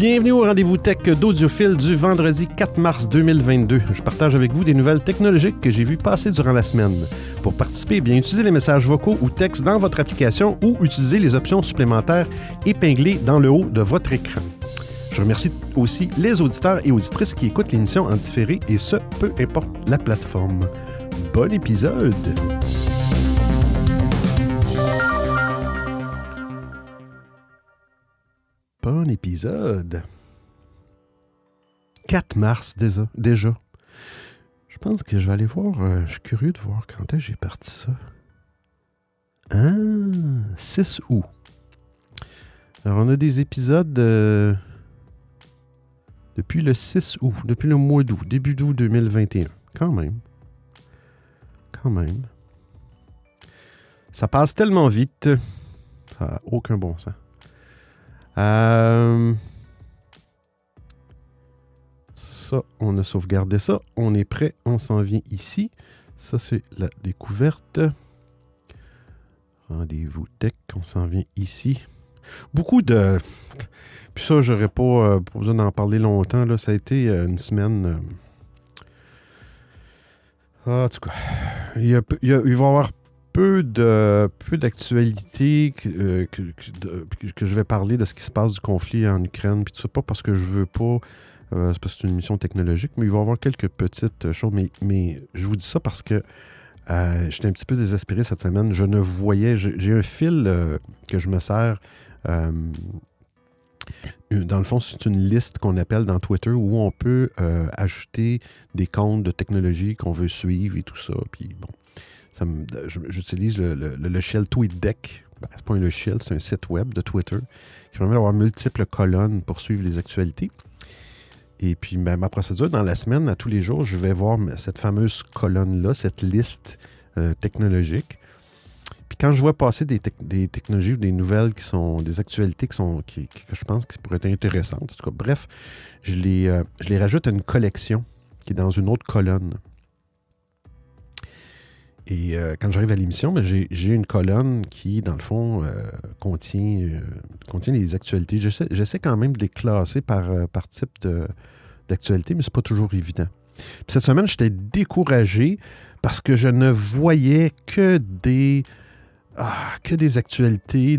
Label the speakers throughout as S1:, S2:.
S1: Bienvenue au rendez-vous tech d'Audiophile du vendredi 4 mars 2022. Je partage avec vous des nouvelles technologiques que j'ai vues passer durant la semaine. Pour participer, bien utilisez les messages vocaux ou textes dans votre application ou utilisez les options supplémentaires épinglées dans le haut de votre écran. Je remercie aussi les auditeurs et auditrices qui écoutent l'émission en différé et ce, peu importe la plateforme. Bon épisode! Épisode. 4 mars déjà. déjà. Je pense que je vais aller voir. euh, je suis curieux de voir quand est-ce que j'ai parti ça. Ah, 6 août. Alors, on a des épisodes euh, depuis le 6 août, depuis le mois d'août, début d'août 2021. Quand même. Quand même. Ça passe tellement vite. Ça n'a aucun bon sens. Euh, Ça, on a sauvegardé ça. On est prêt. On s'en vient ici. Ça, c'est la découverte. Rendez-vous tech. On s'en vient ici. Beaucoup de. Puis ça, j'aurais pas, euh, pas besoin d'en parler longtemps. Là. Ça a été euh, une semaine. ah, en tout cas, il y a- il va y avoir peu de peu d'actualités que, euh, que, que- je vais parler de ce qui se passe du conflit en Ukraine puis tout ça. Pas parce que je veux pas euh, c'est parce que c'est une émission technologique mais il va y avoir quelques petites choses. Mais, mais je vous dis ça parce que euh, j'étais un petit peu désespéré cette semaine. Je ne voyais j'ai un fil que je me sers dans le fond, c'est une liste qu'on appelle dans Twitter où on peut ajouter des comptes de technologie qu'on veut suivre et tout ça. Puis bon, j'utilise le, le- le logiciel TweetDeck. Ben, c'est pas un logiciel, c'est un site web de Twitter qui permet d'avoir multiples colonnes pour suivre les actualités. Et puis, ben, ma procédure dans la semaine, à tous les jours, je vais voir cette fameuse colonne-là, cette liste euh, technologique. Puis quand je vois passer des, des technologies ou des nouvelles qui sont des actualités qui sont qui- que je pense qui pourraient être intéressantes, en tout cas, bref, je les, euh, je les rajoute à une collection qui est dans une autre colonne. Et euh, quand j'arrive à l'émission, ben, j'ai une colonne qui, dans le fond, euh, contient, euh, contient les actualités. J'essaie quand même de les classer par, type d'actualité, mais c'est pas toujours évident. Puis cette semaine, j'étais découragé parce que je ne voyais que des, ah, que des actualités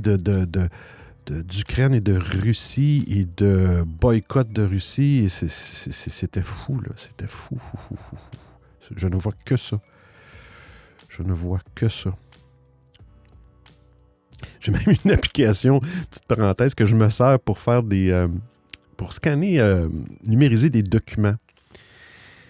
S1: d'Ukraine et de Russie et de boycott de Russie. C'était fou, là. C'était fou, fou, fou, fou. Je ne vois que ça. Je ne vois que ça. J'ai même une application, petite parenthèse, que je me sers pour faire des. euh, pour scanner, euh, numériser des documents.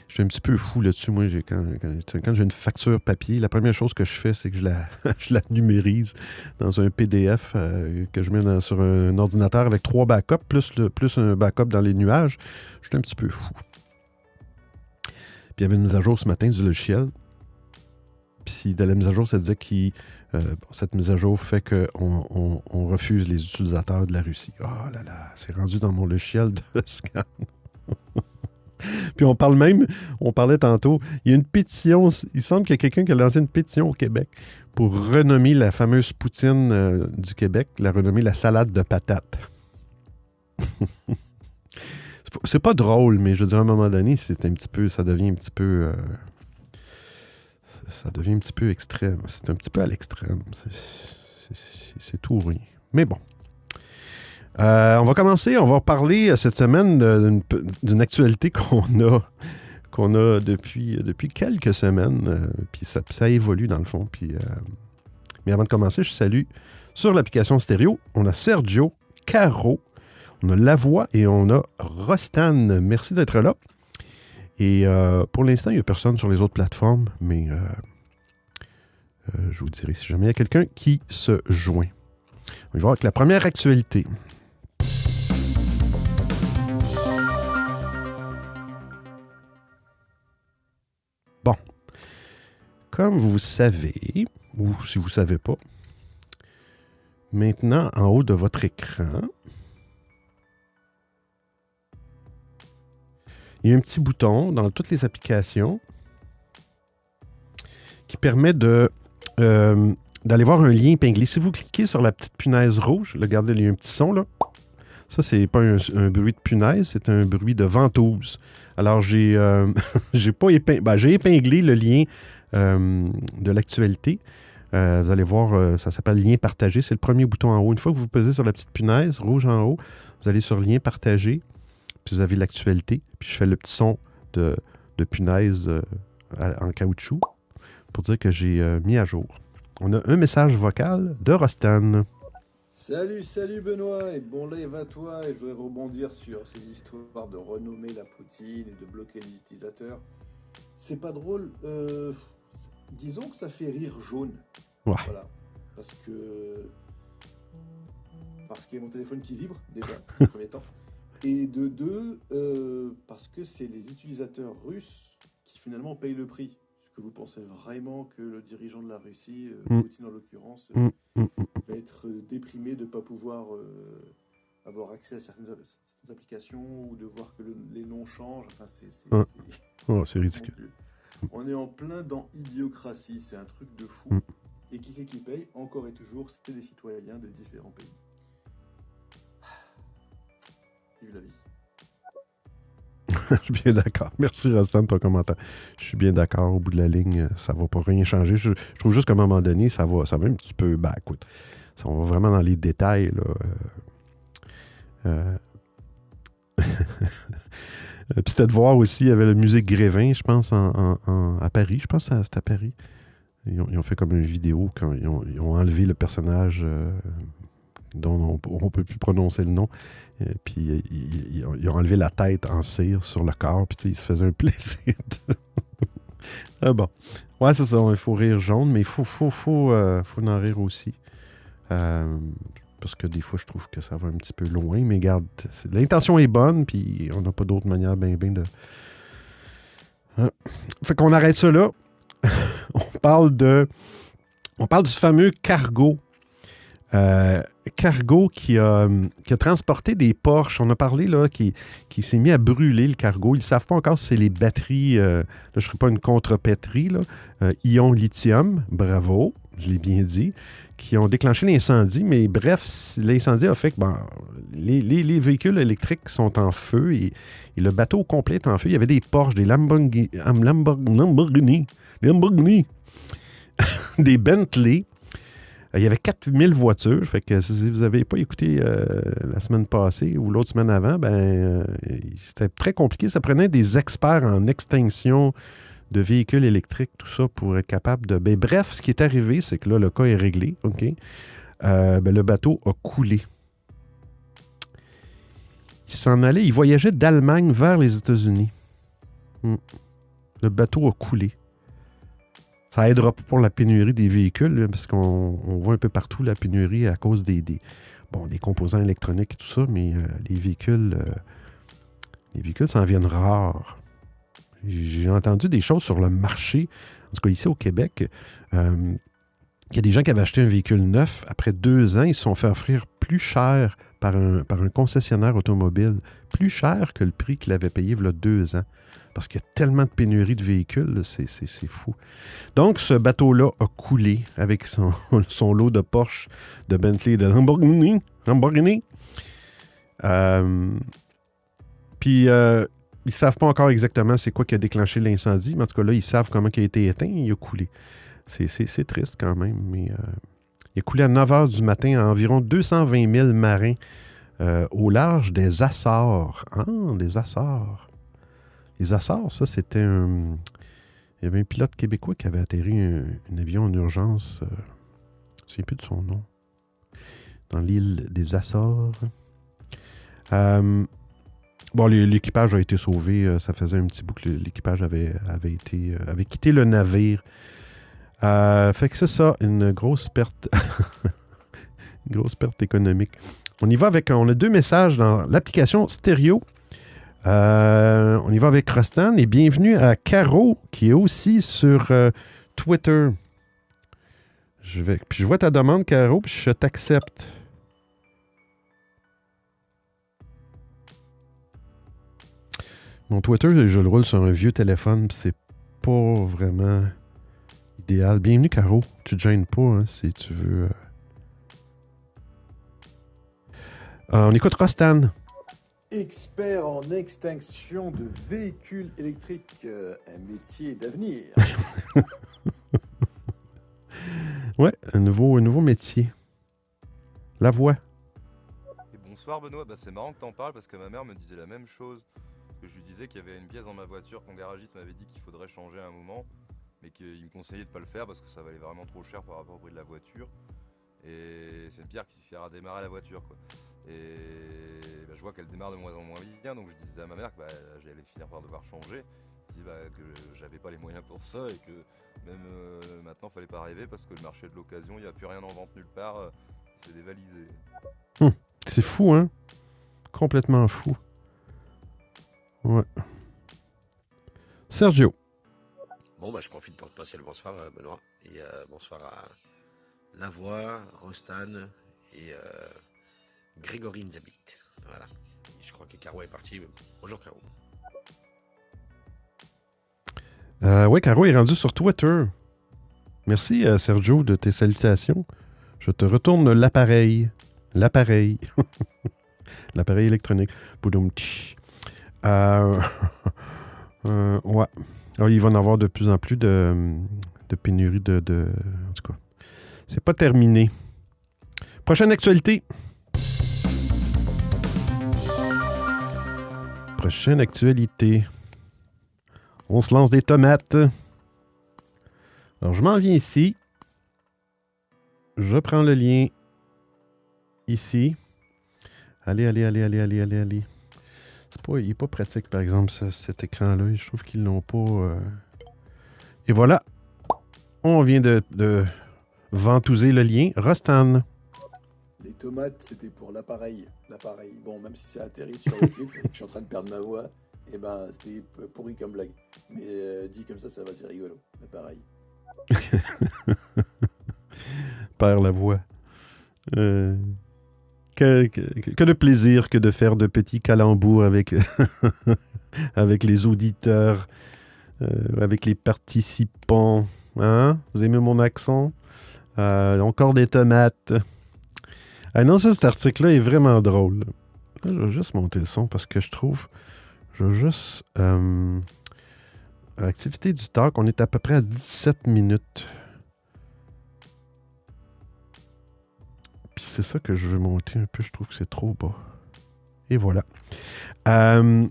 S1: Je suis un petit peu fou là-dessus. Moi, quand, j'ai une facture papier, la première chose que je fais, c'est que je la, je la numérise dans un PDF euh, que je mets sur un ordinateur avec trois backups, plus, le, plus un backup dans les nuages. Je suis un petit peu fou. Puis il y avait une mise à jour ce matin du logiciel. Puis dans la mise à jour, ça disait que cette mise à jour fait qu'on on, refuse les utilisateurs de la Russie. Oh là là, c'est rendu dans mon logiciel de scan. Puis on parle même, on parlait tantôt, il y a une pétition, il semble qu'il y a quelqu'un qui a lancé une pétition au Québec pour renommer la fameuse poutine euh, du Québec, la renommer la salade de patates. C'est pas drôle, mais je veux dire, à un moment donné, c'est un petit peu, ça devient un petit peu, euh, ça devient un petit peu extrême. C'est un petit peu à l'extrême. C'est- tout ou rien. Mais bon. Euh, on va commencer, on va parler euh, cette semaine d'une actualité qu'on a, qu'on a depuis, depuis quelques semaines. euh, puis ça, évolue dans le fond. Puis, euh, mais avant de commencer, je salue sur l'application stéréo, on a Sergio, Caro, on a Lavoie et on a Rostan. Merci d'être là. Et euh, pour l'instant, il n'y a personne sur les autres plateformes, mais euh, euh, je vous dirai si jamais il y a quelqu'un qui se joint. On va voir avec la première actualité. Bon. Comme vous savez, ou si vous ne savez pas, maintenant, en haut de votre écran, il y a un petit bouton dans toutes les applications qui permet de euh, d'aller voir un lien épinglé. Si vous cliquez sur la petite punaise rouge, regardez, il y a un petit son là. Ça, c'est pas un, bruit de punaise, c'est un bruit de ventouse. Alors, j'ai euh, pas ben, j'ai épinglé le lien euh, de l'actualité. Vous allez voir, ça s'appelle lien partagé. C'est le premier bouton en haut. Une fois que vous posez sur la petite punaise rouge en haut, vous allez sur lien partagé, puis vous avez l'actualité. Puis je fais le petit son de, de punaise en caoutchouc pour dire que j'ai mis à jour. On a un message vocal de Rostan.
S2: Salut, salut Benoît, et bon live à toi, et je voudrais rebondir sur ces histoires de renommer la poutine et de bloquer les utilisateurs. C'est pas drôle, euh, disons que ça fait rire jaune.
S1: Voilà.
S2: Parce que. Parce qu'il y a mon téléphone qui vibre, déjà, en premier temps. Et de deux, euh, parce que c'est les utilisateurs russes qui finalement payent le prix que vous pensez vraiment que le dirigeant de la Russie, euh, mm. Poutine en l'occurrence, mm, mm, va être euh, déprimé de ne pas pouvoir euh, avoir accès à certaines, applications ou de voir que les noms changent? Enfin, c'est
S1: oh, ridicule.
S2: On est en plein dans idiocratie, c'est un truc de fou. Et qui c'est qui paye? Encore et toujours, c'est des citoyens de différents pays.
S1: Je suis bien d'accord. Merci, Rostan, de ton commentaire. Je suis bien d'accord. Au bout de la ligne, ça va pas rien changer. Je, trouve juste qu'à un moment donné, ça va, ça va un petit peu. Ben, écoute, ça, on va vraiment dans les détails. Là. Euh, euh, puis c'était de voir aussi, il y avait le musée Grévin, je pense, en, à Paris. Je pense que c'était à Paris. Ils ont, fait comme une vidéo quand ils ont, enlevé le personnage euh, dont on ne peut plus prononcer le nom. Puis ils, ont enlevé la tête en cire sur le corps, puis ils se faisaient un plaisir. ah bon. Ouais, c'est ça, il faut rire jaune, mais il faut, faut, faut, euh, en rire aussi. Euh, parce que des fois, je trouve que ça va un petit peu loin, mais garde, l'intention est bonne, puis on n'a pas d'autre manière bien, bien de. Hein? Fait qu'on arrête ça là. on parle de. On parle du fameux cargo euh, cargo qui a, qui a, transporté des Porsche. On a parlé là, qui, s'est mis à brûler le cargo. Ils ne savent pas encore si c'est les batteries, euh, là, je ne serais pas une contrepétrie, là, euh, ion lithium, bravo, je l'ai bien dit, qui ont déclenché l'incendie. Mais bref, l'incendie a fait que les, les, véhicules électriques sont en feu et, le bateau complet est en feu. Il y avait des Porsche, des Lamborghini, Lamborghini, Lamborghini des Bentley. Euh, il y avait 4000 voitures. Fait que si vous n'avez pas écouté euh, la semaine passée ou l'autre semaine avant, ben euh, c'était très compliqué. Ça prenait des experts en extinction de véhicules électriques, tout ça, pour être capable de. Ben, bref, ce qui est arrivé, c'est que là, le cas est réglé. OK? Ben, le bateau a coulé. Il s'en allait, il voyageait d'Allemagne vers les États-Unis. Hmm. Le bateau a coulé. Ça aidera pas pour la pénurie des véhicules, parce qu'on voit un peu partout la pénurie à cause des, bon, des composants électroniques et tout ça, mais euh, les véhicules, euh, les véhicules s'en viennent rares. J'ai entendu des choses sur le marché, en tout cas ici au Québec. Euh, il y a des gens qui avaient acheté un véhicule neuf. Après deux ans, ils se sont fait offrir plus cher par un, par un concessionnaire automobile, plus cher que le prix qu'il avait payé il y a deux ans parce qu'il y a tellement de pénurie de véhicules, c'est fou. Donc, ce bateau-là a coulé avec son, lot de Porsche, de Bentley, de Lamborghini. Lamborghini. Euh, puis, euh, ils ne savent pas encore exactement c'est quoi qui a déclenché l'incendie, mais en tout cas, là, ils savent comment il a été éteint. Il a coulé. C'est triste quand même, mais euh, il a coulé à 9 h du matin à environ 220 000 marins au large des Açores. Ah, des Açores. Les Açores, ça, c'était un. Il y avait un pilote québécois qui avait atterri un, avion en urgence. Euh, je ne sais plus de son nom. Dans l'île des Açores. Euh, bon, l'équipage a été sauvé. Euh, ça faisait un petit bout que l'équipage avait, été, avait quitté le navire. fait que c'est ça, une grosse perte. une grosse perte économique. On y va avec. On a deux messages dans l'application stéréo. Euh, on y va avec Rostan et bienvenue à Caro qui est aussi sur euh, Twitter. Je puis vois ta demande, Caro, puis je t'accepte. Mon Twitter, je le roule sur un vieux téléphone, c'est pas vraiment idéal. Bienvenue, Caro. Tu te gênes pas hein, si tu veux. Euh, on écoute Rostan.
S2: Expert en extinction de véhicules électriques, euh, un métier d'avenir.
S1: ouais, un nouveau, un nouveau métier. La voix.
S3: Et bonsoir Benoît, bah, c'est marrant que t'en parles parce que ma mère me disait la même chose. Que je lui disais qu'il y avait une pièce dans ma voiture qu'un garagiste m'avait dit qu'il faudrait changer à un moment, mais qu'il me conseillait de pas le faire parce que ça valait vraiment trop cher par rapport au prix de la voiture. Et c'est une pierre qui sert à démarrer la voiture quoi. Et bah, je vois qu'elle démarre de moins en moins bien, donc je disais à ma mère que bah, j'allais finir par devoir changer. Je disais bah, que j'avais pas les moyens pour ça et que même euh, maintenant fallait pas rêver parce que le marché de l'occasion, il n'y a plus rien en vente nulle part, euh, c'est dévalisé.
S1: Hum, c'est fou, hein Complètement fou. Ouais. Sergio.
S4: Bon, bah, je profite pour te passer le bonsoir, euh, Benoît. Et bonsoir à Lavoie, Rostan et Grégory Nzabit. Voilà. je crois que Caro est parti. Bonjour Caro.
S1: Euh, oui, Caro est rendu sur Twitter. Merci euh, Sergio de tes salutations. Je te retourne l'appareil. L'appareil. l'appareil électronique. Euh, euh, ouais. Alors, il va en avoir de plus en plus de, de pénurie de, de. En tout cas, c'est pas terminé. Prochaine actualité. Prochaine actualité. On se lance des tomates. Alors, je m'en viens ici. Je prends le lien ici. Allez, allez, allez, allez, allez, allez, allez. Pas, il n'est pas pratique, par exemple, cet écran-là. Je trouve qu'ils l'ont pas. Euh. Et voilà. On vient de, de ventouser le lien. Rostan.
S2: Tomates, c'était pour l'appareil. L'appareil. Bon, même si c'est atterri sur le clip, je suis en train de perdre ma voix, et eh ben c'était pourri comme blague. Mais euh, dit comme ça, ça va, c'est rigolo. L'appareil.
S1: Perd la voix. Euh, que, que, de plaisir que de faire de petits calembours avec, avec les auditeurs, euh, avec les participants. Hein? Vous aimez mon accent? encore des tomates. Ah non, ça, cet article-là est vraiment drôle. je vais juste monter le son parce que je trouve. Je vais juste. Euh, activité du talk, on est à peu près à 17 minutes. Puis c'est ça que je veux monter un peu. Je trouve que c'est trop bas. Et voilà. Euh,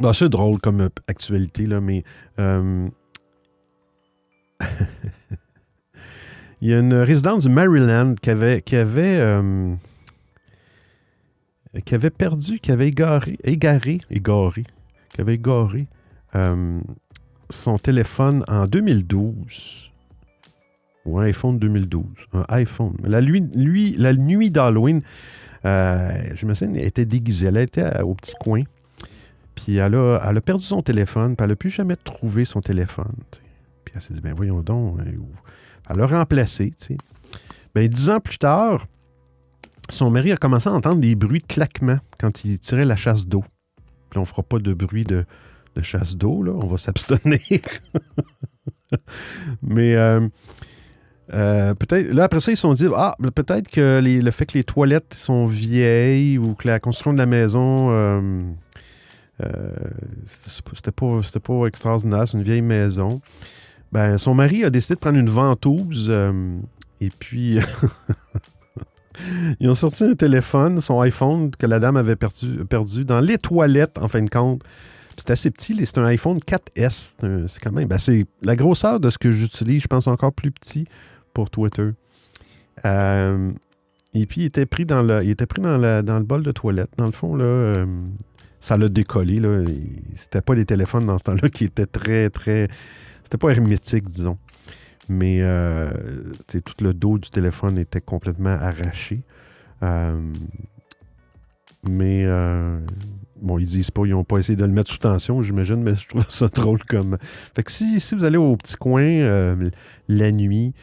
S1: bah, c'est drôle comme actualité, là, mais. Euh, Il y a une résidente du Maryland qui avait, qui avait, euh, qui avait perdu, qui avait égaré, égaré, égaré, qui avait égaré euh, son téléphone en 2012. Ou un iPhone 2012. Un iPhone. La, la nuit d'Halloween, euh, je me souviens, elle était déguisée. Elle était au petit coin. Puis elle a, elle a perdu son téléphone. Puis elle n'a plus jamais trouvé son téléphone. Puis elle s'est dit, ben voyons donc. Elle l'a remplacé. Tu sais. Ben, dix ans plus tard, son mari a commencé à entendre des bruits de claquement quand il tirait la chasse d'eau. Puis on ne fera pas de bruit de, chasse d'eau, là. On va s'abstenir. Mais euh, euh, peut-être. Là, après ça, ils se sont dit Ah, peut-être que le fait que les toilettes sont vieilles ou que la construction de la maison. Euh, c'était pas, pas extraordinaire, c'est une vieille maison. Ben, son mari a décidé de prendre une ventouse euh, et puis ils ont sorti un téléphone, son iPhone que la dame avait perdu, perdu dans les toilettes en fin de compte. C'est assez petit, c'est un iPhone 4S. C'est quand même, ben, c'est la grosseur de ce que j'utilise, je pense encore plus petit pour Twitter. Euh, et puis il était pris dans le, il était pris dans, dans le bol de toilette. Dans le fond, là, euh, ça l'a décollé. C'était pas les téléphones dans ce temps-là qui étaient très, très c'était pas hermétique, disons. Mais euh, tout le dos du téléphone était complètement arraché. Euh, mais euh, bon, ils disent pas, ils n'ont pas essayé de le mettre sous tension, j'imagine, mais je trouve ça drôle comme. Fait que si, vous allez au petit coin la nuit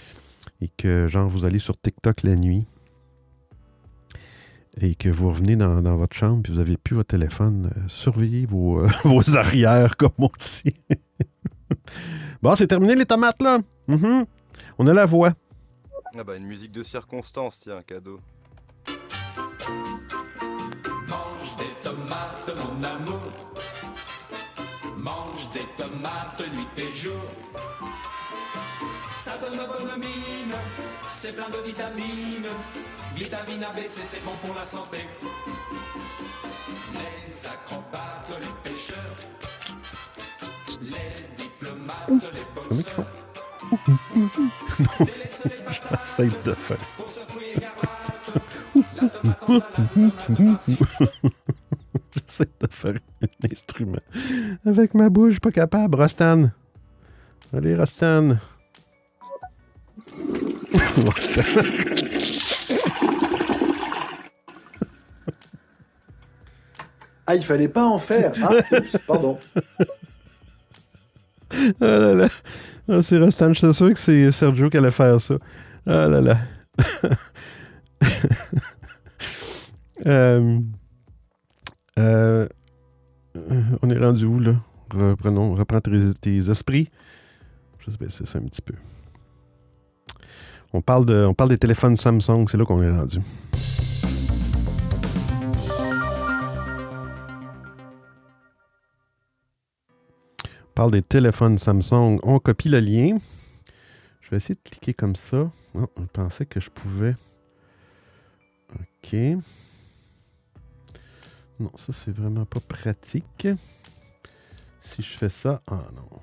S1: et que genre vous allez sur TikTok la nuit et que vous revenez dans, votre chambre et vous n'avez plus votre téléphone, surveillez vos, vos arrières, comme on dit. Bon, c'est terminé les tomates, là. Mhm. On a la voix.
S3: Ah bah, une musique de circonstance, tiens, cadeau.
S5: Mange des tomates, mon amour. Mange des tomates nuit et jour. Ça donne bonne mine, c'est plein de vitamines. Vitamine ABC, c'est bon pour la santé. Les acrobates, les pêcheurs, les
S1: Comment ils font? J'essaie de faire. J'essaie de faire un instrument. Avec ma bouche, je suis pas capable. Rostan. Allez, Rostan.
S2: Ah, il fallait pas en faire. Ah, pardon.
S1: Ah là là. Ah, c'est Rostan. Je suis sûr que c'est Sergio qui allait faire ça. Ah là là. Euh, euh, on est rendu où, là? Reprenons, reprends tes, esprits. Je pas, c'est ça un petit peu. On parle, de, on parle des téléphones Samsung, c'est là qu'on est rendu. Parle des téléphones Samsung. On copie le lien. Je vais essayer de cliquer comme ça. Je pensais que je pouvais. OK. Non, ça, c'est vraiment pas pratique. Si je fais ça. Ah non.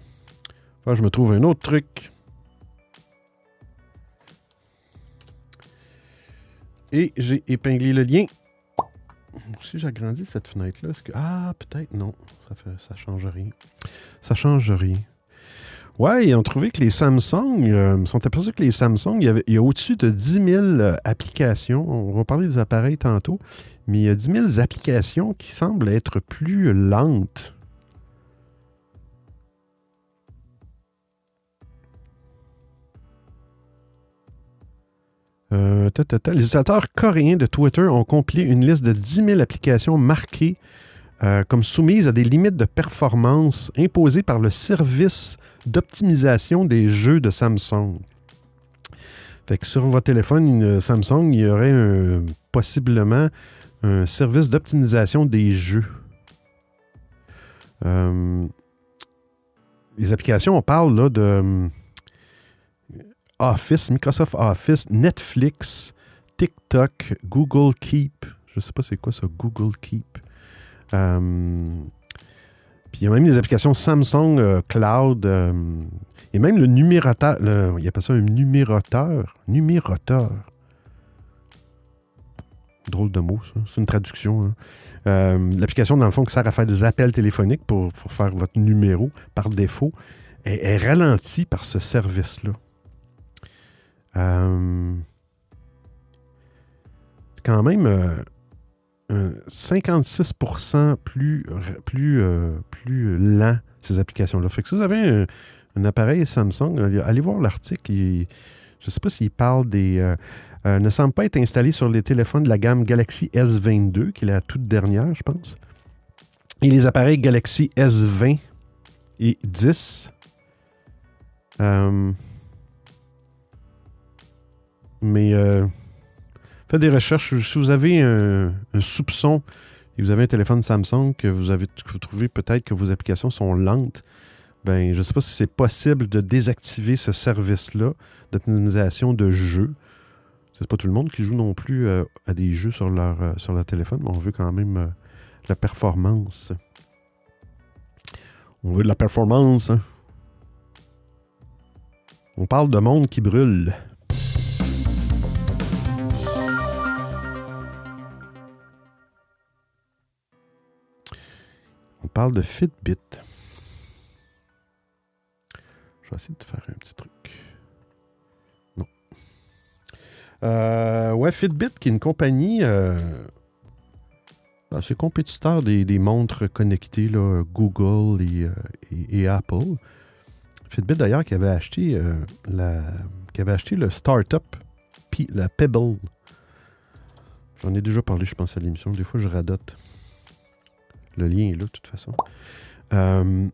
S1: Que je me trouve un autre truc. Et j'ai épinglé le lien. Si j'agrandis cette fenêtre-là, est-ce que. Ah, peut-être non. Ça fait ça change rien. Ça change rien. Ouais, ils ont trouvé que les Samsung, euh, ils sont aperçus que les Samsung, il y, il a au-dessus de 10 000 euh, applications. On va parler des appareils tantôt, mais il y a 10 000 applications qui semblent être plus lentes. Euh. Les utilisateurs coréens de Twitter ont compilé une liste de 10 000 applications marquées euh, comme soumises à des limites de performance imposées par le service d'optimisation des jeux de Samsung. Fait que sur votre téléphone Samsung, il y aurait possiblement un service d'optimisation des jeux. Euh, les applications, on parle là de euh, Office, Microsoft Office, Netflix, TikTok, Google Keep. Je sais pas c'est quoi ça, Google Keep. Euh, puis il y a même des applications Samsung euh, Cloud. euh, et même le numérateur. le- il appelle ça un numéroteur. Numéroteur. Drôle de mot, ça. C'est une traduction. hein. Euh, L'application, dans le fond, qui sert à faire des appels téléphoniques pour, pour faire votre numéro par défaut, est, est ralentie par ce service-là. Euh, quand même euh, un 56% plus, r- plus, euh, plus lent, ces applications-là. Fait que si vous avez un, un appareil Samsung, allez- allez voir l'article. Je ne sais pas s'il parle des... euh, euh, ne semble pas être installé sur les téléphones de la gamme Galaxy S22, qui est la toute dernière, je pense. Et les appareils Galaxy S20 et 10. Mais euh, faites des recherches. Si vous avez un, soupçon et vous avez un téléphone Samsung que vous avez que vous trouvez peut-être que vos applications sont lentes, ben je ne sais pas si c'est possible de désactiver ce service-là d'optimisation de jeux. C'est pas tout le monde qui joue non plus euh, à des jeux sur leur, euh, sur téléphone, mais on veut quand même la performance. On veut de la performance. hein. On parle de monde qui brûle. On parle de Fitbit. Je vais essayer de faire un petit truc. Non. Euh, ouais, Fitbit, qui est une compagnie euh, assez compétiteur des, montres connectées, là, Google et, euh, et- Apple. Fitbit, d'ailleurs, qui avait acheté euh, la, qui avait acheté le startup, la Pebble. J'en ai déjà parlé, je pense, à l'émission. Des fois, je radote. Le lien est là, de toute façon. Euh,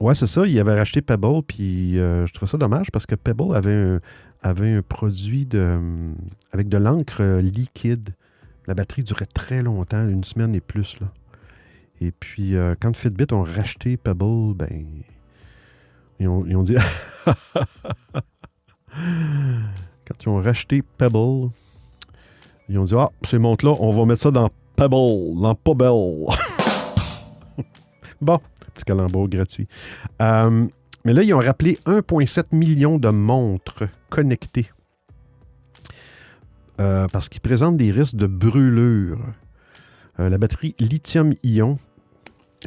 S1: ouais, c'est ça. Il avait racheté Pebble, puis euh, je trouve ça dommage parce que Pebble avait un, produit euh, avec de l'encre liquide. La batterie durait très longtemps, une semaine et plus. Et puis, quand Fitbit ont racheté Pebble, ben, ils ont, ils ont dit. quand ils ont racheté Pebble, ils ont dit Ah, ces montres-là, on va mettre ça dans Pebble, dans Pebble. bon, petit calembour gratuit. Euh, mais là, ils ont rappelé 1,7 million de montres connectées. Euh, parce qu'ils présentent des risques de brûlure. Euh, la batterie lithium-ion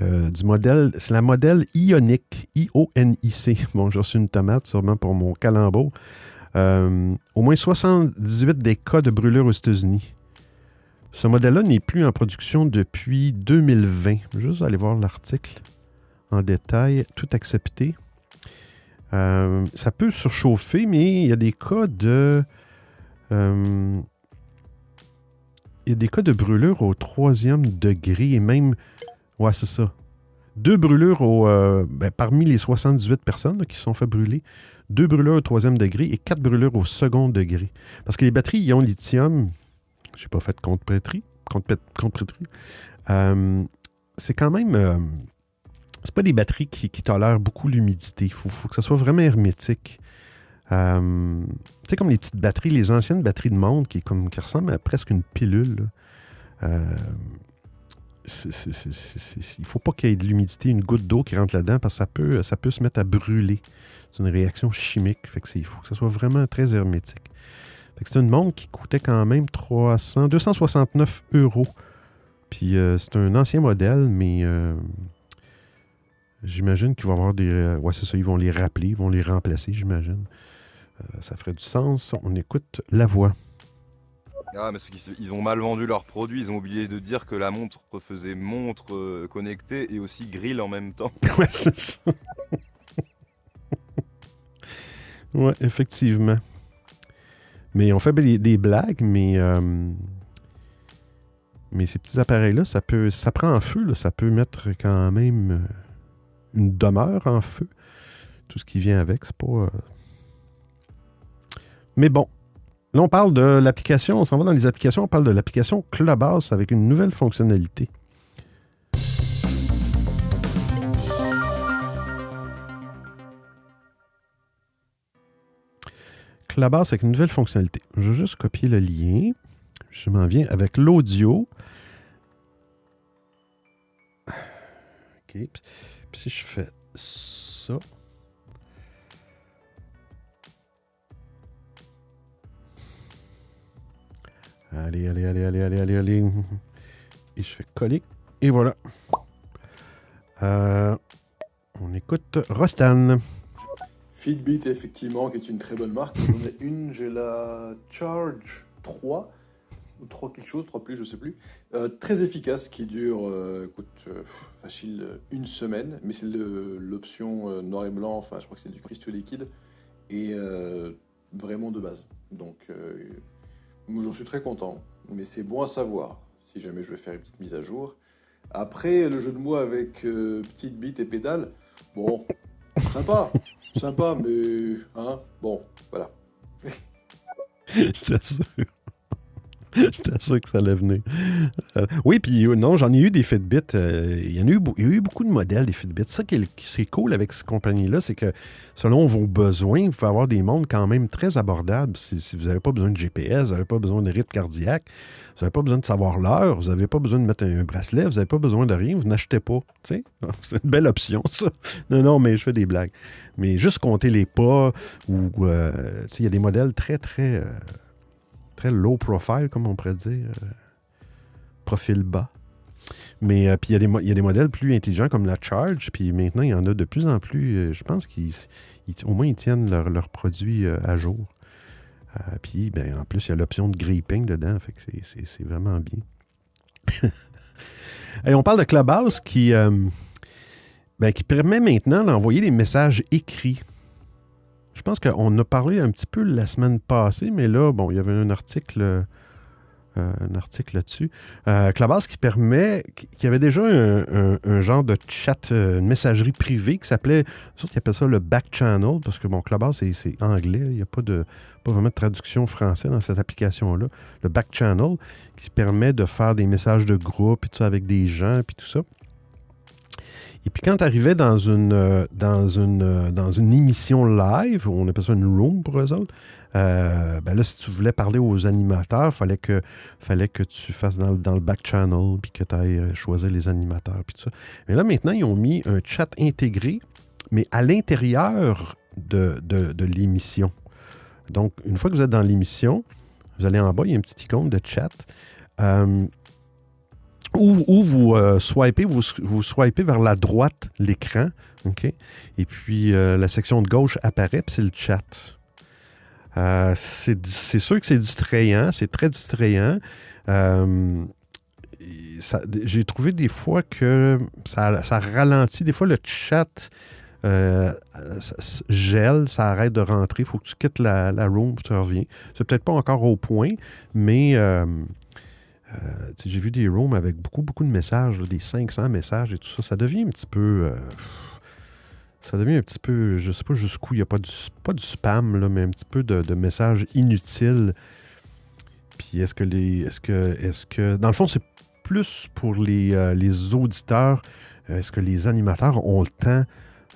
S1: du modèle, c'est la modèle Ionic, I-O-N-I-C. Bon, j'ai reçu une tomate sûrement pour mon calembour. Au moins 78 des cas de brûlure aux États-Unis. Ce modèle-là n'est plus en production depuis 2020. Je vais Juste aller voir l'article en détail, tout accepté. Euh, ça peut surchauffer, mais il y a des cas de. euh, il y a des cas de brûlure au troisième degré et même. Ouais, c'est ça. Deux brûlures au, euh, ben, parmi les 78 personnes qui sont fait brûler. Deux brûlures au troisième degré et quatre brûlures au second degré. Parce que les batteries ion lithium, j'ai pas fait compte-prêterie, compte compte-prêterie, euh, c'est quand même. euh, c'est pas des batteries qui, qui tolèrent beaucoup l'humidité. Il faut, que ça soit vraiment hermétique. Euh, tu sais, comme les petites batteries, les anciennes batteries de montre qui, comme, qui ressemblent à presque une pilule. Euh, il ne faut pas qu'il y ait de l'humidité, une goutte d'eau qui rentre là-dedans parce que ça peut, ça peut se mettre à brûler. C'est une réaction chimique. Fait que il faut que ça soit vraiment très hermétique. C'est une montre qui coûtait quand même 300, 269 euros. Puis euh, c'est un ancien modèle, mais euh, j'imagine qu'il va y avoir des. euh, ouais, c'est ça, ils vont les rappeler, ils vont les remplacer, j'imagine. Euh, ça ferait du sens. On écoute la voix.
S3: Ah, mais ils ont mal vendu leurs produits. Ils ont oublié de dire que la montre faisait montre connectée et aussi grill en même temps.
S1: ouais, c'est ça. ouais, effectivement. Mais on fait des, blagues, mais. euh, mais ces petits appareils-là, ça peut. Ça prend en feu, ça peut mettre quand même euh, une demeure en feu. Tout ce qui vient avec, c'est pas. euh, Mais bon. Là, on parle de l'application, on s'en va dans les applications, on parle de l'application Clubhouse avec une nouvelle fonctionnalité. Clubhouse avec une nouvelle fonctionnalité. Je vais juste copier le lien. Je m'en viens avec l'audio. OK. Puis si je fais ça. Allez, allez, allez, allez, allez, allez, allez. Et je fais coller. Et voilà. Euh, on écoute Rostan.
S2: Fitbit, effectivement, qui est une très bonne marque. J'en ai une, j'ai la Charge 3, ou 3 quelque chose, 3 plus, je sais plus. Euh, très efficace, qui dure, euh, écoute, euh, facile, euh, une semaine, mais c'est l'option euh, noir et blanc, enfin, je crois que c'est du cristaux liquide, et vraiment de base. Donc, j'en suis très content, mais c'est bon à savoir, si jamais je vais faire une petite mise à jour. Après, le jeu de mots avec petite bite et pédale, bon, sympa, sympa, mais hein, bon, voilà.
S1: J'étais sûr que ça allait venir. Euh, oui, puis euh, non, j'en ai eu des Fitbit. euh, il, y en a eu, beaucoup de modèles des Fitbit. Ça qui est, cool avec cette compagnie-là, c'est que selon vos besoins, vous pouvez avoir des montres quand même très abordables. Si, vous n'avez pas besoin de GPS, vous n'avez pas besoin de rythme cardiaque, vous n'avez pas besoin de savoir l'heure, vous n'avez pas besoin de mettre un bracelet, vous n'avez pas besoin de rien, vous n'achetez pas. C'est une belle option, ça. Non, non, mais je fais des blagues. Mais juste compter les pas, ou il y a des modèles très, très, très low profile, comme on pourrait dire. euh, profil bas. Mais euh, puis il y, a des modèles plus intelligents comme la Charge, puis maintenant il y en a de plus en plus. euh, je pense qu'ils ils- au moins ils tiennent leurs leurs produits à jour. Puis ben, en plus, il y a l'option de gripping dedans, fait que c'est- vraiment bien. Et on parle de Clubhouse ben, qui permet maintenant d'envoyer des messages écrits. Je pense qu'on a parlé un petit peu la semaine passée, mais là, bon, il y avait un article, euh, un article là-dessus. Euh, Clubhouse qui permet, qui avait déjà un, genre de chat, euh, une messagerie privée qui s'appelait, ils appellent ça le back channel, parce que bon, Clubhouse, c'est- anglais, il n'y a pas, de, pas vraiment de traduction français dans cette application-là. Le back channel qui permet de faire des messages de groupe, et tout ça, avec des gens, puis tout ça. Et puis quand tu arrivais dans une, euh, dans, une, euh, dans une émission live, on appelle ça une room pour eux autres, euh, ben là, si tu voulais parler aux animateurs, il fallait que, fallait que tu fasses dans, le- dans le back channel, puis que tu ailles choisir les animateurs, puis tout ça. Mais là, maintenant, ils ont mis un chat intégré, mais à l'intérieur de, de- l'émission. Donc, une fois que vous êtes dans l'émission, vous allez en bas, il y a une petite icône de chat. Où, vous euh, swipez, vous, vous swipez vers la droite l'écran, OK? Et puis euh, la section de gauche apparaît, puis c'est le chat. Euh, c'est sûr que c'est distrayant, c'est très distrayant. J'ai trouvé des fois que ça, ralentit. Des fois, le chat gèle, ça arrête de rentrer. Il faut que tu quittes la, la room, tu reviens. C'est peut-être pas encore au point, mais j'ai vu des rooms avec beaucoup, beaucoup de messages, des 500 messages et tout ça. Ça devient un petit peu. euh, ça devient un petit peu. Je sais pas jusqu'où il n'y a pas du, pas du spam, là, mais un petit peu de, messages inutiles. Puis est-ce que les. Est-ce que. Est-ce que. Dans le fond, c'est plus pour les, euh, les auditeurs. Euh, Est-ce que les animateurs ont le temps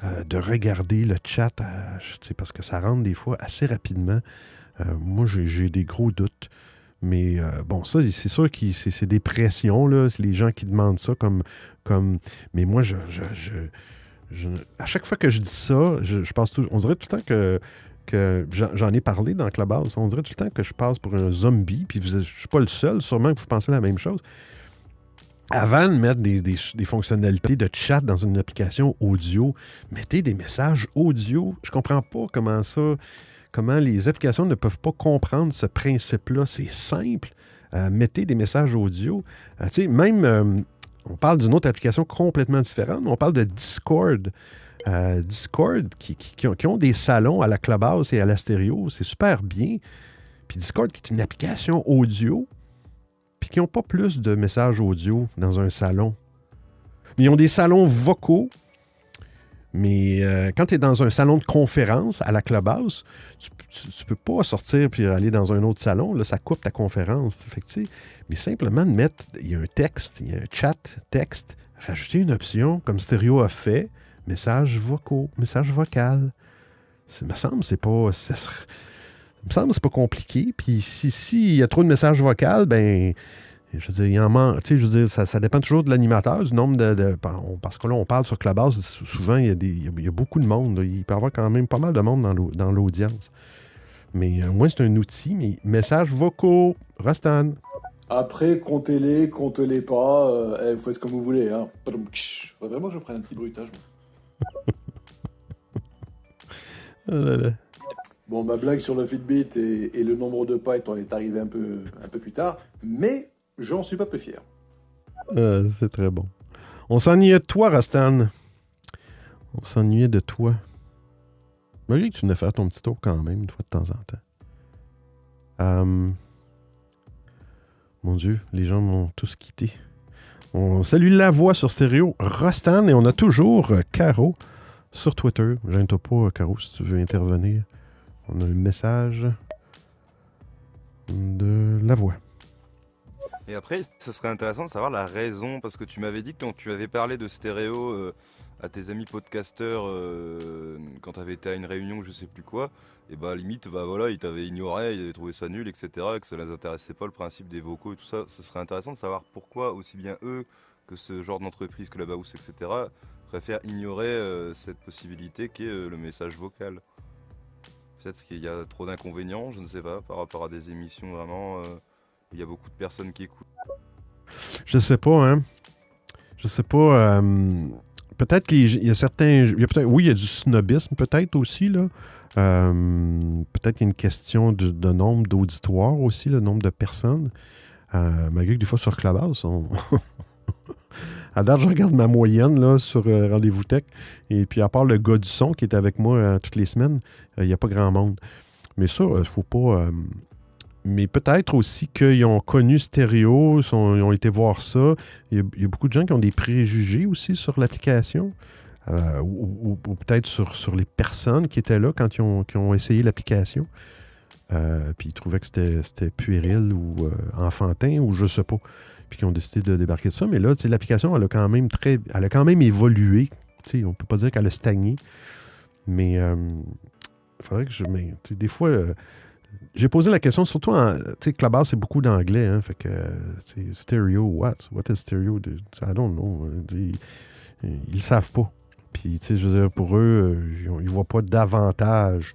S1: euh, de regarder le chat? euh, parce que ça rentre des fois assez rapidement. Euh, moi, j'ai des gros doutes. Mais euh, bon, ça, c'est sûr que c'est des pressions, là. Les gens qui demandent ça comme. comme mais moi, je, je- je- à chaque fois que je dis ça, je, passe. On dirait tout le temps que. que j'en ai parlé dans Clubhouse. On dirait tout le temps que je passe pour un zombie. Puis vous- je suis pas le seul, sûrement que vous pensez la même chose. Avant de mettre des, des- des fonctionnalités de chat dans une application audio, mettez des messages audio. Je comprends pas comment ça comment les applications ne peuvent pas comprendre ce principe-là. C'est simple. Euh, mettez des messages audio. Euh, même, euh, on parle d'une autre application complètement différente, on parle de Discord. Discord, qui, qui ont des salons à la Clubhouse et à la stéréo, c'est super bien. Puis Discord, qui est une application audio, puis qui n'ont pas plus de messages audio dans un salon. Mais ils ont des salons vocaux, mais euh, quand tu es dans un salon de conférence à la Clubhouse, tu, tu, tu peux pas sortir puis aller dans un autre salon. Là, ça coupe ta conférence. Fait mais simplement de mettre, il y a un texte, il y a un chat, texte, rajouter une option comme Stereo a fait, message vocaux, message vocal. Ça me semble c'est pas. Ça me semble c'est pas compliqué. Puis si, si il y a trop de messages vocaux, ben. Je veux dire, il en manque. Tu sais, je veux dire, ça, ça dépend toujours de l'animateur, du nombre de. de- on- parce que là, on parle sur Clubhouse, sou- souvent, il y a, des, il y a- beaucoup de monde. là. Il peut y avoir quand même pas mal de monde dans l'au- dans l'audience. Mais euh, moi, c'est un outil, mais messages vocaux, Rostan.
S2: Après, comptez-les, comptez-les pas, euh, vous faites comme vous voulez. Hein. Vraiment je prenne un petit bruitage.
S1: là là.
S2: Bon, ma blague sur le Fitbit et, et le nombre de pas étant- est arrivé un peu, un peu plus tard, mais j'en suis pas peu fier.
S1: Ah, c'est très bon. On s'ennuyait de toi, Rostan. On s'ennuyait de toi. Malgré que tu venais faire ton petit tour quand même, une fois de temps en temps. Euh, Mon Dieu, les gens m'ont tous quitté. On salue la voix sur stéréo, Rostan, et on a toujours euh, Caro sur Twitter. Gêne-toi pas, euh, Caro, si tu veux intervenir. On a un message de la voix.
S3: Et après, ce serait intéressant de savoir la raison, parce que tu m'avais dit que quand tu avais parlé de stéréo euh, à tes amis podcasteurs euh, quand tu avais été à une réunion, je sais plus quoi, et bah limite, bah voilà, ils t'avaient ignoré, ils avaient trouvé ça nul, etc., que ça les intéressait pas le principe des vocaux et tout ça. Ce serait intéressant de savoir pourquoi aussi bien eux que ce genre d'entreprise, Clubhouse, etc., préfèrent ignorer euh, cette possibilité qu'est le message vocal. Peut-être qu'il y a trop d'inconvénients, je ne sais pas, par rapport à des émissions vraiment. Il y a beaucoup de personnes qui écoutent.
S1: Je sais pas, hein. Je sais pas. euh, peut-être qu'il y a certains. il y a peut-être- oui, il y a du snobisme, peut-être aussi, là. Euh, peut-être qu'il y a une question de, nombre d'auditoires aussi, le nombre de personnes. Euh, malgré que des fois sur Clubhouse, on... à date, je regarde ma moyenne là, sur Rendez-vous Tech. Et puis, à part le gars du son qui est avec moi toutes les semaines, il n'y a pas grand monde. Mais ça, il faut pas. Mais peut-être aussi qu'ils ont connu sont- ils ont été voir ça. Il y, a, beaucoup de gens qui ont des préjugés aussi sur l'application. euh, ou, peut-être sur, les personnes qui étaient là quand ils ont, essayé l'application. Euh, puis ils trouvaient que c'était puéril ou euh, enfantin ou je sais pas. puis qui ont décidé de débarquer de ça. Mais là, l'application, elle a quand même très. Elle a quand même évolué. Tu sais, on peut pas dire qu'elle a stagné. Mais il faudrait que je. Mais, des fois. J'ai posé la question, surtout en. Tu sais, Clubhouse, c'est beaucoup d'anglais, hein. Fait que. Stereo, what? What is stereo? I don't know. Euh, Ils, ils savent pas. Puis, tu sais, je veux dire, pour eux, euh, ils voient pas d'avantage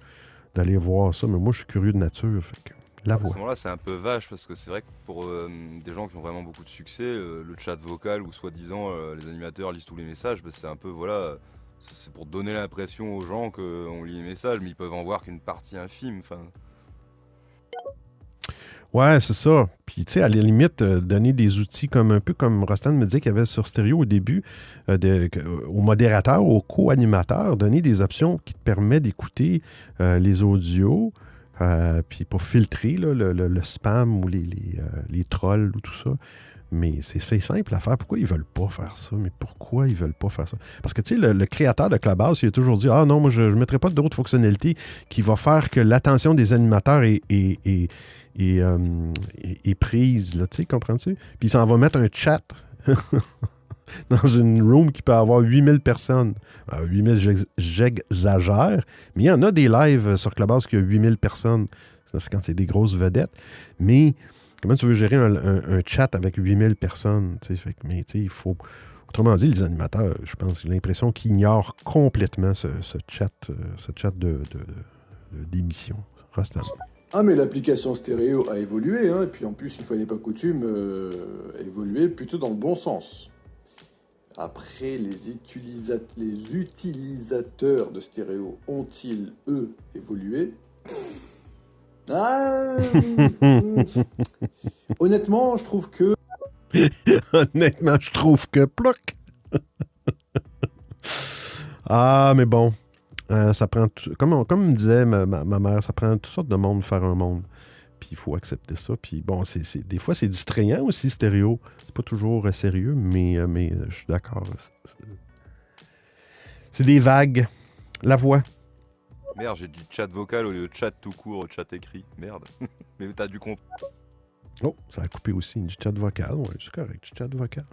S1: d'aller voir ça. Mais moi, je suis curieux de nature. Fait que. La
S3: À ce
S1: voix.
S3: moment-là, c'est un peu vache parce que c'est vrai que pour euh, des gens qui ont vraiment beaucoup de succès, euh, le chat vocal où soi-disant euh, les animateurs lisent tous les messages, bah, c'est un peu voilà, c'est c'est pour donner l'impression aux gens qu'on lit les messages, mais ils peuvent en voir qu'une partie infime. Enfin,
S1: Ouais, c'est ça. Puis, tu sais, à la limite, euh, donner des outils comme un peu comme Rostan me disait qu'il y avait sur Stéréo au début, euh, de- que- aux modérateurs, aux co-animateurs, donner des options qui te permettent d'écouter euh, les audios, euh, puis pour filtrer le, le- spam ou les, les, euh, trolls ou tout ça. Mais c'est simple à faire. Pourquoi ils veulent pas faire ça? Mais pourquoi ils veulent pas faire ça? Parce que, tu sais, le, créateur de Clubhouse, il a toujours dit Ah non, moi, je ne mettrai pas d'autres fonctionnalités qui va faire que l'attention des animateurs est- euh, est prise. Là, tu comprends-tu? Puis il s'en va mettre un chat dans une room qui peut avoir 8000 personnes. Euh, 8000, j'ex- j'exagère, mais il y en a des lives sur Clubhouse qui a 8000 personnes. C'est quand c'est des grosses vedettes. Mais comment tu veux gérer un, chat avec 8000 personnes? mais tu il faut. Autrement dit, les animateurs, je pense, j'ai l'impression qu'ils ignorent complètement ce, chat, euh, ce chat de, d'émission. Rostam.
S2: Ah, mais l'application stéréo a évolué, hein, et puis en plus, une fois n'est pas coutume, euh, a évolué plutôt dans le bon sens. Après, les, les utilisateurs de stéréo ont-ils, eux, évolué? Ah Honnêtement, je trouve que
S1: Honnêtement, je trouve que ploc. ah, mais bon. Euh, ça prend tout- comme, on- comme me disait ma, ma- ma mère, ça prend toutes sortes de monde pour faire un monde. Puis il faut accepter ça. Puis bon, c'est, c'est- des fois, c'est distrayant aussi, stéréo. C'est pas toujours euh, sérieux, mais, euh, mais je suis d'accord. C'est- des vagues. La voix.
S3: merde, j'ai dit chat vocal au lieu de chat tout court, chat écrit. Merde. mais t'as dû comprendre.
S1: Oh, ça a coupé aussi. Du chat vocal. Oui, c'est correct. Du chat vocal.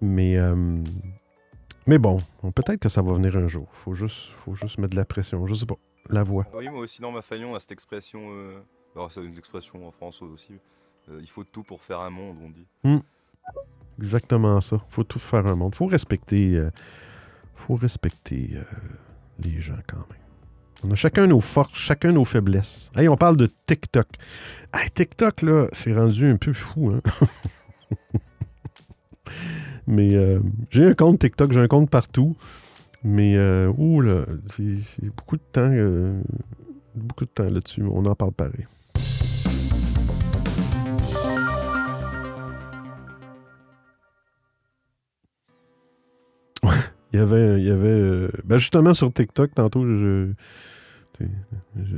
S1: Mais, euh, mais bon, peut-être que ça va venir un jour. Faut juste, faut juste mettre de la pression. Je sais pas. La voix.
S3: Oui, moi aussi dans ma faillon, à cette expression. Euh... alors, c'est une expression en France aussi. euh, il faut tout pour faire un monde, on dit.
S1: Exactement ça. Faut tout faire un monde. Faut respecter, euh, faut respecter les gens quand même. On a chacun nos forces, chacun nos faiblesses. Hey, on parle de TikTok. Hey, TikTok, là, c'est rendu un peu fou, hein? Mais euh, j'ai un compte TikTok, j'ai un compte partout. Mais, euh, ouh là, c'est beaucoup de temps, euh, beaucoup de temps là-dessus. On en parle pareil. Il y avait, il y avait euh, ben justement sur TikTok, tantôt, je,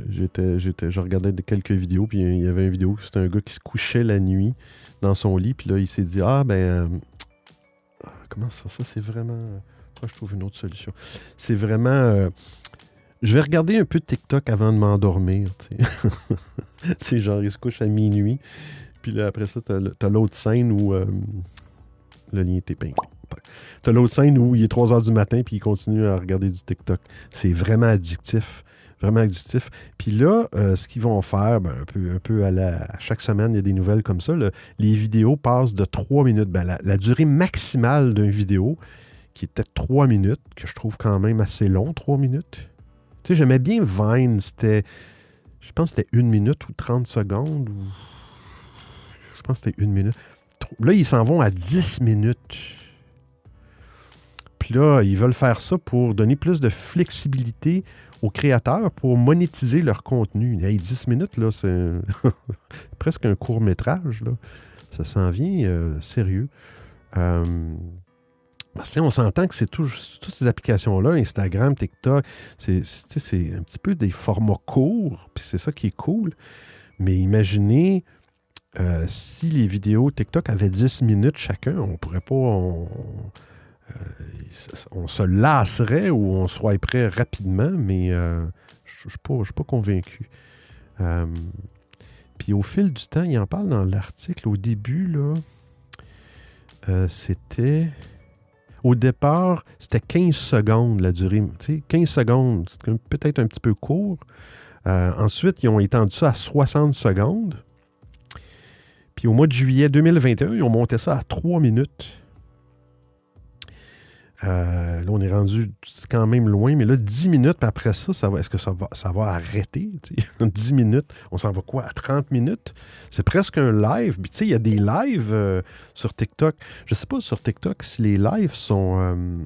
S1: j'étais, j'étais, je regardais quelques vidéos, puis il y avait une vidéo, c'était un gars qui se couchait la nuit dans son lit, puis là, il s'est dit, ah, ben, comment ça, ça, c'est vraiment, moi, je trouve une autre solution. C'est vraiment, euh, je vais regarder un peu de TikTok avant de m'endormir, tu sais. genre, il se couche à minuit, puis là, après ça, t'as l'autre scène où euh, le lien est épinglé. T'as l'autre scène où il est 3 h du matin puis il continue à regarder du TikTok. C'est vraiment addictif. Vraiment addictif. Puis là, euh, ce qu'ils vont faire, ben, un peu, un peu à, la, à chaque semaine, il y a des nouvelles comme ça. les vidéos passent de 3 minutes. Ben, la, durée maximale d'une vidéo, qui était 3 minutes, que je trouve quand même assez long, 3 minutes. Tu sais, j'aimais bien Vine, c'était. Je pense que c'était une minute ou 30 secondes. Je pense que c'était une minute. Tro- Là, ils s'en vont à 10 minutes. Puis là, ils veulent faire ça pour donner plus de flexibilité aux créateurs pour monétiser leur contenu. Hey, 10 minutes, là, c'est presque un court métrage. Là. Ça s'en vient euh, sérieux. Euh, on s'entend que c'est tout- toutes ces applications-là, Instagram, TikTok, c'est un petit peu des formats courts, puis c'est ça qui est cool. Mais imaginez euh, si les vidéos TikTok avaient 10 minutes chacun, on pourrait pas. On se lasserait ou on swiperait rapidement, mais euh, je ne suis pas, convaincu. Euh, Puis au fil du temps, il en parle dans l'article. Au début, là, euh, c'était. Au départ, c'était 15 secondes la durée. Tu sais, 15 secondes, c'est peut-être un petit peu court. Euh, ensuite, ils ont étendu ça à 60 secondes. Puis au mois de juillet 2021, ils ont monté ça à 3 minutes. Euh, là, on est rendu quand même loin, mais là, 10 minutes, après ça, est-ce que ça va, arrêter? tu sais? 10 minutes, on s'en va quoi? À 30 minutes? C'est presque un live. Puis, tu sais, il y a des lives euh, sur TikTok. Je sais pas sur TikTok si les lives sont, euh,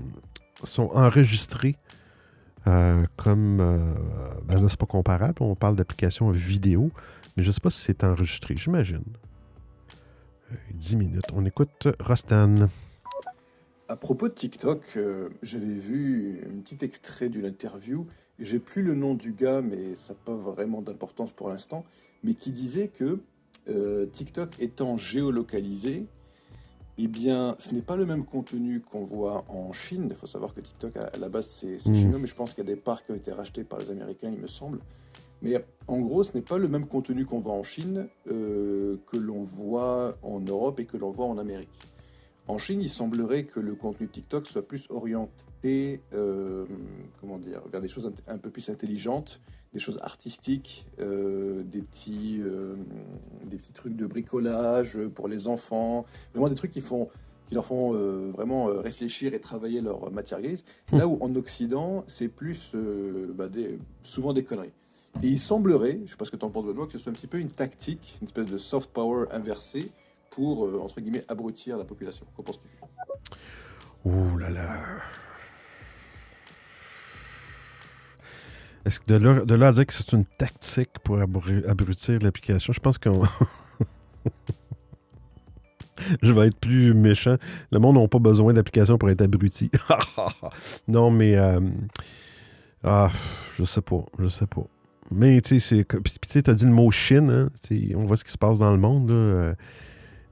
S1: sont enregistrés. comme. ben là, c'est pas comparable. On parle d'application vidéo. Mais je sais pas si c'est enregistré. J'imagine. Euh, 10 minutes. On écoute Rostan.
S2: À propos de TikTok, euh, j'avais vu un petit extrait d'une interview. J'ai plus le nom du gars, mais ça n'a pas vraiment d'importance pour l'instant. Mais qui disait que euh, TikTok étant géolocalisé, eh bien, ce n'est pas le même contenu qu'on voit en Chine. Il faut savoir que TikTok, à la base, c'est
S1: Mhm.
S2: chinois, mais je pense qu'il y a des parts qui ont été rachetés par les Américains, il me semble. Mais en gros, ce n'est pas le même contenu qu'on voit en Chine euh, que l'on voit en Europe et que l'on voit en Amérique. En Chine, il semblerait que le contenu TikTok soit plus orienté, euh, comment dire, vers des choses un peu plus intelligentes, des choses artistiques, euh, des petits, euh, des petits trucs de bricolage pour les enfants, vraiment des trucs qui font, qui leur font vraiment réfléchir et travailler leur matière grise. Là où en Occident, c'est plus bah, des, souvent des conneries. Et il semblerait, je ne sais pas ce que tu en penses Benoît, que ce soit un petit peu une tactique, une espèce de soft power inversée pour, euh, entre guillemets, abrutir la population. Qu'en penses-tu?
S1: Ouh là là. Est-ce que de là, de là à dire que c'est une tactique pour abru- abrutir l'application, je pense qu'on. je vais être plus méchant. Le monde n'a pas besoin d'application pour être abruti. non, mais. euh, Ah, je sais pas. Je sais pas. Mais, tu sais, tu t'as dit le mot Chine, hein? On voit ce qui se passe dans le monde, là.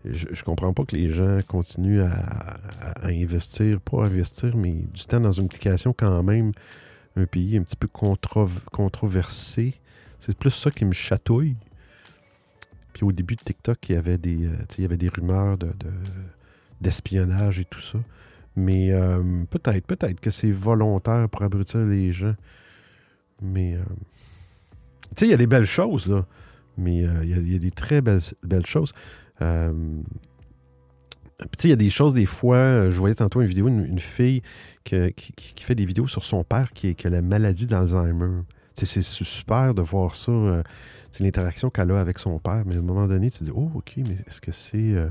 S1: Je, je comprends pas que les gens continuent à, investir, pas investir, mais du temps dans une application quand même, un pays un petit peu controv- controversé. C'est plus ça qui me chatouille. Puis au début de TikTok, il y avait des, euh, il y avait des rumeurs de, de- d'espionnage et tout ça. Mais euh, peut-être, peut-être que c'est volontaire pour abrutir les gens. Mais, euh, tu sais, il y a des belles choses, là. Mais il y, y a des très belles, belles choses. Euh, il y a des choses, des fois, euh, je voyais tantôt une vidéo, une, fille qui, fait des vidéos sur son père qui, a la maladie d'Alzheimer. C'est super de voir ça. euh, l'interaction qu'elle a avec son père. Mais à un moment donné, tu te dis, oh, OK, mais est-ce que c'est euh,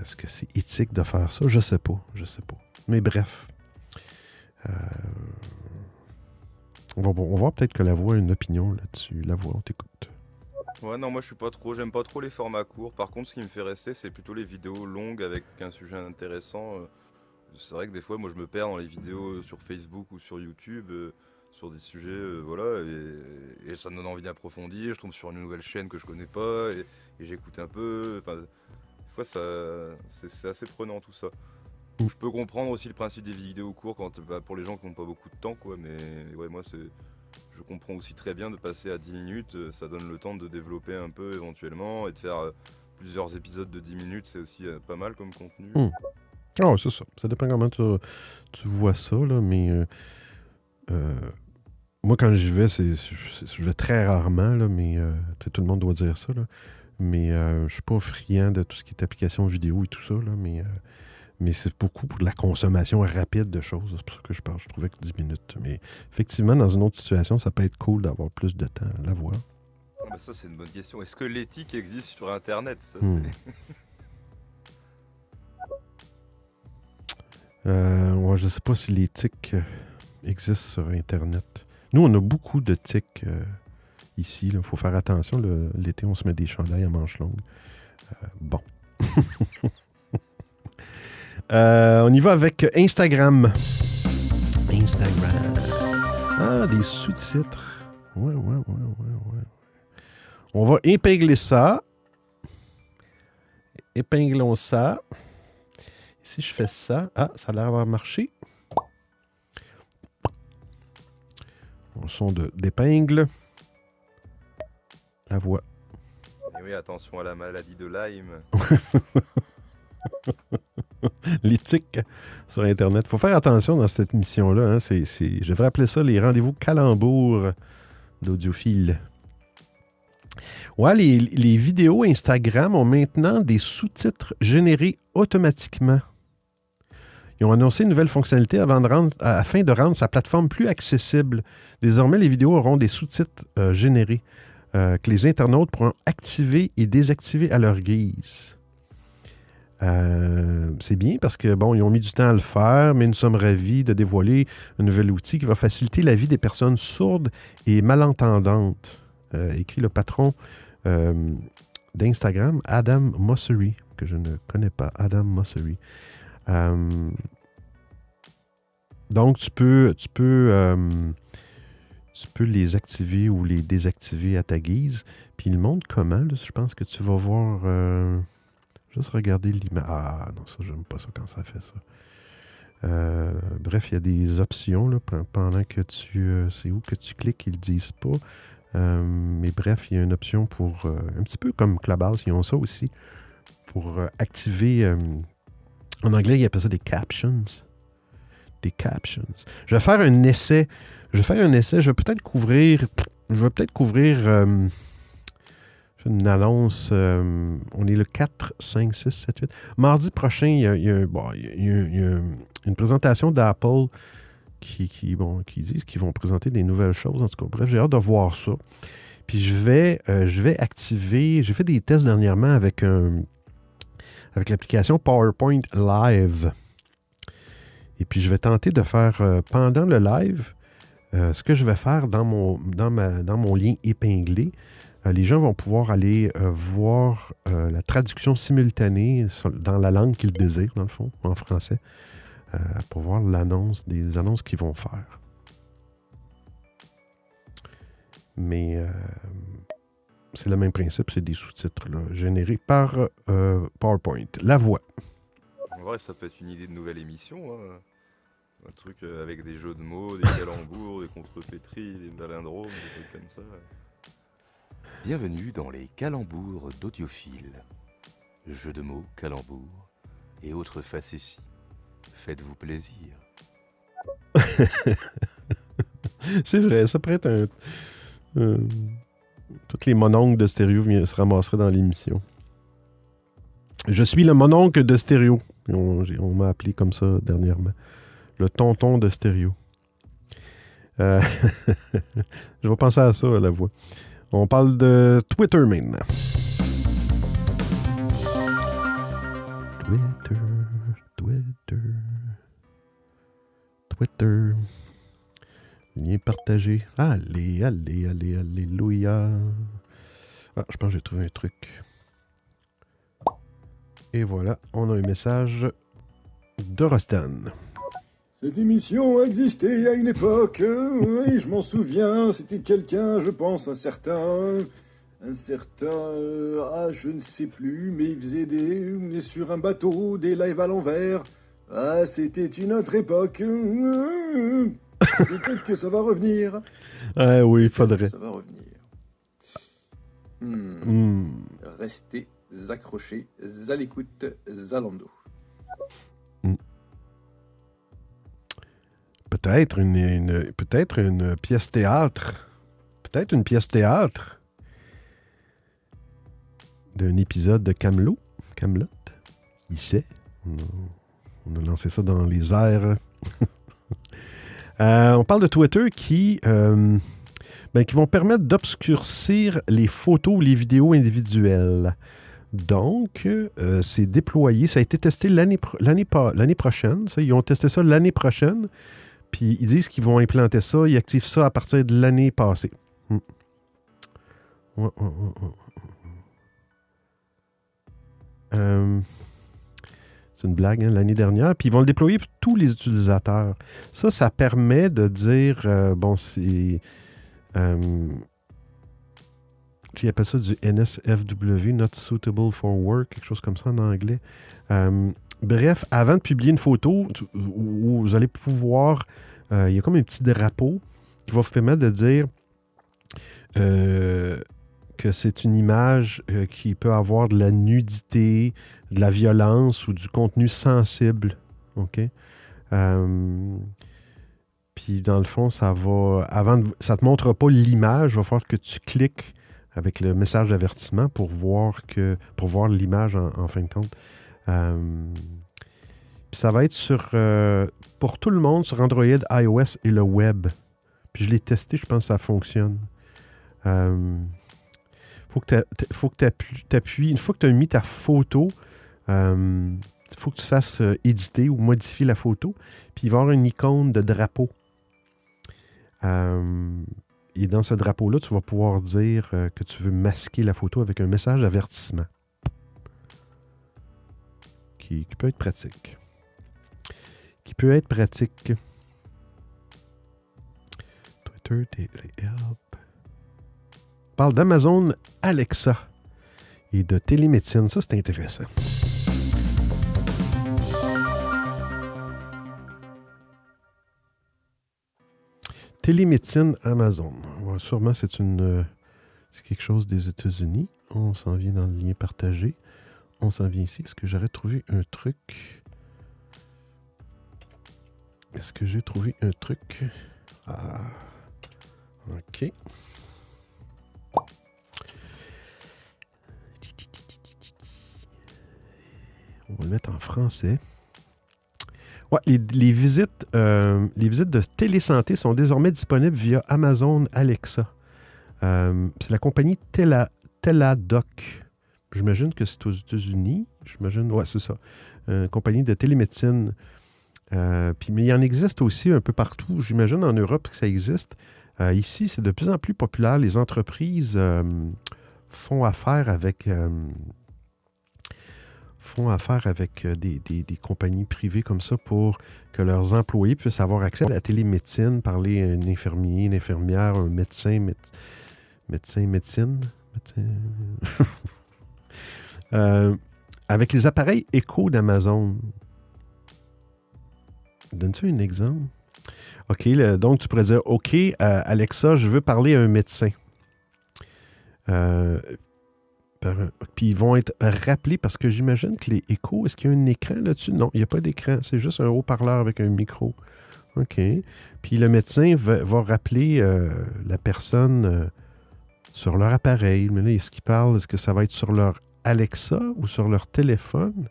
S1: est-ce que éthique de faire ça? Je sais pas. Je sais pas. Mais bref. On va, on peut-être que la voix a une opinion là-dessus. La voix, on t'écoute.
S3: Ouais, non, moi je suis pas trop, j'aime pas trop les formats courts. Par contre, ce qui me fait rester, c'est plutôt les vidéos longues avec un sujet intéressant. Euh, C'est vrai que des fois, moi je me perds dans les vidéos sur Facebook ou sur YouTube euh, sur des sujets, euh, voilà, et, ça me donne envie d'approfondir. Je tombe sur une nouvelle chaîne que je connais pas et, j'écoute un peu. Enfin, des fois, c'est assez prenant tout ça. Je peux comprendre aussi le principe des vidéos courtes quand, bah, pour les gens qui n'ont pas beaucoup de temps, quoi. Mais ouais, moi c'est je comprends aussi très bien de passer à 10 minutes, euh, ça donne le temps de développer un peu éventuellement et de faire euh, plusieurs épisodes de 10 minutes, c'est aussi euh, pas mal comme contenu.
S1: Ah, c'est ça. Ça dépend comment tu, vois ça, là, mais moi, quand j'y vais, c'est, je vais très rarement, là, mais tout le monde doit dire ça, là. Mais je suis pas friand de tout ce qui est application vidéo et tout ça, là, mais, mais c'est beaucoup pour de la consommation rapide de choses. C'est pour ça que je parle. Je trouvais que 10 minutes. Mais effectivement, dans une autre situation, ça peut être cool d'avoir plus de temps à la voir.
S3: Ah ça c'est une bonne question. Est-ce que l'éthique existe sur Internet? Ça,
S1: Hmm. Euh, ouais, je sais pas si tics euh, existent sur Internet. Nous, on a beaucoup de tics euh, ici. Il faut faire attention. L'été, on se met des chandails à manches longues. Euh, bon. Euh, on y va avec Instagram. Instagram. Ah, des sous-titres. Ouais, ouais, ouais, ouais, ouais. On va épingler ça. Épinglons ça. Si je fais ça, ah, ça a l'air d'avoir marché. Un son de- d'épingle. La voix.
S3: Oui, attention à la maladie de Lyme.
S1: L'éthique sur Internet. Il faut faire attention dans cette mission-là. hein. C'est- je devrais appeler ça les rendez-vous calembours d'audiophiles. Ouais, les, vidéos Instagram ont maintenant des sous-titres générés automatiquement. Ils ont annoncé une nouvelle fonctionnalité afin de rendre sa plateforme plus accessible. Désormais, les vidéos auront des sous-titres euh, générés euh, que les internautes pourront activer et désactiver à leur guise. Euh, c'est bien parce que, bon, ils ont mis du temps à le faire, mais nous sommes ravis de dévoiler un nouvel outil qui va faciliter la vie des personnes sourdes et malentendantes, euh, écrit le patron euh, d'Instagram, Adam Mossery, que je ne connais pas, Adam Mossery. Donc, tu peux, tu, peux, tu peux les activer ou les désactiver à ta guise. Puis il montre comment. je pense que tu vas voir. Juste regarder l'image. Ah non, ça, j'aime pas ça quand ça fait ça. Euh, bref, il y a des options pendant que tu. euh, c'est où que tu cliques, ils ne disent pas. Euh, mais bref, il y a une option pour. un petit peu comme Clubhouse, ils ont ça aussi. Pour activer. en anglais, ils appellent ça des captions. Des captions. Je vais faire un essai. Je vais faire un essai. Je vais peut-être couvrir. Je vais peut-être couvrir. Euh, une annonce. euh, on est le 4, 5, 6, 7, 8. Mardi prochain, il y a, une présentation d'Apple qui, qui, disent qu'ils vont présenter des nouvelles choses. En tout cas, bref, j'ai hâte de voir ça. Puis je vais, euh, je vais activer. J'ai fait des tests dernièrement avec, un- avec l'application PowerPoint Live. Et puis je vais tenter de faire euh, pendant le live euh, ce que je vais faire dans mon lien épinglé. Euh, les gens vont pouvoir aller euh, voir euh, la traduction simultanée dans la langue qu'ils désirent, dans le fond, en français, pour voir l'annonce des annonces qu'ils vont faire. Mais euh, c'est le même principe, c'est des sous-titres générés par euh, PowerPoint. La voix.
S3: En vrai, ça peut être une idée de nouvelle émission. hein. Un truc avec des jeux de mots, des calembours, des contrepétries, des palindromes, des trucs comme ça. Bienvenue dans les calembours d'Audiophile. Jeux de mots, calembours et autres facéties. Faites-vous plaisir.
S1: c'est vrai, ça pourrait être un. euh, toutes les mononcles de stéréo se ramasseraient dans l'émission. Je suis le mononcle de stéréo. On, m'a appelé comme ça dernièrement. Le tonton de stéréo. Euh, Je vais penser à ça, la voix. On parle de Twitter maintenant. Twitter, Twitter, Twitter. Lien partagé. Allez, allez, allez, alléluia. Ah, je pense que j'ai trouvé un truc. Et voilà, on a un message de Rostan.
S2: Cette émission existait à une époque, euh, oui, je m'en souviens, c'était quelqu'un, je pense, un certain... Un certain... euh, ah, je ne sais plus, mais il faisait des... des- sur un bateau, des lives à l'envers. Ah, c'était une autre époque. euh, Peut-être que ça va revenir.
S1: Ah oui, il faudrait.
S2: Ça va revenir. Hmm.
S1: Hmm.
S2: Restez accrochés, à l'écoute, Zalando.
S1: Peut-être une, peut-être une pièce théâtre. Peut-être une pièce théâtre d'un épisode de Camelot. Camelot. Il sait. On a, lancé ça dans les airs. Euh, on parle de Twitter qui, euh, ben, qui vont permettre d'obscurcir les photos ou les vidéos individuelles. Donc, euh, c'est déployé. Ça a été testé l'année prochaine. Ils ont testé ça l'année prochaine. Puis ils disent qu'ils vont implanter ça, ils activent ça à partir de l'année passée. Hmm. Euh, c'est une blague, hein, l'année dernière. Puis ils vont le déployer pour tous les utilisateurs. Ça, ça permet de dire, euh, bon, c'est... Euh, ils appellent ça du NSFW, Not Suitable for Work, quelque chose comme ça en anglais. Euh, bref, avant de publier une photo, vous allez pouvoir. euh, il y a comme un petit drapeau qui va vous permettre de dire euh, que c'est une image euh, qui peut avoir de la nudité, de la violence ou du contenu sensible. OK? Puis dans le fond, ça va. Avant ça te montre pas l'image, il va falloir que tu cliques avec le message d'avertissement pour voir que pour voir l'image en fin de compte. Euh, puis ça va être sur euh, pour tout le monde sur Android, iOS et le web. Puis je l'ai testé, je pense que ça fonctionne. Euh, faut que t'appuies, t'appuies- une fois que tu as mis ta photo, il faut que tu fasses euh, éditer ou modifier la photo. Puis il va y avoir une icône de drapeau. Euh, et dans ce drapeau-là, tu vas pouvoir dire euh, que tu veux masquer la photo avec un message d'avertissement. Qui, peut être pratique. Qui peut être pratique. Twitter, Help. Parle d'Amazon Alexa et de télémédecine. Ça, c'est intéressant. Télémédecine Amazon. Sûrement, c'est une. euh, c'est quelque chose des États-Unis. On s'en vient dans le lien partagé. On s'en vient ici. Est-ce que j'aurais trouvé un truc? Est-ce que j'ai trouvé un truc? Ah. OK. On va le mettre en français. Euh, les visites de télésanté sont désormais disponibles via Amazon Alexa. Euh, c'est la compagnie Tela, Teladoc. J'imagine que c'est aux États-Unis. J'imagine, ouais, c'est ça. Euh, compagnie de télémédecine. Euh, puis, mais il en existe aussi un peu partout. J'imagine en Europe que ça existe. Euh, ici, c'est de plus en plus populaire. Les entreprises font affaire avec font affaire avec des, des- compagnies privées comme ça pour que leurs employés puissent avoir accès à la télémédecine, parler à un infirmier, une infirmière, un médecin, méde- médecin, médecine. médecin. Euh, avec les appareils écho d'Amazon. Donne-tu un exemple? OK, donc tu pourrais dire OK, euh, Alexa, je veux parler à un médecin. Euh, puis ils vont être rappelés parce que j'imagine que les échos, est-ce qu'il y a un écran là-dessus? Non, il n'y a pas d'écran. C'est juste un haut-parleur avec un micro. OK. Puis le médecin va, rappeler la personne sur leur appareil. Mais là, est-ce qu'ils parlent? Est-ce que ça va être sur leur Alexa ou sur leur téléphone?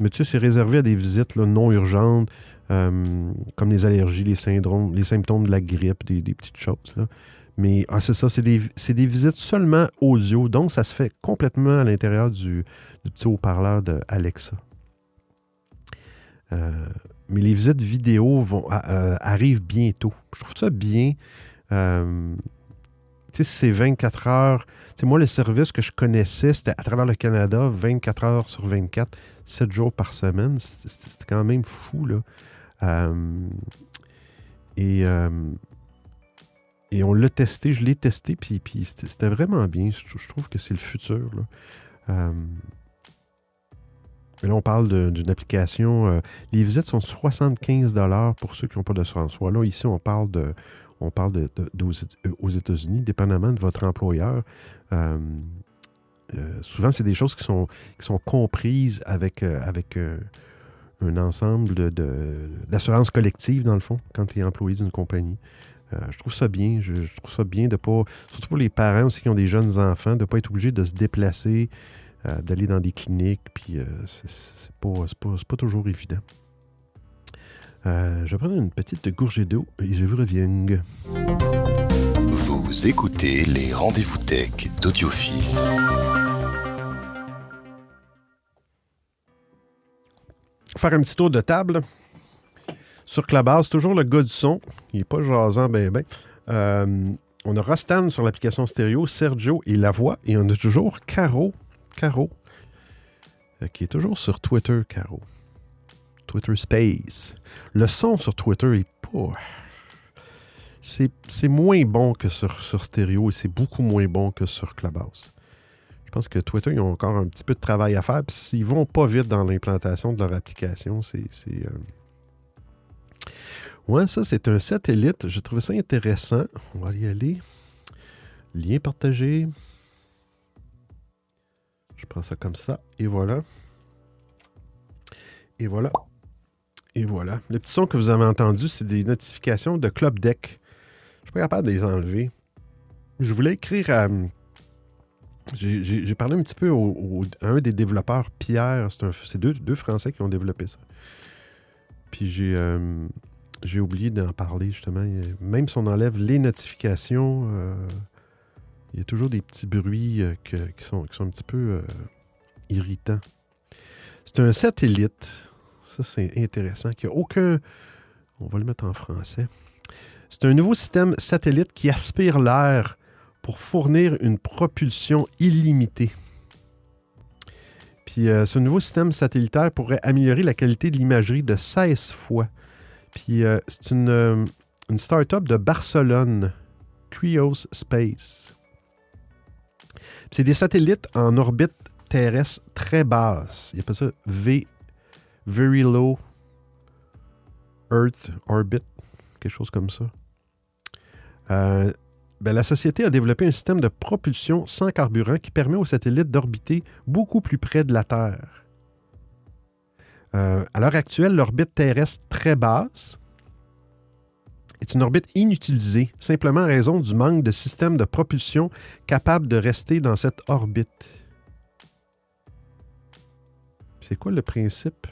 S1: Mais tu sais, c'est réservé à des visites non urgentes, euh, comme les allergies, les syndromes, les symptômes de la grippe, des, petites choses. Mais ah, c'est ça, c'est des, visites seulement audio. Donc, ça se fait complètement à l'intérieur du, petit haut-parleur de Alexa. Euh, mais les visites vidéo vont, euh, arrivent bientôt. Je trouve ça bien. Tu sais, c'est 24 heures. Tu moi, le service que je connaissais, c'était à travers le Canada, 24 heures sur 24, 7 jours par semaine. C'était quand même fou, là. Euh, et, euh, et on l'a testé, je l'ai testé, puis, puis c'était vraiment bien. Je, trouve que c'est le futur, là. Euh, mais là, on parle de- d'une application. les visites sont 75 pour ceux qui n'ont pas d'assurance. Soit là, ici, on parle de, on parle d'aux, aux États-Unis, dépendamment de votre employeur. Euh, euh, souvent, c'est des choses qui sont, comprises avec, euh, euh, un ensemble d'assurance collective, dans le fond, quand tu es employé d'une compagnie. Euh, je trouve ça bien. Je, trouve ça bien de pas. Surtout pour les parents aussi qui ont des jeunes enfants, de ne pas être obligé de se déplacer, euh, d'aller dans des cliniques. Puis euh, c'est pas toujours évident. Euh, je vais prendre une petite gorgée d'eau et je vous reviens.
S6: Vous écoutez les rendez-vous tech d'Audiophile.
S1: faire un petit tour de table. Sur Clubhouse, toujours le gars du son. Il n'est pas jasant, ben ben. Euh, on a Rostan sur l'application stéréo, Sergio et La Voix. Et on a toujours Caro. Caro. euh, qui est toujours sur Twitter, Caro. Twitter Space. Le son sur Twitter est pas. C'est, moins bon que sur, sur stéréo et c'est beaucoup moins bon que sur Clubhouse. Je pense que Twitter, ils ont encore un petit peu de travail à faire. Puis s'ils vont pas vite dans l'implantation de leur application, c'est, euh, Ouais, ça, c'est un satellite. J'ai trouvé ça intéressant. On va y aller. Lien partagé. Je prends ça comme ça. Et voilà. Et voilà. Et voilà. Le petit son que vous avez entendu, c'est des notifications de Club Deck. Je suis pas capable de les enlever. Je voulais écrire à. J'ai- J'ai parlé un petit peu à un des développeurs, Pierre. C'est deux, Français qui ont développé ça. Puis j'ai j'ai oublié d'en parler, justement. Même si on enlève les notifications, euh, il y a toujours des petits bruits euh, que- qui, sont, qui sont un petit peu euh, irritants. C'est un satellite. Ça, c'est intéressant. Qui a aucun. On va le mettre en français. C'est un nouveau système satellite qui aspire l'air pour fournir une propulsion illimitée. Puis euh, ce nouveau système satellitaire pourrait améliorer la qualité de l'imagerie de 16 fois. Puis euh, c'est une, euh, une start-up de Barcelone, Krios Space. C'est des satellites en orbite terrestre très basse. Il appelle ça V, Very Low Earth Orbit, quelque chose comme ça. Euh, ben, la société a développé un système de propulsion sans carburant qui permet aux satellites d'orbiter beaucoup plus près de la Terre. Euh, à l'heure actuelle, l'orbite terrestre très basse est une orbite inutilisée, simplement en raison du manque de système de propulsion capable de rester dans cette orbite. C'est quoi le principe?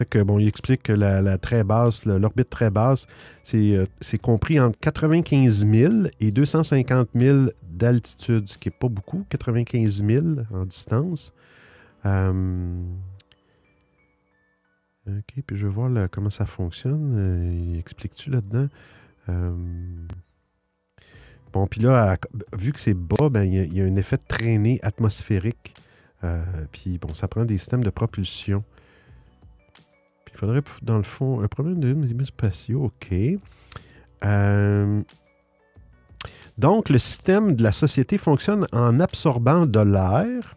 S1: Fait bon, il explique que la, très basse, l'orbite très basse, c'est euh, compris entre 95 000 et 250 000 d'altitude, ce qui n'est pas beaucoup, 95 000 en distance. Euh, OK, puis je vais voir comment ça fonctionne. Euh, Explique-tu là-dedans? Bon, puis là, vu que c'est bas, ben, il y, a- un effet de traînée atmosphérique. Puis bon, ça prend des systèmes de propulsion. Il faudrait, dans le fond, un problème de des spatiaux, OK. Euh, donc, le système de la société fonctionne en absorbant de l'air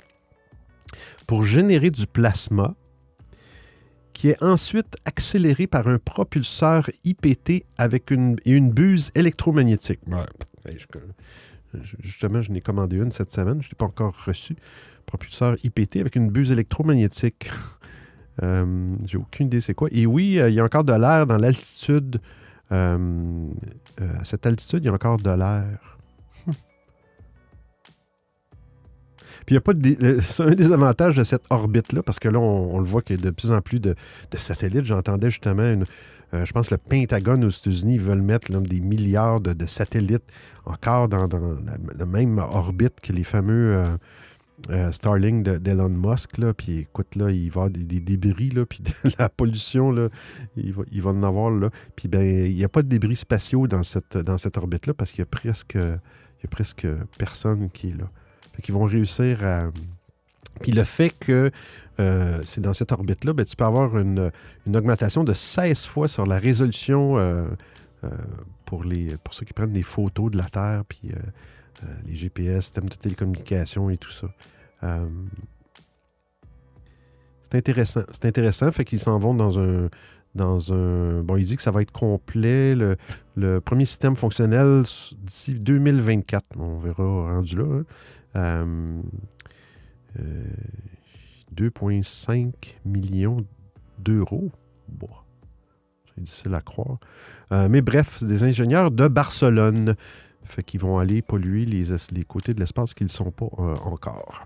S1: pour générer du plasma qui est ensuite accéléré par un propulseur IPT avec une, une buse électromagnétique. Ben, justement, je n'ai commandé une cette semaine, je ne l'ai pas encore reçu. Propulseur IPT avec une buse électromagnétique. Euh, J'ai aucune idée c'est quoi. Et oui, euh, il y a encore de l'air dans l'altitude. Euh, à cette altitude, il y a encore de l'air. Puis il y a pas de c'est un des avantages de cette orbite-là, parce que là, on, le voit qu'il y a de plus en plus de, satellites. J'entendais justement, une, je pense le Pentagone aux États-Unis veulent mettre des milliards de, satellites encore dans, la, même orbite que les fameux euh, Starlink de- d'Elon Musk. Là. Puis écoute, là, il va y avoir des, débris, là, puis la pollution, là, il, va, il va en avoir. Là. Puis ben, il n'y a pas de débris spatiaux dans cette, dans cette orbite-là parce qu'il y a presque, a presque personne qui est là. Fait vont réussir à. Puis le fait que euh, c'est dans cette orbite-là, ben, tu peux avoir une, une augmentation de 16 fois sur la résolution euh, euh, pour, les, pour ceux qui prennent des photos de la Terre, puis les GPS, systèmes de télécommunication et tout ça. Euh, c'est intéressant. C'est intéressant. Fait qu'ils s'en vont dans un. Dans un. Bon, il dit que ça va être complet. Le, premier système fonctionnel d'ici 2024. On verra rendu là. hein. Euh, euh, 2,5 millions d'euros. Bon, c'est difficile à croire. Mais bref, c'est des ingénieurs de Barcelone. Fait qu'ils vont aller polluer les, les côtés de l'espace qu'ils ne sont pas encore.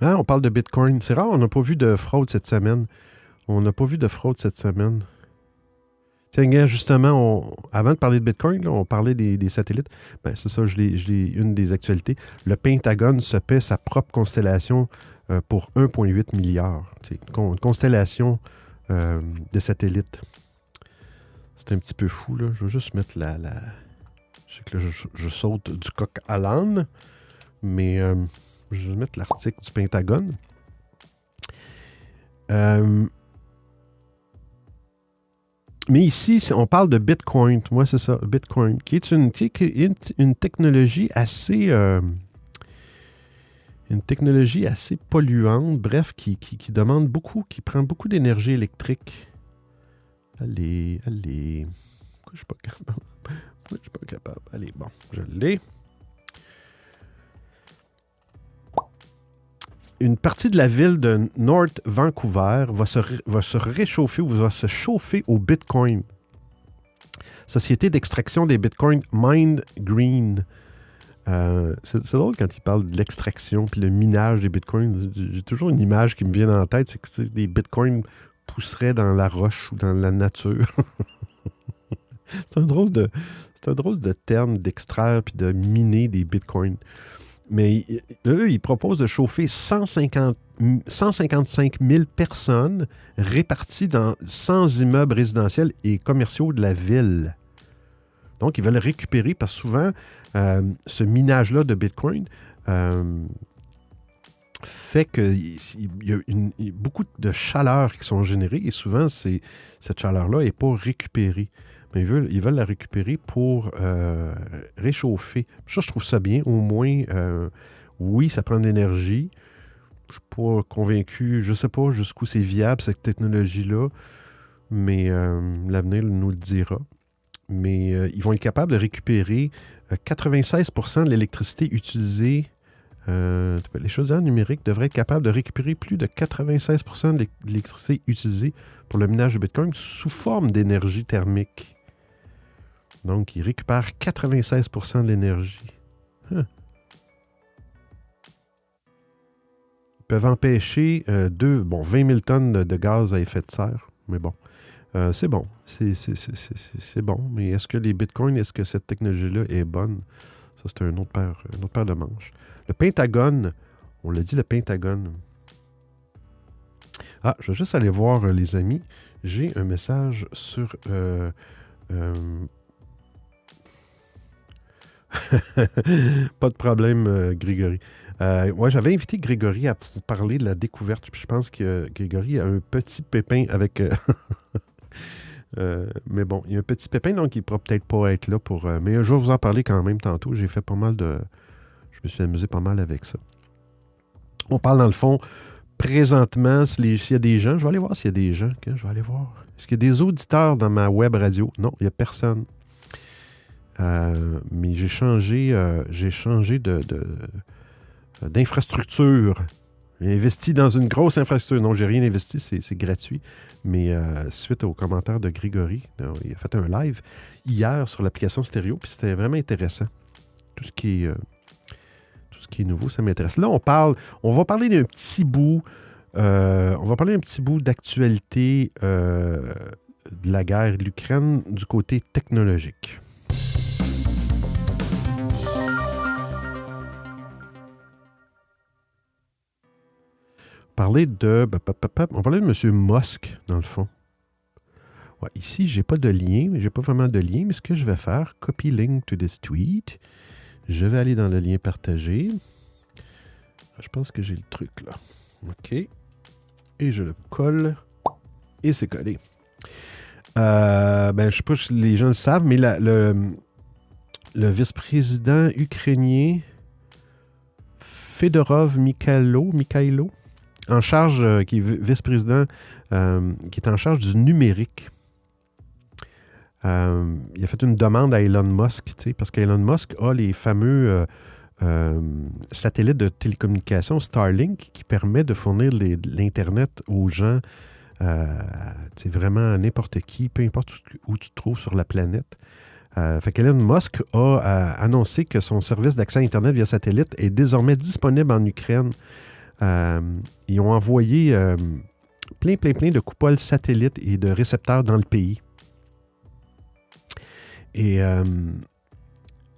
S1: Hein, on parle de Bitcoin. C'est rare, on n'a pas vu de fraude cette semaine. On n'a pas vu de fraude cette semaine. Tiens, justement, avant de parler de Bitcoin, on parlait des, satellites. Ben, c'est ça, une des actualités. Le Pentagone se paie sa propre constellation euh, pour 1,8 milliard. Une, une constellation euh, de satellites. C'est un petit peu fou, là. Je vais juste mettre la... Je sais que là, je, saute du coq à l'âne, mais euh, je vais mettre l'article du Pentagone. Euh, mais ici, on parle de Bitcoin. Moi, c'est ça, Bitcoin, qui est une, technologie assez. euh, une technologie assez polluante, bref, qui demande beaucoup, qui prend beaucoup d'énergie électrique. Allez, allez. Pourquoi je suis pas capable? Pourquoi je suis pas capable? Allez, bon, je l'ai. Une partie de la ville de North Vancouver va se, va se réchauffer ou va se chauffer au Bitcoin. Société d'extraction des Bitcoins Mind Green. Euh, c'est drôle quand il parle de l'extraction puis le minage des bitcoins. J'ai toujours une image qui me vient en tête, c'est que c'est des bitcoins pousseraient dans la roche ou dans la nature. c'est un drôle de c'est un drôle de terme d'extraire puis de miner des bitcoins. Mais eux, ils proposent de chauffer 150, 155 000 personnes réparties dans 100 immeubles résidentiels et commerciaux de la ville. Donc, ils veulent récupérer parce que souvent, euh, ce minage-là de Bitcoin euh, fait qu'il y a beaucoup de chaleur qui sont générées et souvent, c'est- cette chaleur-là n'est pas récupérée. Mais ils veulent, ils veulent la récupérer pour euh, réchauffer. Ça, je trouve ça bien. Au moins, euh, oui, ça prend de l'énergie. Je ne suis pas convaincu. Je ne sais pas jusqu'où c'est viable, cette technologie-là. Mais euh, l'avenir nous le dira. Mais ils vont être capables de récupérer euh, 96% de l'électricité utilisée. Euh, les chaudières numériques devraient être capables de récupérer plus de 96 de l'é- de l'électricité utilisée pour le minage de Bitcoin sous forme d'énergie thermique. Donc, ils récupèrent 96% de l'énergie. Huh. Ils peuvent empêcher euh, deux, bon, 20 000 tonnes de, gaz à effet de serre. Mais bon, euh, c'est bon. C'est- bon. Mais est-ce que les bitcoins, est-ce que cette technologie-là est bonne? Ça, c'est un une autre paire de manches. Le Pentagone, on l'a dit, le Pentagone. Ah, je vais juste aller voir, euh, les amis. J'ai un message sur. euh, euh, Pas de problème, Grégory. Euh, ouais, j'avais invité Grégory à vous parler de la découverte. Je pense que Grégory a un petit pépin avec. mais bon, il y a un petit pépin, donc il ne pourra peut-être pas être là pour. mais je vais vous en parler quand même tantôt. J'ai fait pas mal de. Je me suis amusé pas mal avec ça. On parle dans le fond, présentement, s'il y a des gens, je vais aller voir s'il y a des gens. ok, je vais aller voir. Est-ce qu'il y a des auditeurs dans ma web radio? Non, il n'y a personne. Euh, mais j'ai changé, euh, de, d'infrastructure. J'ai investi dans une grosse infrastructure. Non, j'ai rien investi, c'est, gratuit. Mais euh, suite aux commentaires de Grégory, il a fait un live hier sur l'application stéréo, puis c'était vraiment intéressant. Tout ce qui est, ce qui est nouveau, ça m'intéresse. Là, on parle, on va parler d'un petit bout, euh, on va parler d'un petit bout d'actualité euh, de la guerre de l'Ukraine du côté technologique. Parler de. bah, bah, bah, On parler de M. Musk, dans le fond. Ici, j'ai pas de lien, j'ai pas vraiment de lien, mais ce que je vais faire, copy link to this tweet. Je vais aller dans le lien partagé. Je pense que j'ai le truc là. OK. Et je le colle. Et c'est collé. Euh, ben, je sais pas si les gens le savent, mais le, vice-président ukrainien Fedorov Mikhailo, Mikhailo en charge, euh, qui est vi- vice-président, euh, qui est en charge du numérique. Euh, il a fait une demande à Elon Musk, parce qu'Elon Musk a les fameux euh, euh, satellites de télécommunication Starlink qui permet de fournir l'Internet aux gens, vraiment à n'importe qui, peu importe où, tu te trouves sur la planète. Fait qu'Elon Musk a annoncé que son service d'accès à Internet via satellite est désormais disponible en Ukraine. Ils ont envoyé plein, plein, plein de coupoles satellites et de récepteurs dans le pays. Et, euh,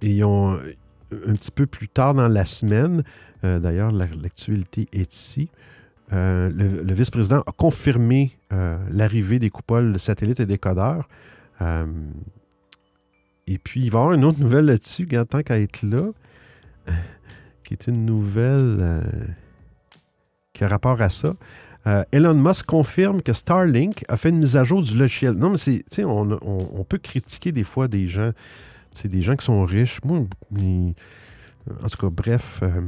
S1: un petit peu plus tard dans la semaine, euh, d'ailleurs, la- l'actualité est ici, euh, le, vice-président a confirmé l'arrivée des coupoles satellites et décodeurs. Euh, et puis, il va y avoir une autre nouvelle là-dessus, tant qu'à être là, qui est une nouvelle qui a rapport à ça. Euh, Elon Musk confirme que Starlink a fait une mise à jour du logiciel. Non, mais c'est, on, on- on peut critiquer des fois des gens, c'est des gens qui sont riches. Moi, En tout cas, bref, euh,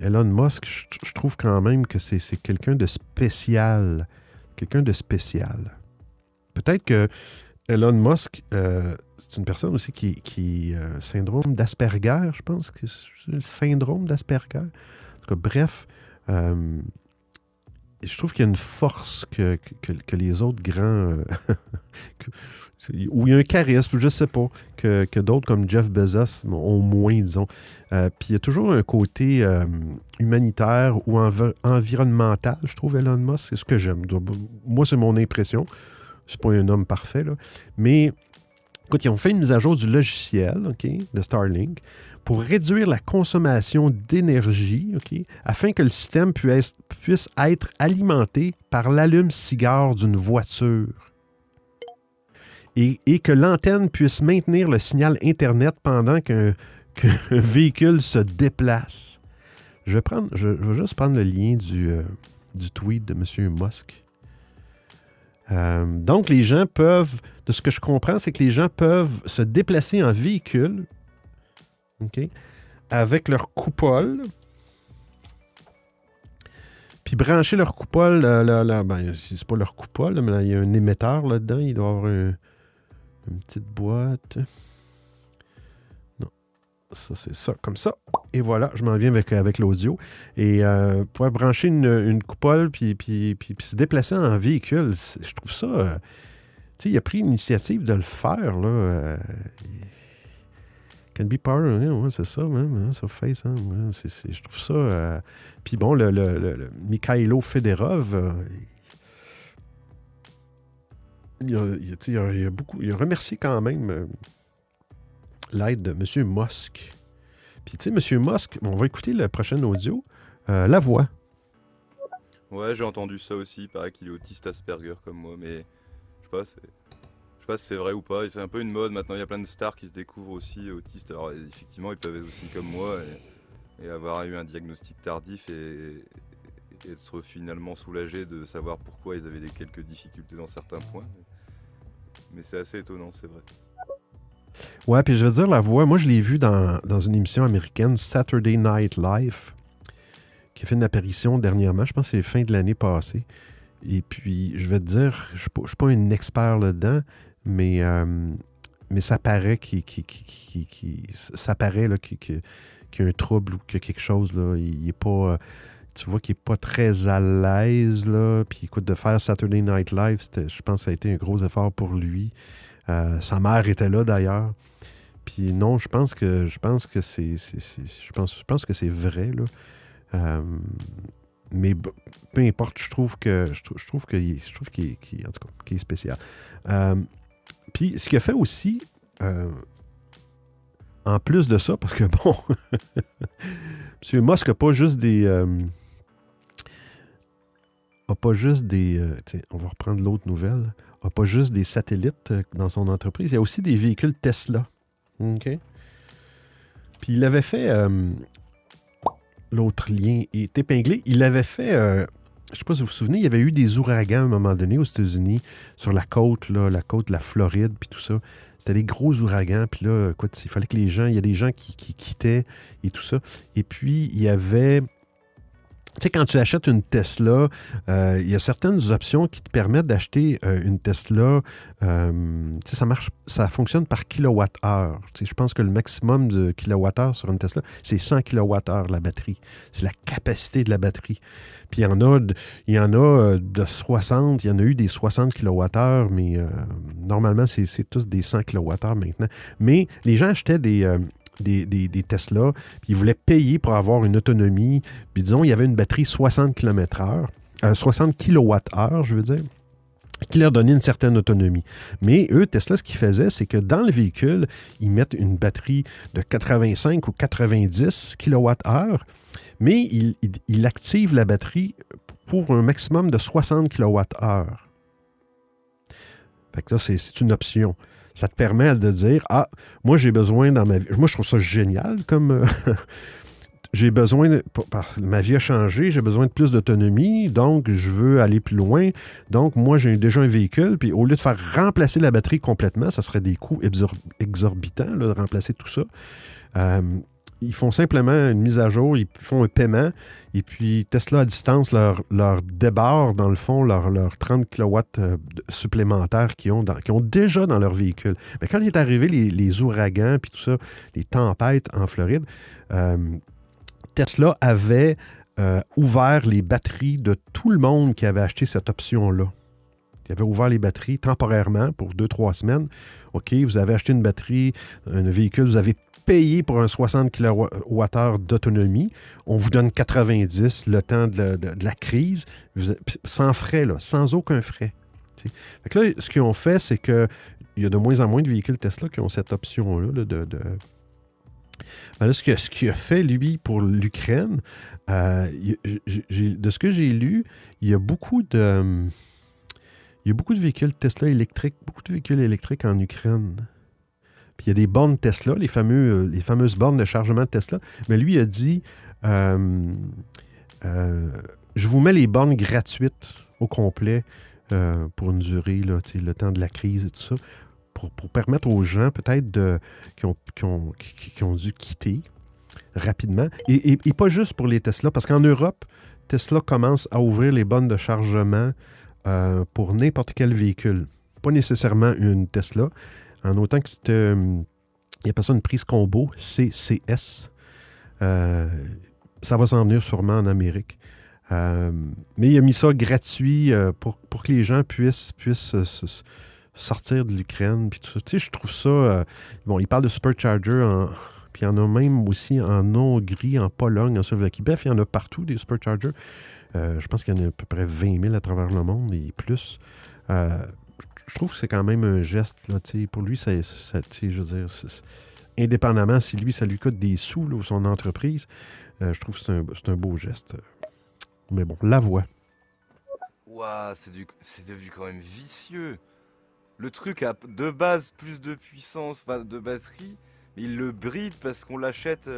S1: Elon Musk, je, trouve quand même que c'est quelqu'un de spécial. Quelqu'un de spécial. Peut-être que Elon Musk, euh, c'est une personne aussi qui, qui syndrome d'Asperger, je pense que le syndrome d'Asperger. En tout cas, bref, je trouve qu'il y a une force que, que, les autres grands, euh, ou il y a un charisme, je ne sais pas, que, que d'autres comme Jeff Bezos ont moins, disons. Euh, Puis il y a toujours un côté euh, humanitaire ou env- environnemental, je trouve, Elon Musk. C'est ce que j'aime. Moi, c'est mon impression. C'est pas un homme parfait, là. Mais, écoute, ils ont fait une mise à jour du logiciel, OK, de Starlink, pour réduire la consommation d'énergie, afin que le système puisse, puisse être alimenté par l'allume-cigare d'une voiture. Et, et que l'antenne puisse maintenir le signal Internet pendant qu'un véhicule se déplace. Je vais, prendre, je vais juste prendre le lien du, euh, du tweet de M. Musk. Euh, donc, les gens peuvent, de ce que je comprends, c'est que les gens peuvent se déplacer en véhicule Avec leur coupole, puis brancher leur coupole. là, là, ben, c'est pas leur coupole, mais là, il y a un émetteur là-dedans. Il doit avoir un- une petite boîte. Non. Ça, c'est ça, comme ça. Et voilà, je m'en viens avec, avec l'audio. Et euh, pouvoir brancher une, coupole puis, puis, puis, se déplacer en véhicule, je trouve ça. euh, tu sais, il a pris l'initiative de le faire, là. euh, Be power, ouais, c'est ça, même, hein, sur Face. hein, je trouve ça. euh, Puis bon, le, le, Mikhailo Federov, euh, il, a, remercié quand même euh, l'aide de M. Musk. Puis tu sais, M. Musk, on va écouter le prochain audio, la voix.
S3: Ouais, j'ai entendu ça aussi. Il paraît qu'il est autiste Asperger comme moi, mais je sais pas, c'est. Je sais pas si c'est vrai ou pas, c'est un peu une mode maintenant. Il y a plein de stars qui se découvrent aussi autistes. Alors, effectivement, ils peuvent être aussi comme moi et, avoir eu un diagnostic tardif et, être finalement soulagés de savoir pourquoi ils avaient des quelques difficultés dans certains points. Mais c'est assez étonnant, c'est vrai.
S1: Ouais, puis je veux dire, la voix, moi je l'ai vu dans, dans une émission américaine, Saturday Night Live, qui a fait une apparition dernièrement, je pense que c'est fin de l'année passée. Et puis, je vais te dire, je ne suis pas un expert là-dedans, mais, euh, mais ça paraît qu'il qu'il- qu'il- qu'il- ça paraît qu'il y a un trouble ou a quelque chose. Là. Il, est pas. euh, tu vois qu'il n'est pas très à l'aise. Puis écoute, de faire Saturday Night Live, je pense que ça a été un gros effort pour lui. Euh, sa mère était là d'ailleurs. Puis non, je pense que je pense que c'est, je pense, je pense que c'est vrai là. Euh, mais peu importe, je trouve que je, trou- je trouve que je trouve qu'il est- en tout cas qu'il est spécial. Euh, puis ce qu'il a fait aussi, euh, en plus de ça, parce que bon, M. Musk n'a pas juste des euh, a pas juste des. euh, tiens, on va reprendre l'autre nouvelle. A pas juste des satellites euh, dans son entreprise. Il y a aussi des véhicules Tesla. OK? Puis il avait fait. euh, l'autre lien est épinglé. Il avait fait. Je ne sais pas si vous vous souvenez, il y avait eu des ouragans à un moment donné aux États-Unis, sur la côte, la côte la Floride, puis tout ça. C'était des gros ouragans, puis là, écoute, il fallait que les gens, il y a des gens qui quittaient et tout ça. Et puis, il y avait tu sais, quand tu achètes une Tesla, euh, il y a certaines options qui te permettent d'acheter euh, une Tesla. euh, tu sais, ça marche, ça fonctionne par kilowatt-heure. Je pense que le maximum de kilowatt-heure sur une Tesla, c'est 100 kilowatt-heure la batterie. C'est la capacité de la batterie. Puis il y en a, il y en a de 60, il y en a eu des 60 kWh, mais normalement, c'est tous des 100 kWh maintenant. Mais les gens achetaient des, des, Tesla, puis ils voulaient payer pour avoir une autonomie. Puis disons, il y avait une batterie 60 km/h, euh, 60 kWh, je veux dire qui leur donnait une certaine autonomie. Mais eux, Tesla, ce qu'ils faisaient, c'est que dans le véhicule, ils mettent une batterie de 85 ou 90 kWh, mais ils, activent la batterie pour un maximum de 60 kWh. Fait là, c'est une option. Ça te permet de dire Ah, moi, j'ai besoin dans ma vie. Moi, je trouve ça génial comme. euh, j'ai besoin. ma vie a changé, j'ai besoin de plus d'autonomie, donc je veux aller plus loin. Donc, moi, j'ai déjà un véhicule, puis au lieu de faire remplacer la batterie complètement, ça serait des coûts exor- exorbitants de remplacer tout ça. Euh, ils font simplement une mise à jour, ils font un paiement, et puis Tesla à distance leur, leur débarre, dans le fond, leurs leur 30 kW supplémentaires qu'ils ont, déjà dans leur véhicule. Mais quand il est arrivé les, les ouragans, puis tout ça, les tempêtes en Floride, euh, Tesla avait euh, ouvert les batteries de tout le monde qui avait acheté cette option-là. Il avait ouvert les batteries temporairement pour deux, trois semaines. OK, vous avez acheté une batterie, un véhicule, vous avez payé pour un 60 kWh d'autonomie. On vous donne 90 le temps de la, crise, sans frais, là, sans aucun frais. Fait que là, ce qu'ils ont fait, c'est que il y a de moins en moins de véhicules Tesla qui ont cette option-là là, de, Ben ce qu'il a fait, lui, pour l'Ukraine, euh, de ce que j'ai lu, il y a beaucoup de... Il y a beaucoup de véhicules Tesla électriques, beaucoup de véhicules électriques en Ukraine. Puis il y a des bornes Tesla, les, euh, fameuses bornes de chargement de Tesla. Mais lui a dit euh, euh, Je vous mets les bornes gratuites au complet pour une durée, là, le temps de la crise et tout ça, pour, permettre aux gens peut-être qui, ont, qui, ont, dû quitter rapidement. Et- et pas juste pour les Tesla, parce qu'en Europe, Tesla commence à ouvrir les bornes de chargement euh, pour n'importe quel véhicule. Pas nécessairement une Tesla. En autant que tu te. Il y a pas ça une prise combo, CCS. Euh, ça va s'en venir sûrement en Amérique. Euh, mais il a mis ça gratuit euh, pour, pour que les gens puissent, puissent euh, se- se- sortir de l'Ukraine. Tu sais, je trouve ça. euh, bon, il parle de Supercharger, en, puis il y en a même aussi en Hongrie, en Pologne, en Slovaquie. Bref, il y en a partout des Superchargers. Euh, je pense qu'il y en a à peu près 20 000 à travers le monde et plus. Euh, je trouve que c'est quand même un geste. Pour lui, je veux indépendamment si lui, ça lui coûte des sous ou son entreprise, euh, je trouve que c'est un, un beau geste. Mais bon, la voix.
S3: Ouah, c'est devenu quand même vicieux. Le truc a de base plus de puissance, de batterie, mais il le bride parce qu'on l'achète.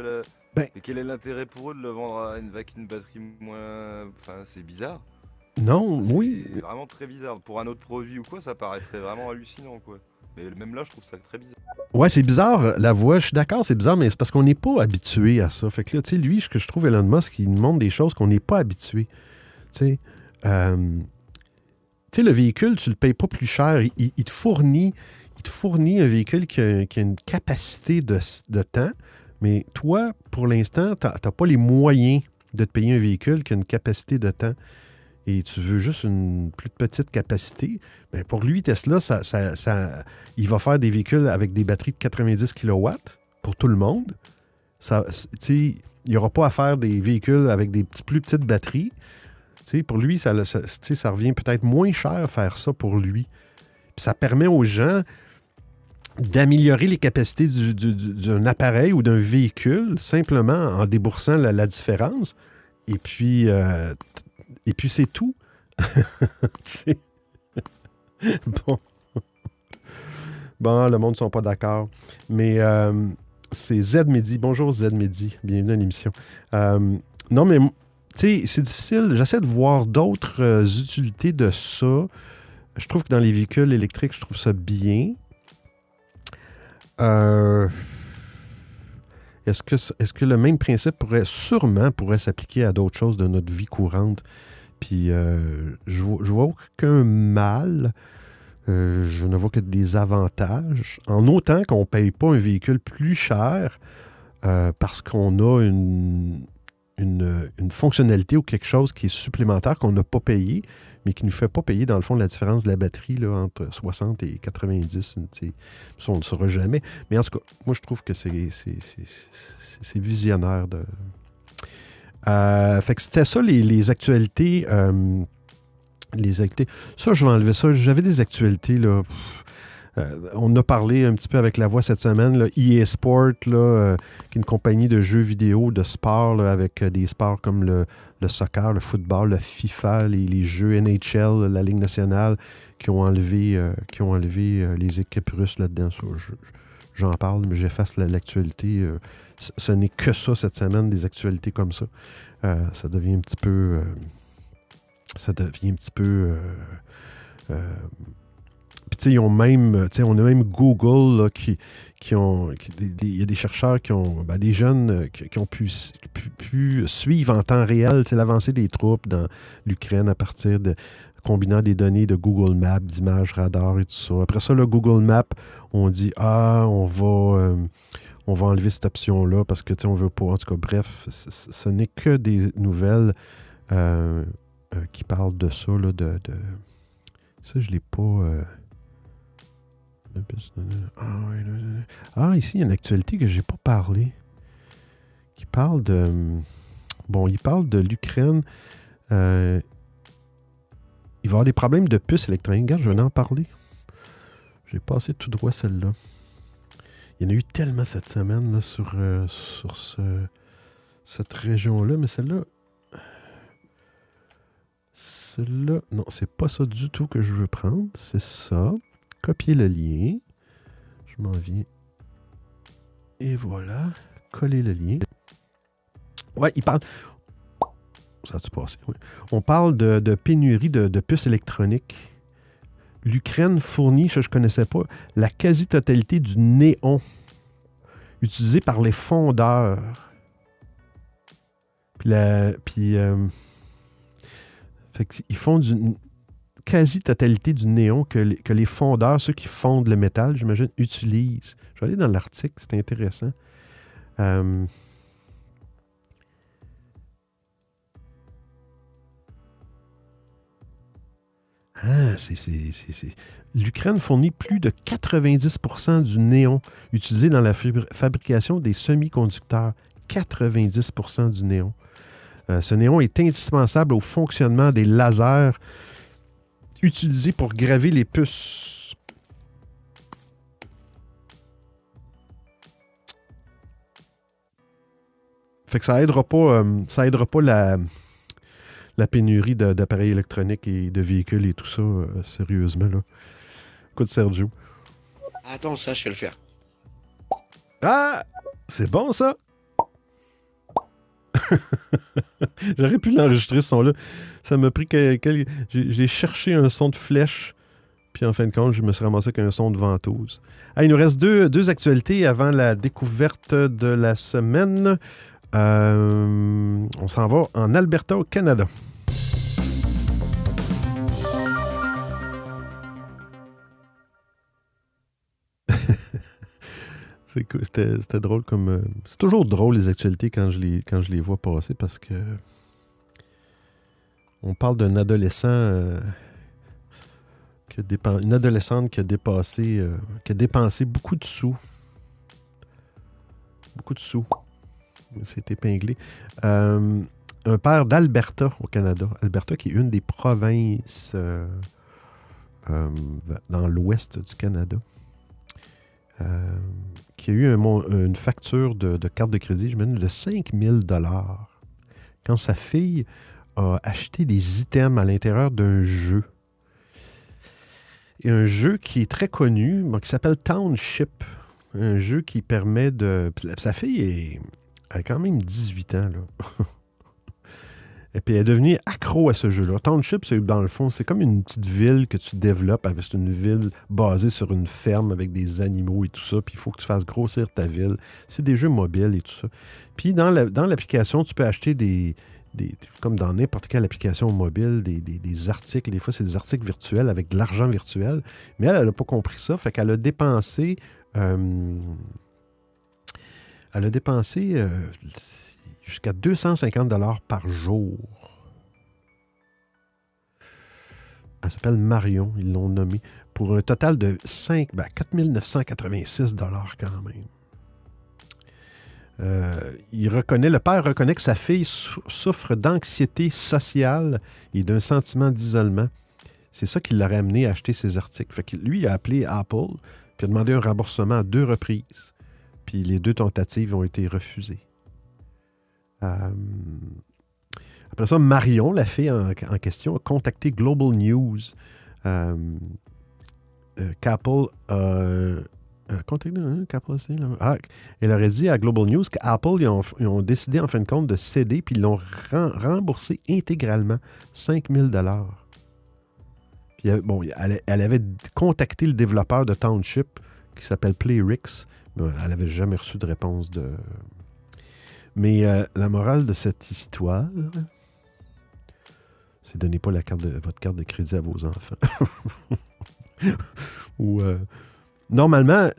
S1: Ben-
S3: Et quel est l'intérêt pour eux de le vendre à une, avec une batterie moins. Enfin, c'est bizarre.
S1: Non,
S3: C'est
S1: oui.
S3: vraiment très bizarre. Pour un autre produit ou quoi, ça paraîtrait vraiment hallucinant, quoi. Mais même là, je trouve ça très bizarre.
S1: Ouais, c'est bizarre, la voix. Je suis d'accord, c'est bizarre, mais c'est parce qu'on n'est pas habitué à ça. Fait que là, tu sais, lui, ce que je trouve, Elon Musk, il nous montre des choses qu'on n'est pas habitué. Tu sais, euh, tu sais, le véhicule, tu le payes pas plus cher. Il, te fournit, il te fournit un véhicule qui a, qui a une capacité de, de temps, mais toi, pour l'instant, tu n'as pas les moyens de te payer un véhicule qui a une capacité de temps. Et tu veux juste une plus petite capacité. Mais pour lui, Tesla, il va faire des véhicules avec des batteries de 90 kW pour tout le monde. Il n'y aura pas à faire des véhicules avec des plus petites batteries. Pour lui, ça revient peut-être moins cher faire ça pour lui. Puis ça permet aux gens d'améliorer les capacités du- du- du- d'un appareil ou d'un véhicule simplement en déboursant la, différence. Et puis, euh, et puis c'est tout. Bon. Le monde ne sont pas d'accord. Mais euh, c'est Z Medi. Bonjour Z Medi. Bienvenue à l'émission. Euh, non, mais c'est difficile. J'essaie de voir d'autres utilités de ça. Je trouve que dans les véhicules électriques, je trouve ça bien. Euh, est-ce que, le même principe pourrait sûrement pourrait s'appliquer à d'autres choses de notre vie courante? Puis euh, je, vois- vois aucun mal. Euh, je ne vois que des avantages. En autant qu'on ne paye pas un véhicule plus cher parce qu'on a une, une, fonctionnalité ou quelque chose qui est supplémentaire qu'on n'a pas payé, mais qui ne nous fait pas payer, dans le fond, la différence de la batterie là, entre 60 et 90. tu sais. Ça, on ne le saura jamais. Mais en tout cas, moi, je trouve que c'est visionnaire de. Euh, fait que c'était ça, les, actualités. euh, les actualités. Ça, je vais enlever ça. J'avais des actualités, là. Euh, on a parlé un petit peu avec la voix cette semaine. Là, EA Sport, euh, qui est une compagnie de jeux vidéo, de sport, avec euh, des sports comme le, soccer, le football, le FIFA, les, jeux NHL, la Ligue nationale, qui ont enlevé, les équipes russes là-dedans. J'en parle, mais j'efface la- l'actualité. ce n'est que ça cette semaine, des actualités comme ça. Ça devient un petit peu. ça devient un petit peu. Puis tu sais, ils ont même, tu sais, on a même Google là, qui, qui ont. Il y a des chercheurs qui ont. ben, des jeunes euh, qui, ont pu, suivre en temps réel tu sais, l'avancée des troupes dans l'Ukraine à partir de. combinant des données de Google Maps, d'images radar et tout ça. Après ça, le Google Maps, on dit Ah, on va. euh, on va enlever cette option-là parce que, tu sais, on veut pas. En tout cas, bref, ce n'est que des nouvelles euh, euh, qui parlent de ça, là, de, de- Ça, je l'ai pas... Ah. Ah, ici, il y a une actualité que j'ai pas parlé. Qui parle de... Bon, il parle de l'Ukraine. Euh, il va y avoir des problèmes de puces électroniques. Regarde, je vais en parler. J'ai passé tout droit celle-là. Il y en a eu tellement cette semaine là, sur, euh, sur ce- cette région-là, mais celle-là. Celle-là. Non, c'est pas ça du tout que je veux prendre. C'est ça. Copier le lien. Je m'en viens. Et voilà. Coller le lien. Ouais, il parle. Ça a-tu passé? On parle de, de pénurie de, de puces électroniques. L'Ukraine fournit, je ne connaissais pas, la quasi-totalité du néon utilisé par les fondeurs. Puis, puis euh, fait ils font une quasi-totalité du néon que les, fondeurs, ceux qui fondent le métal, j'imagine, utilisent. Je vais aller dans l'article, c'est intéressant. Euh, Ah, c'est. L'Ukraine fournit plus de 90% du néon utilisé dans la fabrication des semi-conducteurs. 90% du néon. Euh, ce néon est indispensable au fonctionnement des lasers utilisés pour graver les puces. Fait que ça aidera pas, euh, ça aidera pas la, la pénurie d'appareils électroniques et de véhicules et tout ça, euh, sérieusement. Là. Écoute, Sergio.
S4: Attends, ça, je vais le faire.
S1: Ah! C'est bon, ça! J'aurais pu l'enregistrer, ce son-là. Ça m'a pris que, j'ai cherché un son de flèche, puis en fin de compte, je me suis ramassé avec un son de ventouse. Ah, il nous reste deux, deux actualités avant la découverte de la semaine. Euh, on s'en va en Alberta, au Canada. C'était drôle comme. euh, c'est toujours drôle les actualités quand je les, quand je les vois passer parce que. On parle d'un adolescent. euh, qui a une adolescente qui a dépassé. euh, qui a dépensé beaucoup de sous. Beaucoup de sous. C'est épinglé. Un père d'Alberta au Canada. Alberta qui est une des provinces dans l'ouest du Canada. Euh, qui a eu mon- une facture de, carte de crédit, je mène de 5000 dollars quand sa fille a acheté des items à l'intérieur d'un jeu. Et un jeu qui est très connu, qui s'appelle Township. Un jeu qui permet de... Sa fille est, elle a quand même 18 ans, là. Et puis elle est devenue accro à ce jeu-là. Township, c'est dans le fond, c'est comme une petite ville que tu développes. C'est une ville basée sur une ferme avec des animaux et tout ça. Puis il faut que tu fasses grossir ta ville. C'est des jeux mobiles et tout ça. Puis dans la- dans l'application, tu peux acheter des, comme dans n'importe quelle application mobile, des, des- des articles. Des fois, c'est des articles virtuels avec de l'argent virtuel. Mais elle, elle n'a pas compris ça. Fait qu'elle a dépensé. euh, elle a dépensé euh, jusqu'à 250 dollars par jour. Elle s'appelle Marion, ils l'ont nommée, pour un total de 5, ben 4986 dollars quand même. Euh, il reconnaît, le père reconnaît que sa fille sou- souffre d'anxiété sociale et d'un sentiment d'isolement. C'est ça qui l'aurait amené à acheter ses articles. Lui, a appelé Apple puis a demandé un remboursement à deux reprises. Puis les deux tentatives ont été refusées. Euh, après ça, Marion, la fille en, question, a contacté Global News. Euh, euh, euh, contacté, hein? Ah, elle aurait dit à Global News qu'Apple, ils ont, décidé en fin de compte de céder, puis ils l'ont remboursé intégralement 5000 Puis il y avait- bon, elle, elle avait contacté le développeur de Township qui s'appelle Playrix, mais elle n'avait jamais reçu de réponse de. Mais euh, la morale de cette histoire, c'est donnez pas la carte de, votre carte de crédit à vos enfants. Ou euh, normalement,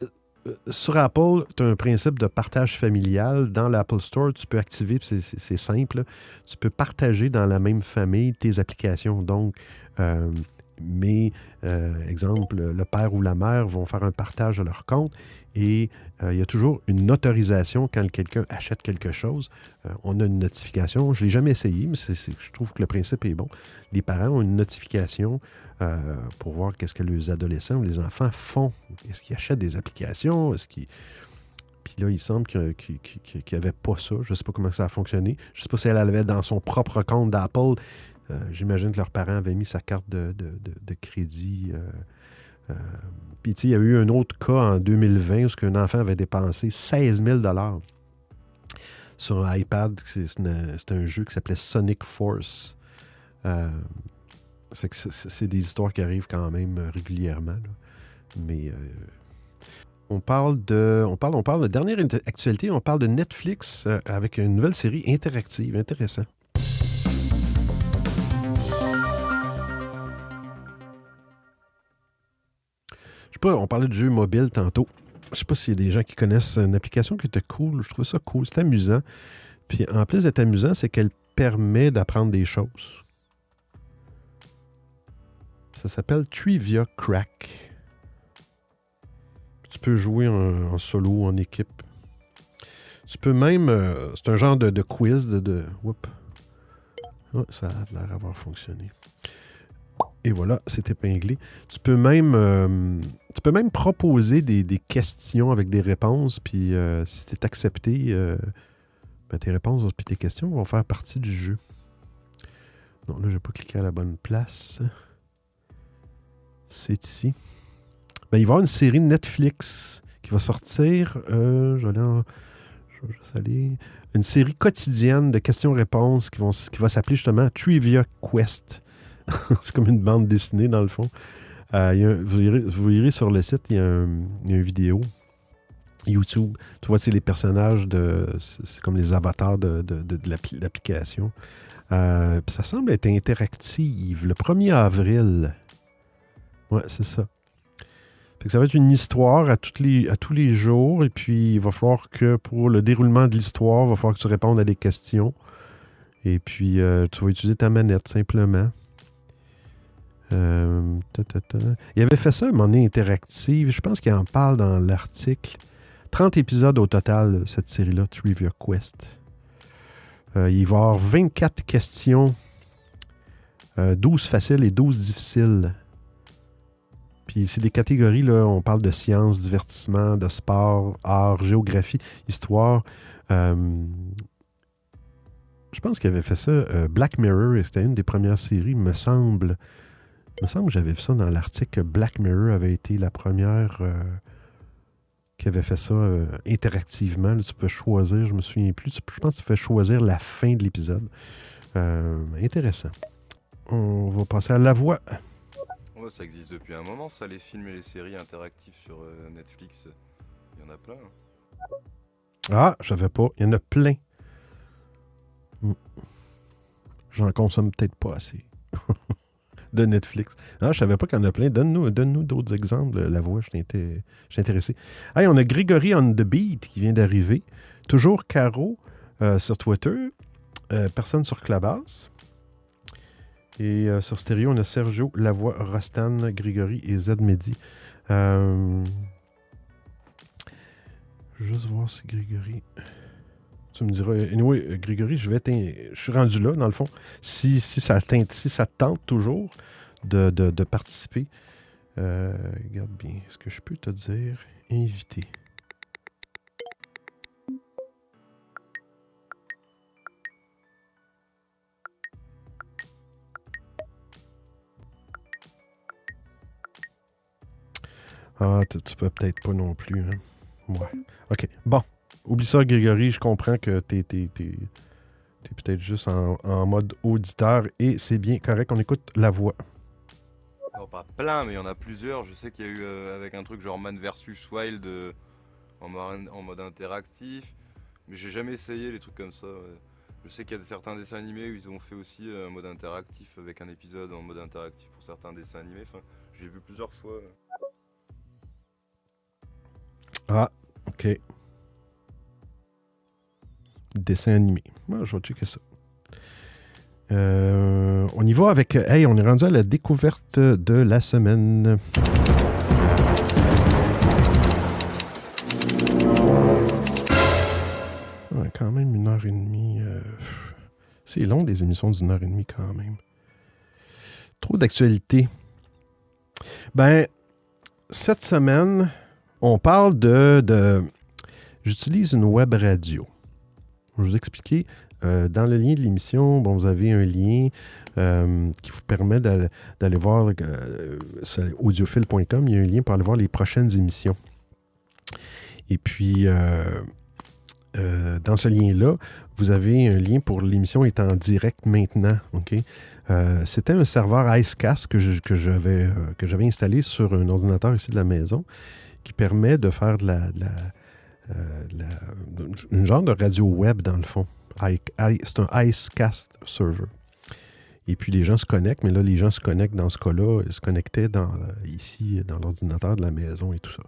S1: euh, sur Apple, tu as un principe de partage familial. Dans l'Apple Store, tu peux activer, c'est- simple, tu peux partager dans la même famille tes applications. Donc, euh, mais, euh, exemple, le père ou la mère vont faire un partage de leur compte et euh, il y a toujours une autorisation quand quelqu'un achète quelque chose. Euh, on a une notification. Je ne l'ai jamais essayé, mais je trouve que le principe est bon. Les parents ont une notification pour voir qu'est-ce que les adolescents ou les enfants font. Est-ce qu'ils achètent des applications? Est-ce qu'ils... Puis là, il semble qu'il n'y avait pas ça. Je ne sais pas comment ça a fonctionné. Je ne sais pas si elle avait dans son propre compte d'Apple. Euh, J'imagine que leurs parents avaient mis sa carte de, de- de- de crédit. euh, euh, Puis, il y a eu un autre cas en 2020 où un enfant avait dépensé 16 000 sur un iPad. C'est un jeu qui s'appelait Sonic Force. Euh, c'est- des histoires qui arrivent quand même régulièrement. Mais on parle de. On parle, on parle de dernière actualité, on parle de Netflix avec une nouvelle série interactive. Intéressant. Sais pas, on parlait de jeux mobiles tantôt. Je sais pas s'il y a des gens qui connaissent une application qui était cool. Je trouve ça cool. C'est amusant. Puis en plus d'être amusant, c'est qu'elle permet d'apprendre des choses. Ça s'appelle Trivia Crack. Tu peux jouer en, solo, en équipe. Tu peux même. euh, c'est un genre de, quiz de. de ça a l'air d'avoir fonctionné. Et voilà, c'est épinglé. Tu peux même, euh, tu peux même proposer des, questions avec des réponses, puis euh, si tu es accepté, euh, ben, tes réponses puis tes questions vont faire partie du jeu. Non, là, je n'ai pas cliqué à la bonne place. C'est ici. Ben, il va y avoir une série Netflix qui va sortir. Je vais en- je vais juste aller- Une série quotidienne de questions-réponses qui, qui va s'appeler justement Trivia Quest. c'est comme une bande dessinée, dans le fond. Euh, vous, irez, sur le site, il y a, une vidéo YouTube. Tu vois, c'est les personnages de. C'est comme les avatars de, de- de- de l'appli- l'application. Euh, ça semble être interactive. Le 1er avril. Ouais, c'est ça. Ça va être une histoire à, les, à tous les jours. Et puis, il va falloir que pour le déroulement de l'histoire, il va falloir que tu répondes à des questions. Et puis, euh, tu vas utiliser ta manette simplement. Euh. Il avait fait ça à un moment interactive. Je pense qu'il en parle dans l'article. 30 épisodes au total, cette série-là, Trivia Quest. Euh, il va y avoir 24 questions, euh, 12 faciles et 12 difficiles. Puis c'est des catégories, là, on parle de sciences, divertissement, de sport, art, géographie, histoire. Euh, je pense qu'il avait fait ça. euh, Black Mirror, c'était une des premières séries, me semble. Me semble que j'avais vu ça dans l'article que Black Mirror avait été la première euh, qui avait fait ça euh, interactivement. Là, tu peux choisir, je me souviens plus, tu- je pense que tu peux choisir la fin de l'épisode. Euh, intéressant. On va passer à la voix.
S3: Ouais, ça existe depuis un moment, ça, les films et les séries interactives sur Netflix. Il y en a plein. hein.
S1: Ah, je savais pas. Il y en a plein. Hmm. J'en consomme peut-être pas assez. de Netflix. Ah, je savais pas qu'il y en a plein. Donne-nous donne d'autres exemples. La voix, je suis intéressé. Hey, on a Grégory on the beat qui vient d'arriver. Toujours Caro euh, sur Twitter. Euh, personne sur Clubhouse. Et euh, sur Stéréo, on a Sergio, Lavoie, Rostan, Grégory et Z Mehdi. Juste voir si Grégory. Tu me diras. Anyway, euh, Grégory, je vais Je suis rendu là, dans le fond. Si, si, ça, si tente toujours de, de- participer, euh, regarde bien. Est-ce que je peux te dire inviter? Ah, tu, tu peux peut-être pas non plus. Hein? Ouais. OK. Bon. Oublie ça, Grégory. Je comprends que t'es, t'es, t'es- t'es peut-être juste en, en mode auditeur et c'est bien correct. On écoute la voix.
S3: Alors pas plein, mais il y en a plusieurs. Je sais qu'il y a eu euh, avec un truc genre Man vs Wild euh, en, mode, en mode interactif, mais j'ai jamais essayé les trucs comme ça. ouais. Je sais qu'il y a certains dessins animés où ils ont fait aussi euh, un mode interactif avec un épisode en mode interactif pour certains dessins animés. Enfin, j'ai vu plusieurs fois.
S1: Ah, ok. Dessin animé. Moi, je vais checker ça. Euh, on y va avec. Hey, on est rendu à la découverte de la semaine. Quand même une heure et demie. euh, C'est long des émissions d'une heure et demie quand même. Trop d'actualité. Ben, cette semaine, on parle de. de- J'utilise une web radio. Je vais vous expliquer. Euh, dans le lien de l'émission, bon, vous avez un lien euh, qui vous permet d'aller voir euh, audiophile.com. Il y a un lien pour aller voir les prochaines émissions. Et puis, euh, dans ce lien-là, vous avez un lien pour l'émission est en direct maintenant. C'était un serveur Icecast que j'avais installé sur un ordinateur ici de la maison qui permet de faire de la, la- une genre de radio web dans le fond. C'est un Icecast server. Et puis les gens se connectent, mais là, les gens se connectent dans ce cas-là, ils se connectaient euh, ici dans l'ordinateur de la maison et tout ça.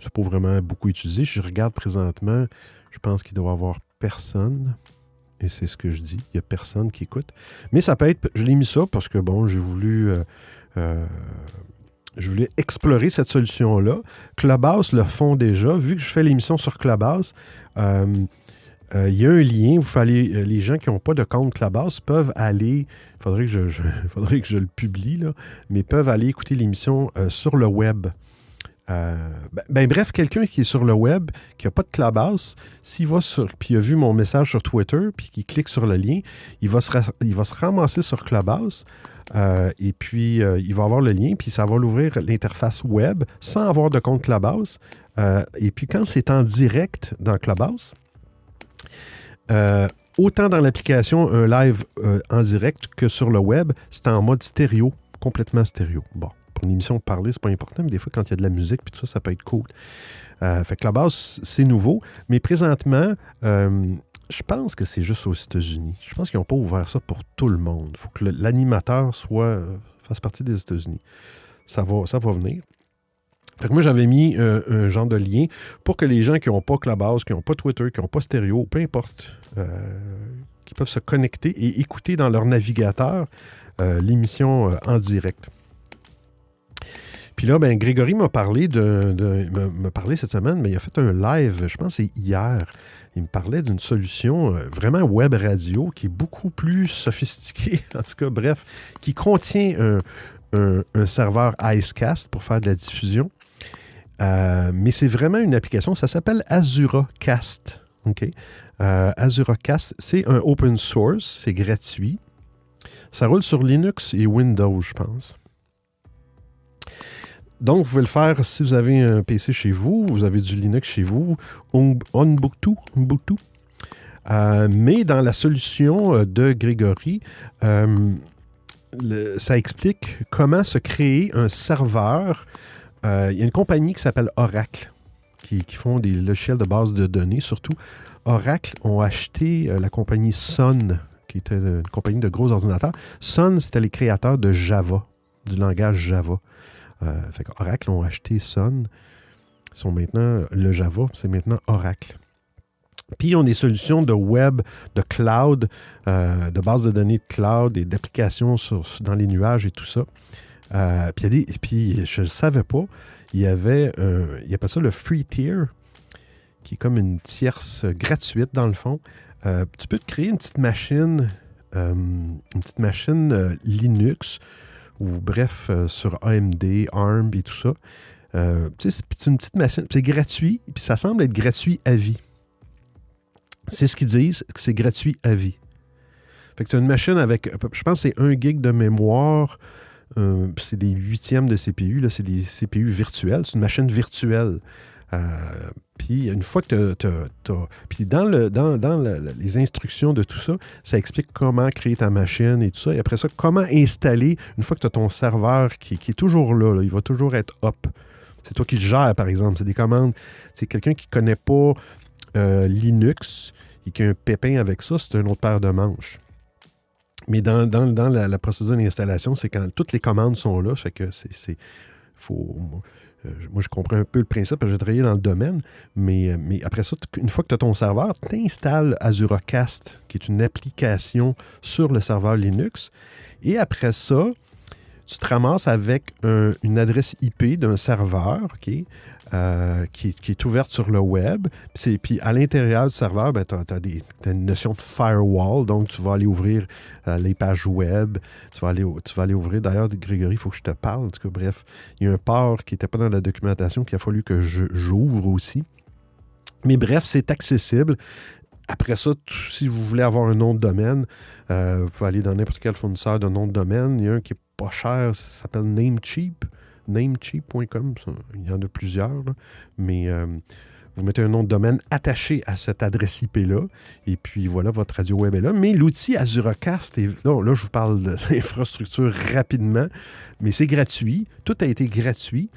S1: C'est pas vraiment beaucoup utilisé. Je regarde présentement, je pense qu'il doit y avoir personne. Et c'est ce que je dis. Il n'y a personne qui écoute. Mais ça peut être. Je l'ai mis ça parce que, bon, j'ai voulu. euh, euh, je voulais explorer cette solution-là. Clubhouse le font déjà. Vu que je fais l'émission sur Clubhouse, euh, euh, il y a un lien. Vous fallait, euh, les gens qui n'ont pas de compte Clubhouse peuvent aller. Il faudrait, que je, faudrait que je le publie, là, mais peuvent aller écouter l'émission sur le web. Euh, ben, ben, bref, quelqu'un qui est sur le web, qui n'a pas de Clubhouse, s'il va sur, puis a vu mon message sur Twitter, puis qu'il clique sur le lien, il va se, ramasser sur Clubhouse, euh, et puis euh, il va avoir le lien, puis ça va l'ouvrir l'interface web sans avoir de compte Clubhouse. Et puis quand c'est en direct dans Clubhouse, autant dans l'application, un live en direct que sur le web, c'est en mode stéréo, complètement stéréo. Bon, une émission parler, c'est pas important, mais des fois, quand il y a de la musique, puis tout ça, ça peut être cool. Euh, fait que la base, c'est nouveau, mais présentement, euh, je pense que c'est juste aux États-Unis. Je pense qu'ils n'ont pas ouvert ça pour tout le monde. Il faut que l'animateur soit euh, fasse partie des États-Unis. Ça va, ça va venir. Fait que moi, j'avais mis un genre de lien pour que les gens qui n'ont pas Clubhouse, qui n'ont pas Twitter, qui n'ont pas Stéréo, peu importe, qui peuvent se connecter et écouter dans leur navigateur l'émission en direct. Puis là, ben, Grégory m'a parlé de, m'a- parlé cette semaine, mais il a fait un live, je pense c'est hier. Il me parlait d'une solution euh, vraiment web radio qui est beaucoup plus sophistiquée, en tout cas, bref, qui contient un, serveur Icecast pour faire de la diffusion. Euh, mais c'est vraiment une application, ça s'appelle AzuraCast. OK? Euh, AzuraCast, c'est un open source, c'est gratuit. Ça roule sur Linux et Windows, je pense. Donc, vous pouvez le faire si vous avez un PC chez vous, vous avez du Linux chez vous, Un- Ubuntu, Ubuntu. Euh, mais dans la solution euh, de Grégory, euh, ça explique comment se créer un serveur. Il y a une compagnie qui s'appelle Oracle, qui, qui font des logiciels de base de données surtout. Oracle ont acheté la compagnie Sun, qui était une compagnie de gros ordinateurs. Sun, c'était les créateurs de Java, du langage Java. Euh, fait Oracle ont acheté Sun. Sont maintenant, le Java, c'est maintenant Oracle. Puis ils ont des solutions de web, de cloud, euh, de base de données de cloud et d'applications dans les nuages et tout ça. Euh, puis, il a puis je ne savais pas, il y avait, un, il ça le free tier, qui est comme une tierce gratuite dans le fond. Euh, tu peux te créer une petite machine, euh, une petite machine euh, Linux, ou bref, euh, sur AMD, ARM et tout ça. Euh, c'est c'est une petite machine, c'est gratuit, puis ça semble être gratuit à vie. C'est ce qu'ils disent, c'est gratuit à vie. Fait que as une machine avec, je pense c'est 1 gig de mémoire, euh, c'est des huitièmes de CPU, là, c'est des CPU virtuels, c'est une machine virtuelle. Euh, puis une fois que tu as, Puis dans, le, dans, dans les instructions de tout ça, ça explique comment créer ta machine et tout ça. Et après ça, comment installer, une fois que tu as ton serveur qui, est toujours là, il va toujours être up. C'est toi qui le gères, par exemple. C'est des commandes. C'est quelqu'un qui ne connaît pas euh, Linux et qui a un pépin avec ça, c'est une autre paire de manches. Mais dans, la, procédure d'installation, c'est quand toutes les commandes sont là, fait que c'est. Faut, euh, moi, je comprends un peu le principe, parce que j'ai travaillé dans le domaine, mais, euh, après ça, une fois que tu as ton serveur, tu installes Azurocast, qui est une application sur le serveur Linux. Et après ça, tu te ramasses avec une adresse IP d'un serveur, OK? Euh, qui, est ouverte sur le web. Puis à l'intérieur du serveur, ben, tu as, une notion de firewall. Donc, tu vas aller ouvrir euh, les pages web. Tu vas aller, ouvrir. D'ailleurs, Grégory, il faut que je te parle. En tout cas, bref, il y a un port qui n'était pas dans la documentation qu'il a fallu que j'ouvre aussi. Mais bref, c'est accessible. Après ça, si vous voulez avoir un nom de domaine, euh, vous pouvez aller dans n'importe quel fournisseur de nom de domaine. Il y a un qui est pas cher, ça s'appelle Namecheap namecheap.com. Il y en a plusieurs, mais euh, vous mettez un nom de domaine attaché à cette adresse IP-là, et puis voilà, votre radio web est là. Mais l'outil Azurocast, est, là, je vous parle de l'infrastructure rapidement, mais c'est gratuit. Tout a été gratuit.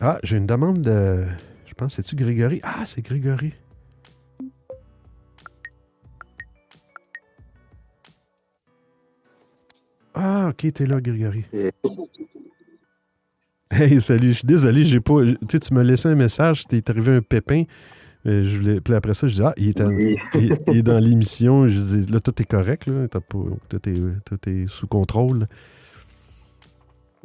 S1: Ah, j'ai une demande de. Je pense, c'est-tu Grégory? Ah, c'est Grégory. Ah, ok, t'es là, Grégory. Hey, salut, je suis désolé, j'ai pas. Tu sais, tu m'as laissé un message, t'es arrivé un pépin. Euh, je voulais, puis après ça, je dis Ah, il est, il, dans l'émission. Je dis Là, tout est correct, là. Pas, tout, est, tout est sous contrôle.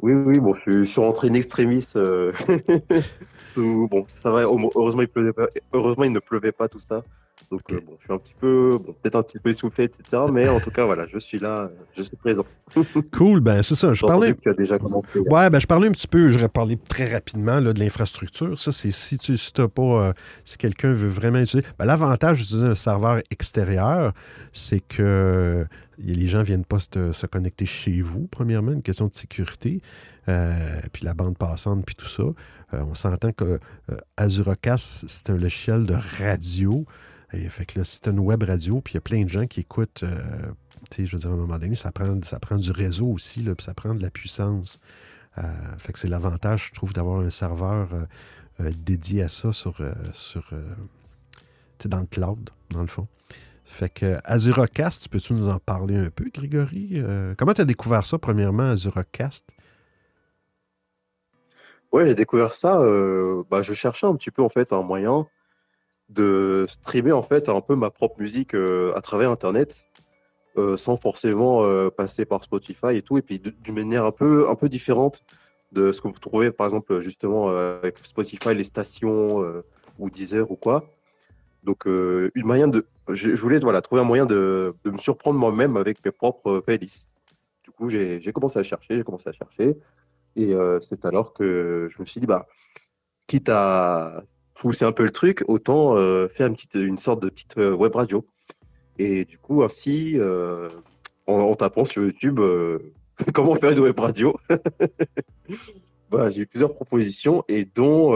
S7: Oui, oui, bon, je, suis rentré in extremis. Euh, bon, ça va, heureusement il, pleuvait pas, heureusement, il ne pleuvait pas tout ça. Donc, euh, bon, je suis un petit peu, bon, peut-être un petit peu essoufflé, etc. Mais en tout cas, voilà, je suis là, je suis présent.
S1: cool, ben c'est ça. Je parlais.
S7: Tu as déjà commencé.
S1: Ouais, ben je parlais un petit peu, j'aurais parlé très rapidement là, de l'infrastructure. Ça, c'est si tu si pas, euh, si quelqu'un veut vraiment utiliser. Ben, L'avantage d'utiliser un serveur extérieur, c'est que les gens ne viennent pas se, connecter chez vous, premièrement, une question de sécurité. Euh, puis la bande passante, puis tout ça. on s'entend que Azurocast, c'est un logiciel de radio fait que là, c'est une web radio, puis il y a plein de gens qui écoutent. Euh, je veux dire, à un moment donné, ça prend, ça prend du réseau aussi, là, puis ça prend de la puissance. Euh, fait que c'est l'avantage, je trouve, d'avoir un serveur euh, dédié à ça sur, sur dans le cloud, dans le fond. Fait que Azurocast, peux-tu nous en parler un peu, Grégory? comment tu as découvert ça, premièrement, Azurocast?
S7: Ouais, j'ai découvert ça. bah, je cherchais un petit peu, en fait, un moyen de streamer en fait un peu ma propre musique euh, à travers Internet, euh, sans forcément euh, passer par Spotify et tout, et puis d'une manière un peu, un peu différente de ce que vous trouvez par exemple justement avec Spotify, les stations ou Deezer ou quoi. Donc une moyen de, je, voulais voilà trouver un moyen de, de me surprendre moi-même avec mes propres playlists. Du coup j'ai commencé à chercher, j'ai commencé à chercher, et c'est alors que je me suis dit bah quitte à pousser un peu le truc, autant euh, faire une, petite, une sorte de petite euh, web radio. Et du coup, ainsi, euh, en, tapant sur YouTube comment faire une web radio, bah, j'ai eu plusieurs propositions et dont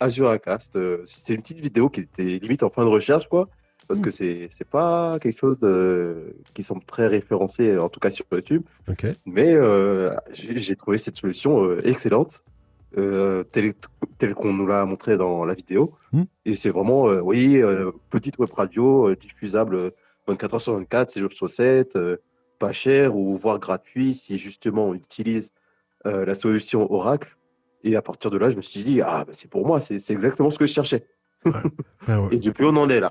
S7: Azuracast. C'était une petite vidéo qui était limite en fin de recherche, quoi. Parce que c'est c'est pas quelque chose qui semble très référencé, en tout cas sur YouTube. Mais j'ai trouvé cette solution excellente. Euh, tel, qu'on nous l'a montré dans la vidéo. Hmm. Et c'est vraiment, euh, oui, euh, petite web radio diffusable 24 heures sur 24, 6 jours sur 7, pas cher ou voire gratuit si justement on utilise la solution Oracle. Et à partir de là, je me suis dit, ah, bah, c'est pour moi, c'est exactement ce que je cherchais. Et depuis, on en est là.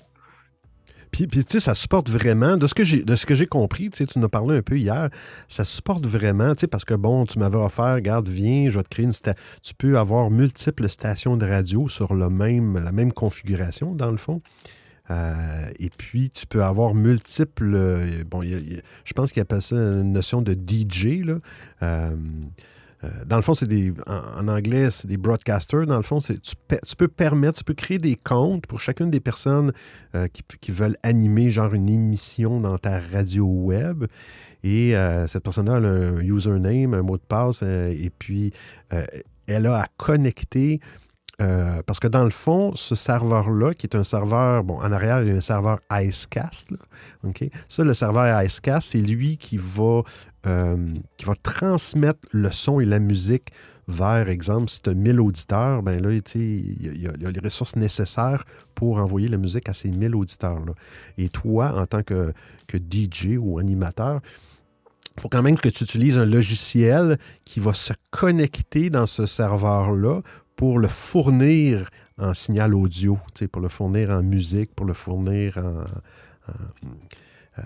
S1: Puis, tu sais, ça supporte vraiment, de ce que j'ai, compris, tu sais, tu nous as parlé un peu hier, ça supporte vraiment, tu sais, parce que bon, tu m'avais offert, regarde, viens, je vais te créer une station. Tu peux avoir multiples stations de radio sur le même, la même configuration, dans le fond. Euh, et puis, tu peux avoir multiples. Euh, bon, je pense qu'il appelle ça une notion de DJ. Là. Euh, euh, dans le fond, c'est des. En, anglais, c'est des broadcasters. Dans le fond, tu, tu, peux permettre, tu peux créer des comptes pour chacune des personnes euh, qui, veulent animer genre une émission dans ta radio web. Et euh, cette personne-là a un username, un mot de passe, et puis elle a à connecter parce que dans le fond, ce serveur-là, qui est un serveur, bon, en arrière, il y a un serveur Icecast. Là? Ça, le serveur Icecast, c'est lui qui va, euh, qui va transmettre le son et la musique vers, exemple, si tu as 1000 auditeurs, ben là, il y, a- les ressources nécessaires pour envoyer la musique à ces 1000 auditeurs-là. Et toi, en tant que, que DJ ou animateur, il faut quand même que tu utilises un logiciel qui va se connecter dans ce serveur-là pour le fournir en signal audio, pour le fournir en musique, pour le fournir en... en- euh,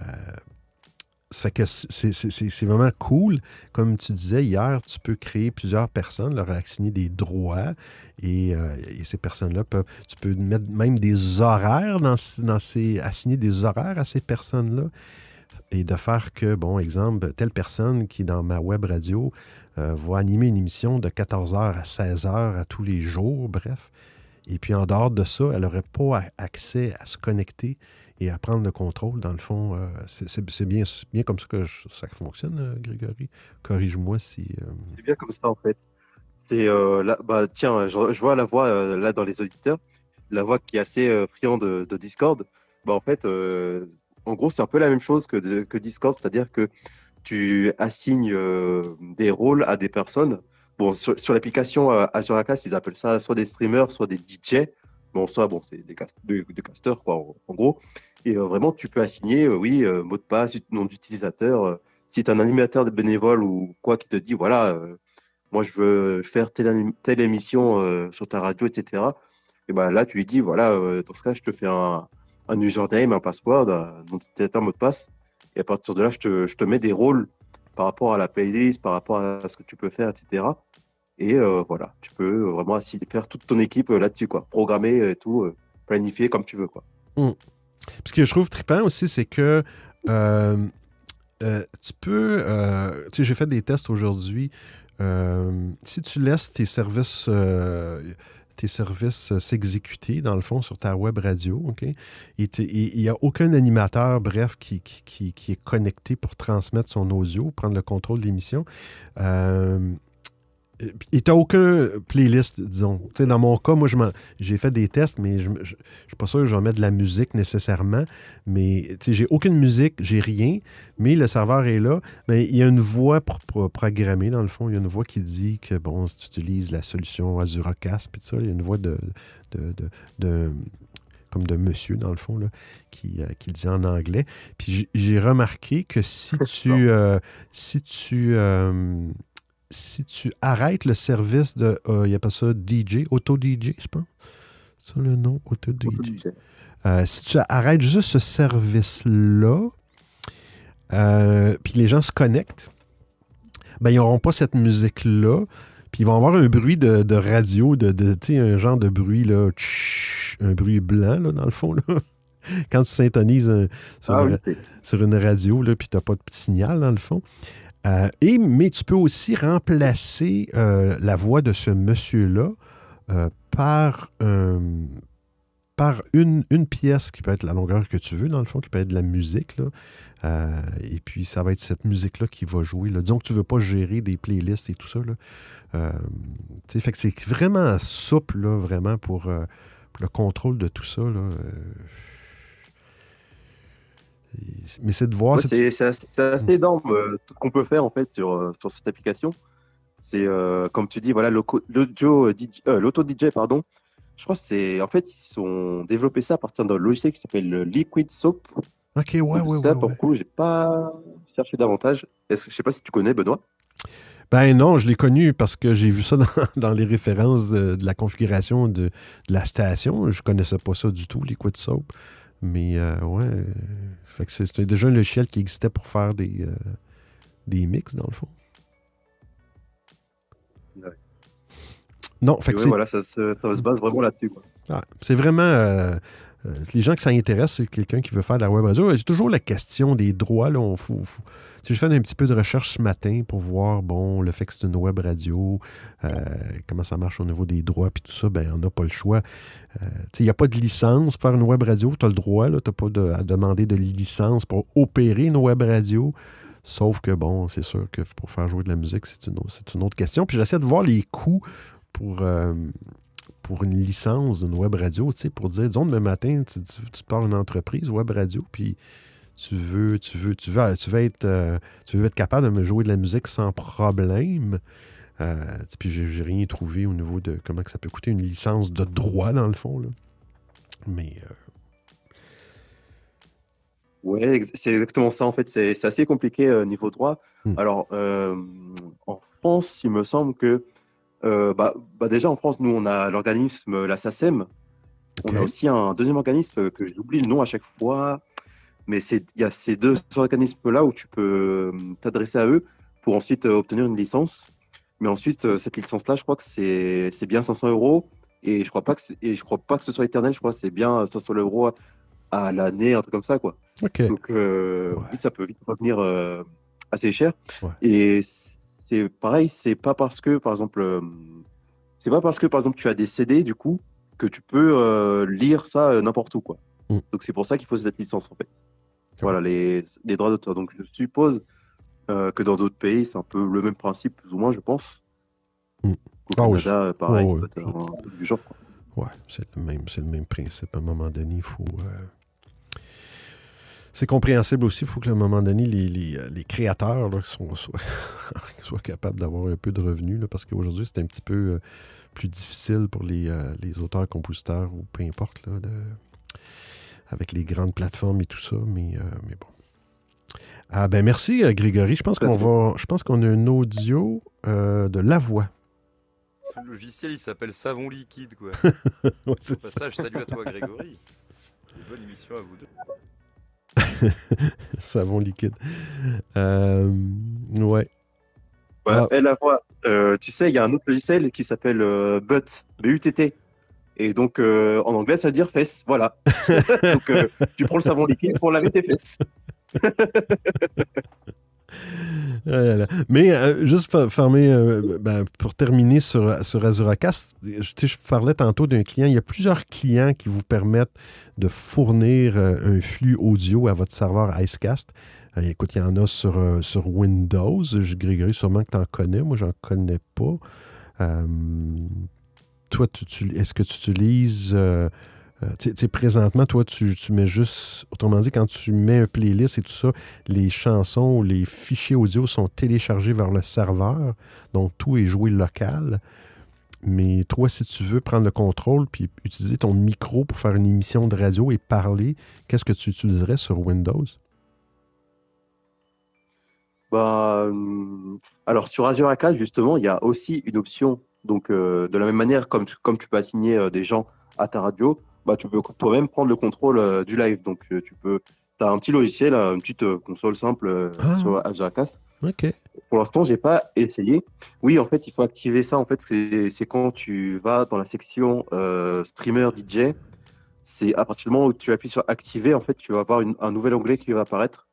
S1: ça fait que c'est- vraiment cool. Comme tu disais hier, tu peux créer plusieurs personnes, leur assigner des droits et, euh, ces personnes-là peuvent. Tu peux mettre même des horaires dans, dans ces. assigner des horaires à ces personnes-là et de faire que, bon, exemple, telle personne qui, dans ma web radio, euh, va animer une émission de 14h à 16h à tous les jours, bref. Et puis en dehors de ça, elle n'aurait pas accès à se connecter et à prendre le contrôle. Dans le fond, euh, c'est- bien, bien comme ça que ça fonctionne, euh, Grégory. Corrige-moi si. euh,
S7: C'est bien comme ça en fait. C'est là, bah tiens, je, vois la voix là dans les auditeurs, la voix qui est assez euh, friand de, Discord. Bah en fait, en gros, c'est un peu la même chose que, Discord, c'est-à-dire que tu assignes des rôles à des personnes. Bon, sur, sur l'application euh, Azure Acast, ils appellent ça soit des streamers, soit des DJ. Bon, soit bon, c'est des, cast- casters quoi, en, gros. Et euh, vraiment, tu peux assigner, euh, oui, euh, mot de passe, nom d'utilisateur. si tu as un animateur de bénévole ou quoi qui te dit, voilà. moi je veux faire telle, émission sur ta radio, etc. Et ben là, tu lui dis, voilà, dans ce cas, je te fais un, un username, un password, un mot de passe. Et à partir de là, je te, je te mets des rôles par rapport à la playlist, par rapport à ce que tu peux faire, etc. Et euh, voilà, tu peux vraiment assi- faire toute ton équipe euh, là-dessus, quoi. Programmer euh, et tout, euh, planifier comme tu veux, quoi.
S1: Ce que je trouve trippant aussi, c'est que euh, euh, tu peux. euh, tu sais, j'ai fait des tests aujourd'hui. Euh, si tu laisses tes services. euh, tes services euh, s'exécuter, dans le fond, sur ta web radio, OK? Il n'y a aucun animateur, bref, qui, qui, qui- est connecté pour transmettre son audio, prendre le contrôle de l'émission. Euh, et tu n'as aucun playlist, disons. Dans mon cas, moi, j'ai fait des tests, mais je ne suis pas sûr que je vais mettre de la musique nécessairement. Mais tu sais, j'ai aucune musique, j'ai rien, mais le serveur est là. Mais il y a une voix pro- pro- programmée, dans le fond. Il y a une voix qui dit que, bon, si tu utilises la solution Azuracast, puis tout ça, il y a une voix de, de, de- de- comme de monsieur, dans le fond, là, qui, euh, qui le dit en anglais. Puis j'ai- j'ai remarqué que si tu, euh, si tu, euh, si tu arrêtes le service de, euh, il n'y a pas ça, DJ, auto-DJ, je pense. C'est ça le nom, auto-DJ. Euh, si tu arrêtes juste ce service-là, euh, puis les gens se connectent, ben, ils n'auront pas cette musique-là. Puis ils vont avoir un bruit de, de radio, de, un genre de bruit, là, tch, un bruit blanc, là, dans le fond. Là. Quand tu syntonises un- sur,
S7: Ah oui,
S1: sur une radio, puis tu n'as pas de signal, dans le fond. Euh, et, mais tu peux aussi remplacer euh, la voix de ce monsieur-là euh, par, une, pièce qui peut être la longueur que tu veux, dans le fond, qui peut être de la musique. Et puis, ça va être cette musique-là qui va jouer. Là. Disons que tu ne veux pas gérer des playlists et tout ça. Là. Fait c'est vraiment souple, vraiment, pour, le contrôle de tout ça. Mais c'est de voir...
S7: Ouais,
S1: c'est-
S7: assez, assez énorme euh, tout ce qu'on peut faire en fait sur, euh, sur cette application. C'est euh, comme tu dis, voilà, DJ, l'auto DJ, pardon. Je crois que c'est en fait ils ont développé ça à partir d'un logiciel qui s'appelle le Liquid Soap.
S1: Ok, ouais, ouais,
S7: Donc
S1: ouais.
S7: ça, pour
S1: ouais.
S7: le coup, j'ai pas cherché davantage. Je sais pas si tu connais Benoît?
S1: Ben non, je l'ai connu parce que j'ai vu ça dans, dans les références de, la configuration de, de la station. Je connaissais pas ça du tout, Liquid Soap. Mais euh, ouais, euh, fait que c'était déjà un logiciel qui existait pour faire des, euh, des mix, dans le fond.
S7: Ouais.
S1: Non, fait que
S7: ouais, voilà, ça, se- ça se base vraiment là-dessus.
S1: Ouais, c'est vraiment. euh, euh, les gens qui s'en intéressent, c'est quelqu'un qui veut faire de la web radio. C'est toujours la question des droits. Là, on, faut- faut- J'ai fait un petit peu de recherche ce matin pour voir bon, le fait que c'est une web radio, euh, comment ça marche au niveau des droits, puis tout ça. Ben, on n'a pas le choix. Euh, Il n'y a pas de licence pour faire une web radio. Tu as le droit. Tu n'as pas à demander de licence pour opérer une web radio. Sauf que, bon, c'est sûr que pour faire jouer de la musique, c'est une, autre- question. Puis j'essaie de voir les coûts pour, pour une licence d'une web radio, tu sais, pour dire, disons, demain matin, tu, tu- tu pars une entreprise web radio, puis tu veux, tu veux, tu veux, tu veux être, euh, tu veux être capable de me jouer de la musique sans problème. Euh, puis j'ai rien trouvé au niveau de comment que ça peut coûter une licence de droit, dans le fond. Là. Mais euh,
S7: Ouais, ex- c'est exactement ça en fait. C'est assez compliqué euh, niveau droit.
S1: Hmm.
S7: Alors, euh, en France, il me semble que, euh, bah, bah déjà en France, nous, on a l'organisme, la SACEM. On a aussi un deuxième organisme que j'oublie le nom à chaque fois. Mais c'est- il y a ces deux organismes-là où tu peux euh, t'adresser à eux pour ensuite euh, obtenir une licence. Mais ensuite, cette licence-là, je crois que c'est c'est bien 500 euros. Et je crois pas que et je crois pas que ce soit éternel. Je crois que c'est bien 500 euros à, l'année, un truc comme ça, quoi. Donc, euh,
S1: Ouais.
S7: oui, ça peut vite revenir euh, assez cher.
S1: Ouais.
S7: Et c'est pareil, c'est pas parce que, par exemple, euh, c'est pas parce que, par exemple, tu as des CD, du coup, que tu peux euh, lire ça euh, n'importe où, quoi.
S1: Mm.
S7: Donc, c'est pour ça qu'il faut cette licence, en fait. Voilà, les, les droits d'auteur. Donc, je suppose euh, que dans d'autres pays, c'est un peu le même principe, plus ou moins, je pense.
S1: Mm.
S7: Au
S1: Ah oui,
S7: Canada, euh, pareil, être un truc du genre, quoi.
S1: Ouais, c'est le même, c'est le même principe. À un moment donné, il faut. C'est compréhensible aussi. Il faut qu'à un moment donné, les, les, euh, les créateurs là, sont- soient, soient capables d'avoir un peu de revenus. là, parce qu'aujourd'hui, c'est un petit peu euh, plus difficile pour les, euh, les auteurs, compositeurs ou peu importe, là, de- avec les grandes plateformes et tout ça. Mais, euh, mais bon. Ah ben merci Grégory. Je pense
S7: à
S1: qu'on va. Je pense qu'on a un audio euh, de la voix.
S3: Le logiciel, il s'appelle Savon Liquide, quoi.
S1: Ouais,
S3: Au
S1: c'est ça.
S3: passage, salut à toi, Grégory. Et bonne émission à vous deux.
S1: Savon liquide. Euh, ouais.
S7: Ouais,
S1: Ah.
S7: et la voix. Euh, tu sais, il y a un autre logiciel qui s'appelle euh, Butt, B-U-T-T. Et donc, euh, en anglais, ça veut dire fesses. Voilà. donc, tu prends le savon liquide pour laver tes fesses.
S1: Ah. Mais euh, juste fa- fermer, euh, ben, pour terminer sur, sur Azuracast, je, parlais tantôt d'un client. Il y a plusieurs clients qui vous permettent de fournir euh, un flux audio à votre serveur Icecast. Écoute, il y en a sur, sur Windows. Grégory, sûrement que tu en connais. Moi, j'en connais pas. Toi, est-ce que tu utilises. Euh, euh, tu sais- présentement, toi, tu, tu mets juste. Autrement dit, quand tu mets un playlist et tout ça, les chansons les fichiers audio sont téléchargés vers le serveur. Donc, tout est joué local. Mais toi, si tu veux prendre le contrôle puis utiliser ton micro pour faire une émission de radio et parler, qu'est-ce que tu utiliserais sur Windows?
S7: Bah, hum, alors, sur Azure Arcade, justement, il y a aussi une option. Donc, euh, de la même manière, comme, tu- comme tu peux assigner euh, des gens à ta radio, bah, tu peux toi-même prendre le contrôle euh, du live. Donc, euh, tu peux. Tu as un petit logiciel, euh, une petite console simple
S1: Ah.
S7: sur Arcade.
S1: OK.
S7: Pour l'instant, j'ai pas essayé. Oui, en fait, il faut activer ça. En fait, c'est quand tu vas dans la section euh, streamer DJ. C'est à partir du moment où tu appuies sur activer, en fait, tu vas avoir une- un nouvel onglet qui va apparaître.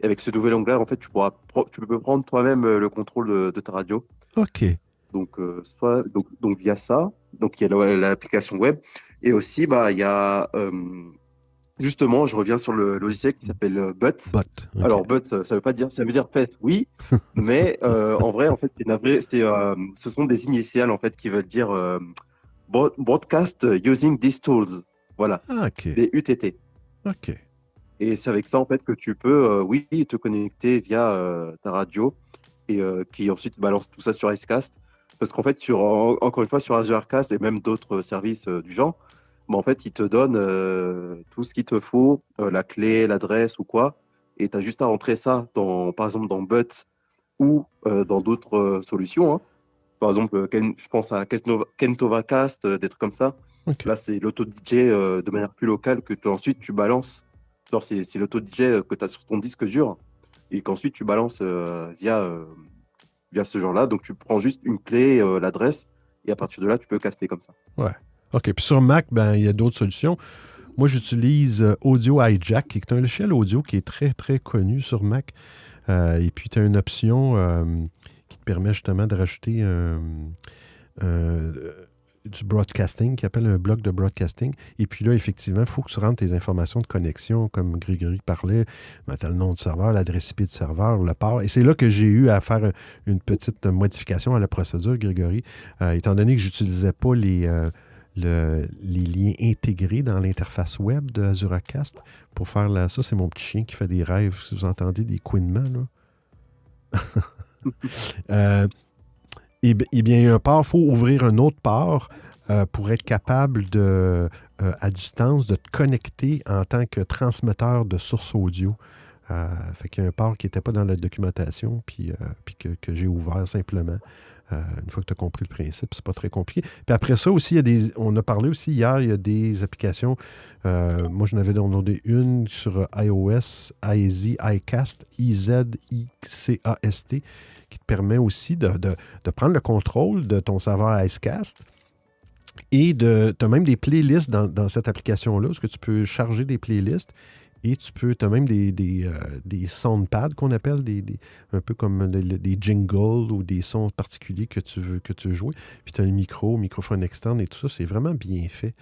S7: Et avec ce nouvel onglet, en fait, tu pourras, tu peux prendre toi-même le contrôle de, de ta radio.
S1: OK.
S7: Donc, euh, soit donc, donc via ça. Donc, il y a la- l'application web. Et aussi, bah, il y a euh, justement, je reviens sur le logiciel qui s'appelle euh, Butt.
S1: Bot. OK.
S7: Alors, but, ça veut pas dire, ça veut dire fait, oui, mais euh, en vrai, en fait, c'est euh, ce sont des initiales en fait qui veulent dire euh, broad- broadcast using these tools. Voilà,
S1: Ah, OK.
S7: les UTT.
S1: OK.
S7: Et c'est avec ça en fait que tu peux, oui, te connecter via ta radio et qui ensuite balance tout ça sur Icecast. Parce qu'en fait, sur, encore une fois, sur Azurecast et même d'autres services euh, du genre, bah, en fait, ils te donnent euh, tout ce qu'il te faut, euh, la clé, l'adresse ou quoi. Et tu as juste à rentrer ça, dans, par exemple, dans But ou euh, dans d'autres euh, solutions. hein. Par exemple, euh, Ken- je pense à Kentova- euh, des trucs comme ça. Là, c'est l'auto-DJ euh, de manière plus locale que tu- ensuite tu balances. C'est l'auto-DJ euh, que tu as sur ton disque dur et qu'ensuite tu balances euh, via, euh, via ce genre-là. Donc, tu prends juste une clé, euh, l'adresse, et à partir de là, tu peux caster comme ça.
S1: OK. Puis sur Mac, ben, il y a d'autres solutions. Moi, j'utilise euh, Audio Hijack, qui est un logiciel audio qui est très, très connu sur Mac. Euh, et puis, tu as une option qui te permet justement de rajouter un- du broadcasting, qui appelle un bloc de broadcasting. Et puis là, effectivement, il faut que tu rentres tes informations de connexion, comme Grégory parlait. As le nom du serveur, l'adresse IP du serveur, le port. Et c'est là que j'ai eu à faire une petite modification à la procédure, Grégory. Euh, étant donné que je n'utilisais pas les, euh, le- les liens intégrés dans l'interface web de Azuracast pour faire la. Ça, c'est mon petit chien qui fait des rêves. Si vous entendez des couinements, là. Euh, eh eh bien, un port, il faut ouvrir un autre port euh, pour être capable de, euh, à distance, de te connecter en tant que transmetteur de source audio. Euh, fait qu'il y a un port qui n'était pas dans la documentation, puis, euh, que, j'ai ouvert simplement. Une fois que tu as compris le principe, c'est pas très compliqué. Puis après ça aussi, il y a des, on a parlé aussi hier, il y a des applications. moi, je n'avais downloadé une sur iOS, IZ, iCast, I-Z-I-C-A-S-T, qui te permet aussi de, de- prendre le contrôle de ton serveur Icecast. Et tu as même des playlists dans, dans cette application-là, parce que tu peux charger des playlists et tu peux, tu as même des, des, euh, des soundpads qu'on appelle, des, un peu comme des, jingles ou des sons particuliers que tu veux, que tu jouer. Puis tu as un micro, microphone externe et tout ça, c'est vraiment bien fait.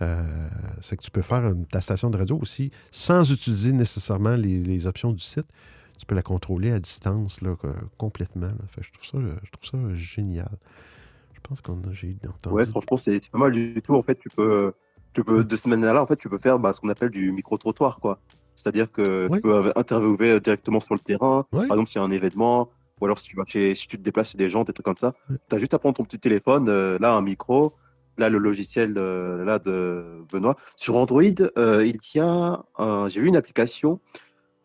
S1: Euh, c'est que tu peux faire ta station de radio aussi sans utiliser nécessairement les, les options du site. Tu peux la contrôler à distance là, co- complètement. là. Fait je, trouve ça, je trouve ça génial. Je pense qu'on a j'ai entendu.
S7: Ouais, franchement, c'est pas mal du tout. En fait, tu peux, tu peux de cette manière-là, en fait, tu peux faire bah, ce qu'on appelle du micro-trottoir, quoi. C'est-à-dire que tu peux interviewer directement sur le terrain.
S1: Ouais.
S7: Par exemple, s'il y a un événement, ou alors si tu, vas chez, si tu te déplaces chez des gens, des trucs comme ça,
S1: Ouais.
S7: tu as juste à prendre ton petit téléphone, euh, là, un micro, là, le logiciel euh, là, de Benoît. Sur Android, euh, il y a, j'ai vu une application,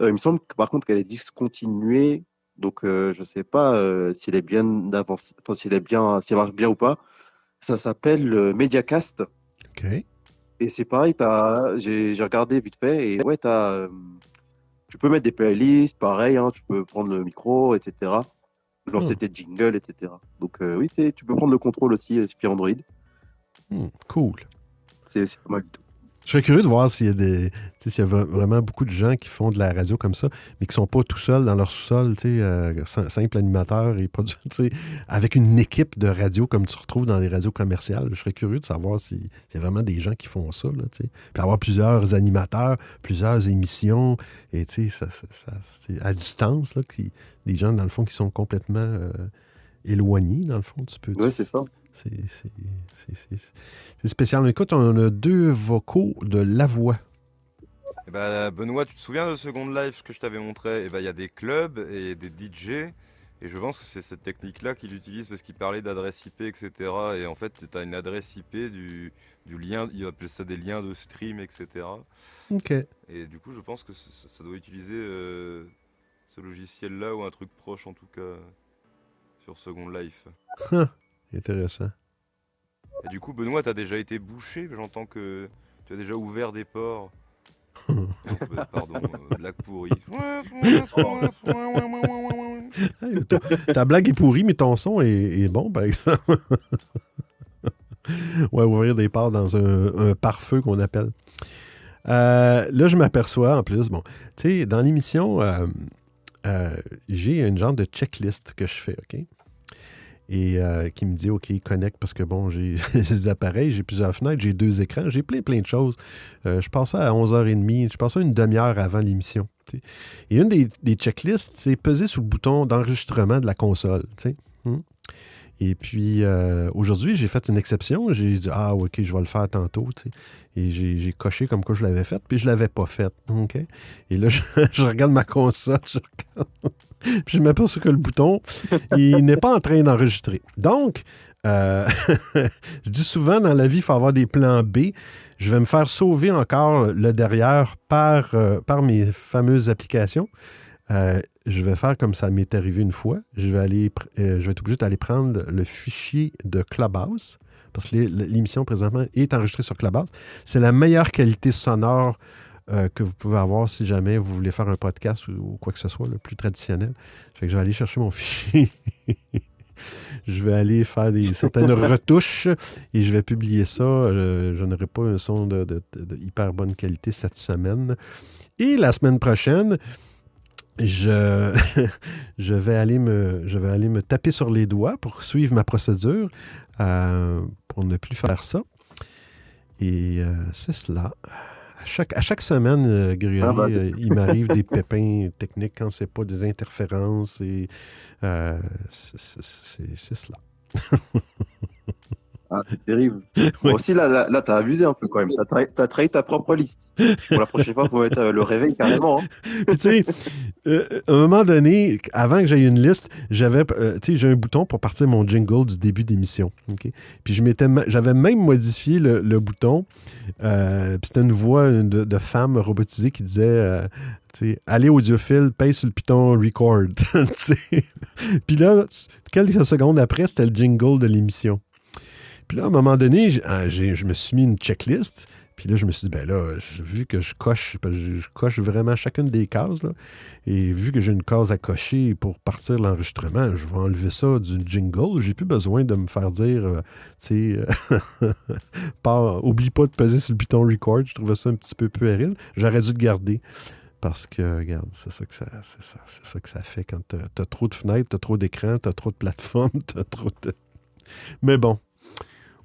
S7: il me semble que par contre qu'elle est discontinuée, donc euh, je sais pas euh, si elle est bien avancée, enfin, si elle est bien, marche bien ou pas. Ça s'appelle euh, Mediacast.
S1: OK.
S7: Et c'est pareil, j'ai regardé vite fait et ouais, euh, tu peux mettre des playlists, pareil, hein, tu peux prendre le micro, etc. Lancer
S1: Hmm.
S7: tes jingles, etc. Donc euh, oui, tu peux prendre le contrôle aussi euh, sur Android.
S1: Hmm, cool.
S7: C'est c'est pas mal du tout.
S1: Je serais curieux de voir s'il y a des. S'il y a vra- vraiment beaucoup de gens qui font de la radio comme ça, mais qui sont pas tout seuls dans leur sous-sol, euh, sim- simple animateur et produ- tu sais, avec une équipe de radio comme tu retrouves dans les radios commerciales. Je serais curieux de savoir si- s'il y a vraiment des gens qui font ça, là. Puis avoir plusieurs animateurs, plusieurs émissions, et ça, à distance, là, qui, des gens, dans le fond, qui sont complètement euh, éloignés, dans le fond, tu peux.
S7: Ouais, c'est ça.
S1: C'est spécial. Écoute, on a deux vocaux de la voix.
S3: Eh ben, Benoît, tu te souviens de Second Life que je t'avais montré? Eh ben, Il y a des clubs et des DJ. Et je pense que c'est cette technique-là qu'il utilise parce qu'il parlait d'adresse IP, etc. Et en fait, tu as une adresse IP du, du lien, il appelle ça des liens de stream, etc.
S1: OK.
S3: Et du coup, je pense que ça, ça doit utiliser euh, ce logiciel-là ou un truc proche en tout cas sur Second Life.
S1: Intéressant.
S3: Et du coup, Benoît, t'as déjà été bouché J'entends que tu as déjà ouvert des ports. Euh, pardon, euh, blague pourrie.
S1: Hey, ta, blague est pourrie, mais ton son est, est bon, par exemple. ouais, ouvrir des parts dans un, un pare-feu qu'on appelle. Euh, là, je m'aperçois, en plus, bon, tu sais, dans l'émission, euh, euh, j'ai une genre de checklist que je fais, OK? Et euh, qui me dit, OK, connecte, parce que bon, j'ai des appareils, j'ai plusieurs fenêtres, j'ai deux écrans, j'ai plein, plein de choses. Euh, je pensais à 11h30, je pensais à une demi-heure avant l'émission. Et une des, des checklists, c'est peser sur le bouton d'enregistrement de la console. Hmm. Et puis, euh, aujourd'hui, j'ai fait une exception. J'ai dit, ah, OK, je vais le faire tantôt. Et j'ai coché comme quoi je l'avais fait, puis je ne l'avais pas fait. Et là, je, je regarde ma console, je regarde, puis je m'aperçois que le bouton, il n'est pas en train d'enregistrer. Donc, euh, je dis souvent dans la vie, il faut avoir des plans B. Je vais me faire sauver encore le derrière par, euh, par mes fameuses applications. Euh, je vais faire comme ça m'est arrivé une fois. Je vais, aller, je vais être obligé d'aller prendre le fichier de Clubhouse, parce que l'é- l'émission présentement est enregistrée sur Clubhouse. C'est la meilleure qualité sonore euh, que vous pouvez avoir si jamais vous voulez faire un podcast ou, ou quoi que ce soit, le plus traditionnel. Fait que je vais aller chercher mon fichier. je vais aller faire des, certaines retouches et je vais publier ça. Euh, je n'aurai pas un son de, de- de hyper bonne qualité cette semaine. Et la semaine prochaine, je, je, vais aller me, je vais aller me taper sur les doigts pour suivre ma procédure, euh, pour ne plus faire ça. Et euh, c'est cela. À chaque, à chaque semaine, euh, Grégory,
S7: Ah, bah,
S1: euh, il m'arrive des pépins techniques quand c'est pas des interférences. et euh, c'est cela.
S7: Ah, c'est terrible. Moi aussi, là, là, là, t'as abusé un peu quand même. T'as trahi, trahi ta propre liste. Pour la prochaine fois, faut mettre euh, le réveil carrément. hein.
S1: Tu sais, euh, à un moment donné, avant que j'aie une liste, j'avais, euh, tu sais, j'ai un bouton pour partir mon jingle du début d'émission. Puis je m'étais, j'avais même modifié le, le bouton. Euh, puis c'était une voix de, de femme robotisée qui disait, allez audiophile, paye sur le piton record. Puis là, quelques secondes après, c'était le jingle de l'émission. Puis là, à un moment donné, ah, je me suis mis une checklist. Puis là, je me suis dit, ben là, vu que je coche, je, coche vraiment chacune des cases, là, et vu que j'ai une case à cocher pour partir l'enregistrement, je vais enlever ça du jingle. J'ai plus besoin de me faire dire, euh, tu sais, euh, oublie pas de peser sur le bouton record. Je trouvais ça un petit peu puéril. J'aurais dû le garder. Parce que, regarde, c'est ça que ça, c'est ça, ça que ça fait quand tu as, trop de fenêtres, tu as trop d'écrans, tu as trop de plateformes, tu as trop de. Mais bon,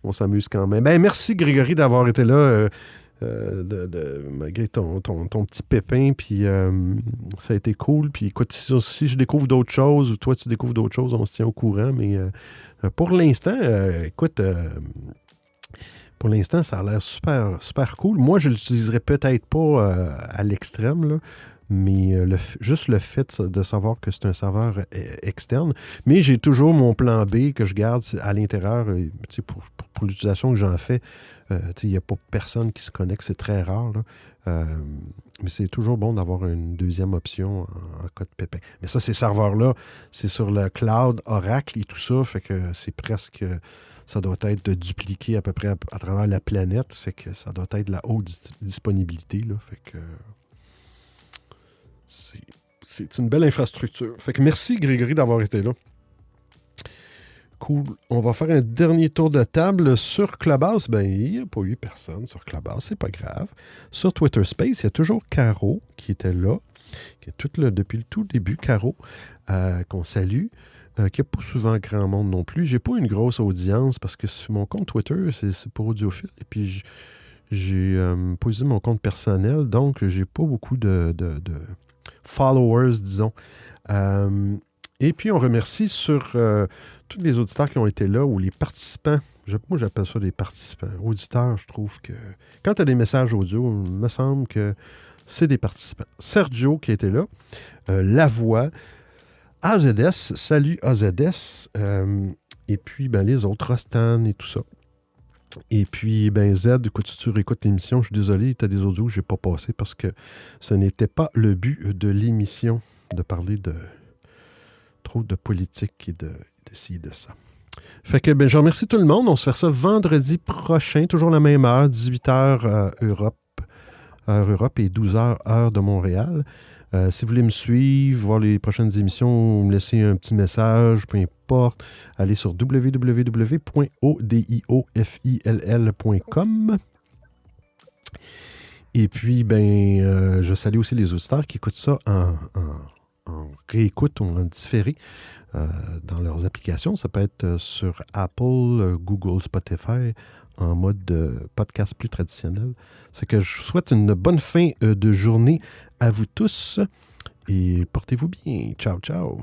S1: on s'amuse quand même. Ben, merci Grégory d'avoir été là. euh, euh, malgré ton, petit pépin, puis euh, ça a été cool. Puis écoute, si, je découvre d'autres choses, ou toi tu découvres d'autres choses, on se tient au courant. Mais pour l'instant, écoute, pour l'instant, ça a l'air super, super cool. Moi, je l'utiliserai peut-être pas à l'extrême, mais euh, le juste le fait de, savoir que c'est un serveur euh, externe. Mais j'ai toujours mon plan B que je garde à l'intérieur euh, pour, pour- pour l'utilisation que j'en fais. Il n'y a pas personne qui se connecte, c'est très rare. mais c'est toujours bon d'avoir une deuxième option en, en cas de pépin. Mais ça, ces serveurs-là, c'est sur le cloud Oracle et tout ça, fait que c'est presque. Ça doit être dupliqué à peu près à, travers la planète, fait que ça doit être la haute dis- disponibilité. Là, fait que c'est une belle infrastructure. Fait que merci Grégory d'avoir été là. Cool. On va faire un dernier tour de table sur Clubhouse. Ben, il n'y a pas eu personne sur Clubhouse, c'est pas grave. Sur Twitter Space, il y a toujours Caro qui était là, qui est toute là depuis le tout début. Caro, euh, qu'on salue, euh, qui n'a pas souvent grand monde non plus. J'ai pas une grosse audience parce que sur mon compte Twitter, c'est pour audiophile. Et puis, j'ai euh, utilisé mon compte personnel, donc j'ai pas beaucoup de followers, disons. Euh, et puis, on remercie sur euh, tous les auditeurs qui ont été là ou les participants. Moi, j'appelle ça des participants. Auditeurs, je trouve que quand tu as des messages audio, il me semble que c'est des participants. Sergio qui était là, euh, La Voix, AZS, salut AZS, euh, et puis ben, les autres, Rostan et tout ça. Et puis, ben Z, écoute, si tu réécoutes l'émission, je suis désolé, tu as des audios je n'ai pas passés parce que ce n'était pas le but de l'émission de parler de trop de politique et de, de ci et de ça. Fait que ben, je remercie tout le monde. On se fait ça vendredi prochain, toujours la même heure, 18h Europe, heure Europe et 12h heure de Montréal. Euh, si vous voulez me suivre, voir les prochaines émissions, me laisser un petit message, peu importe, allez sur www.odiofill.com. Et puis, ben, euh, je salue aussi les auditeurs qui écoutent ça en, réécoute ou en différé euh, dans leurs applications. Ça peut être sur Apple, Google, Spotify, en mode podcast plus traditionnel. C'est que je vous souhaite une bonne fin euh, de journée à vous tous et portez-vous bien. Ciao, ciao.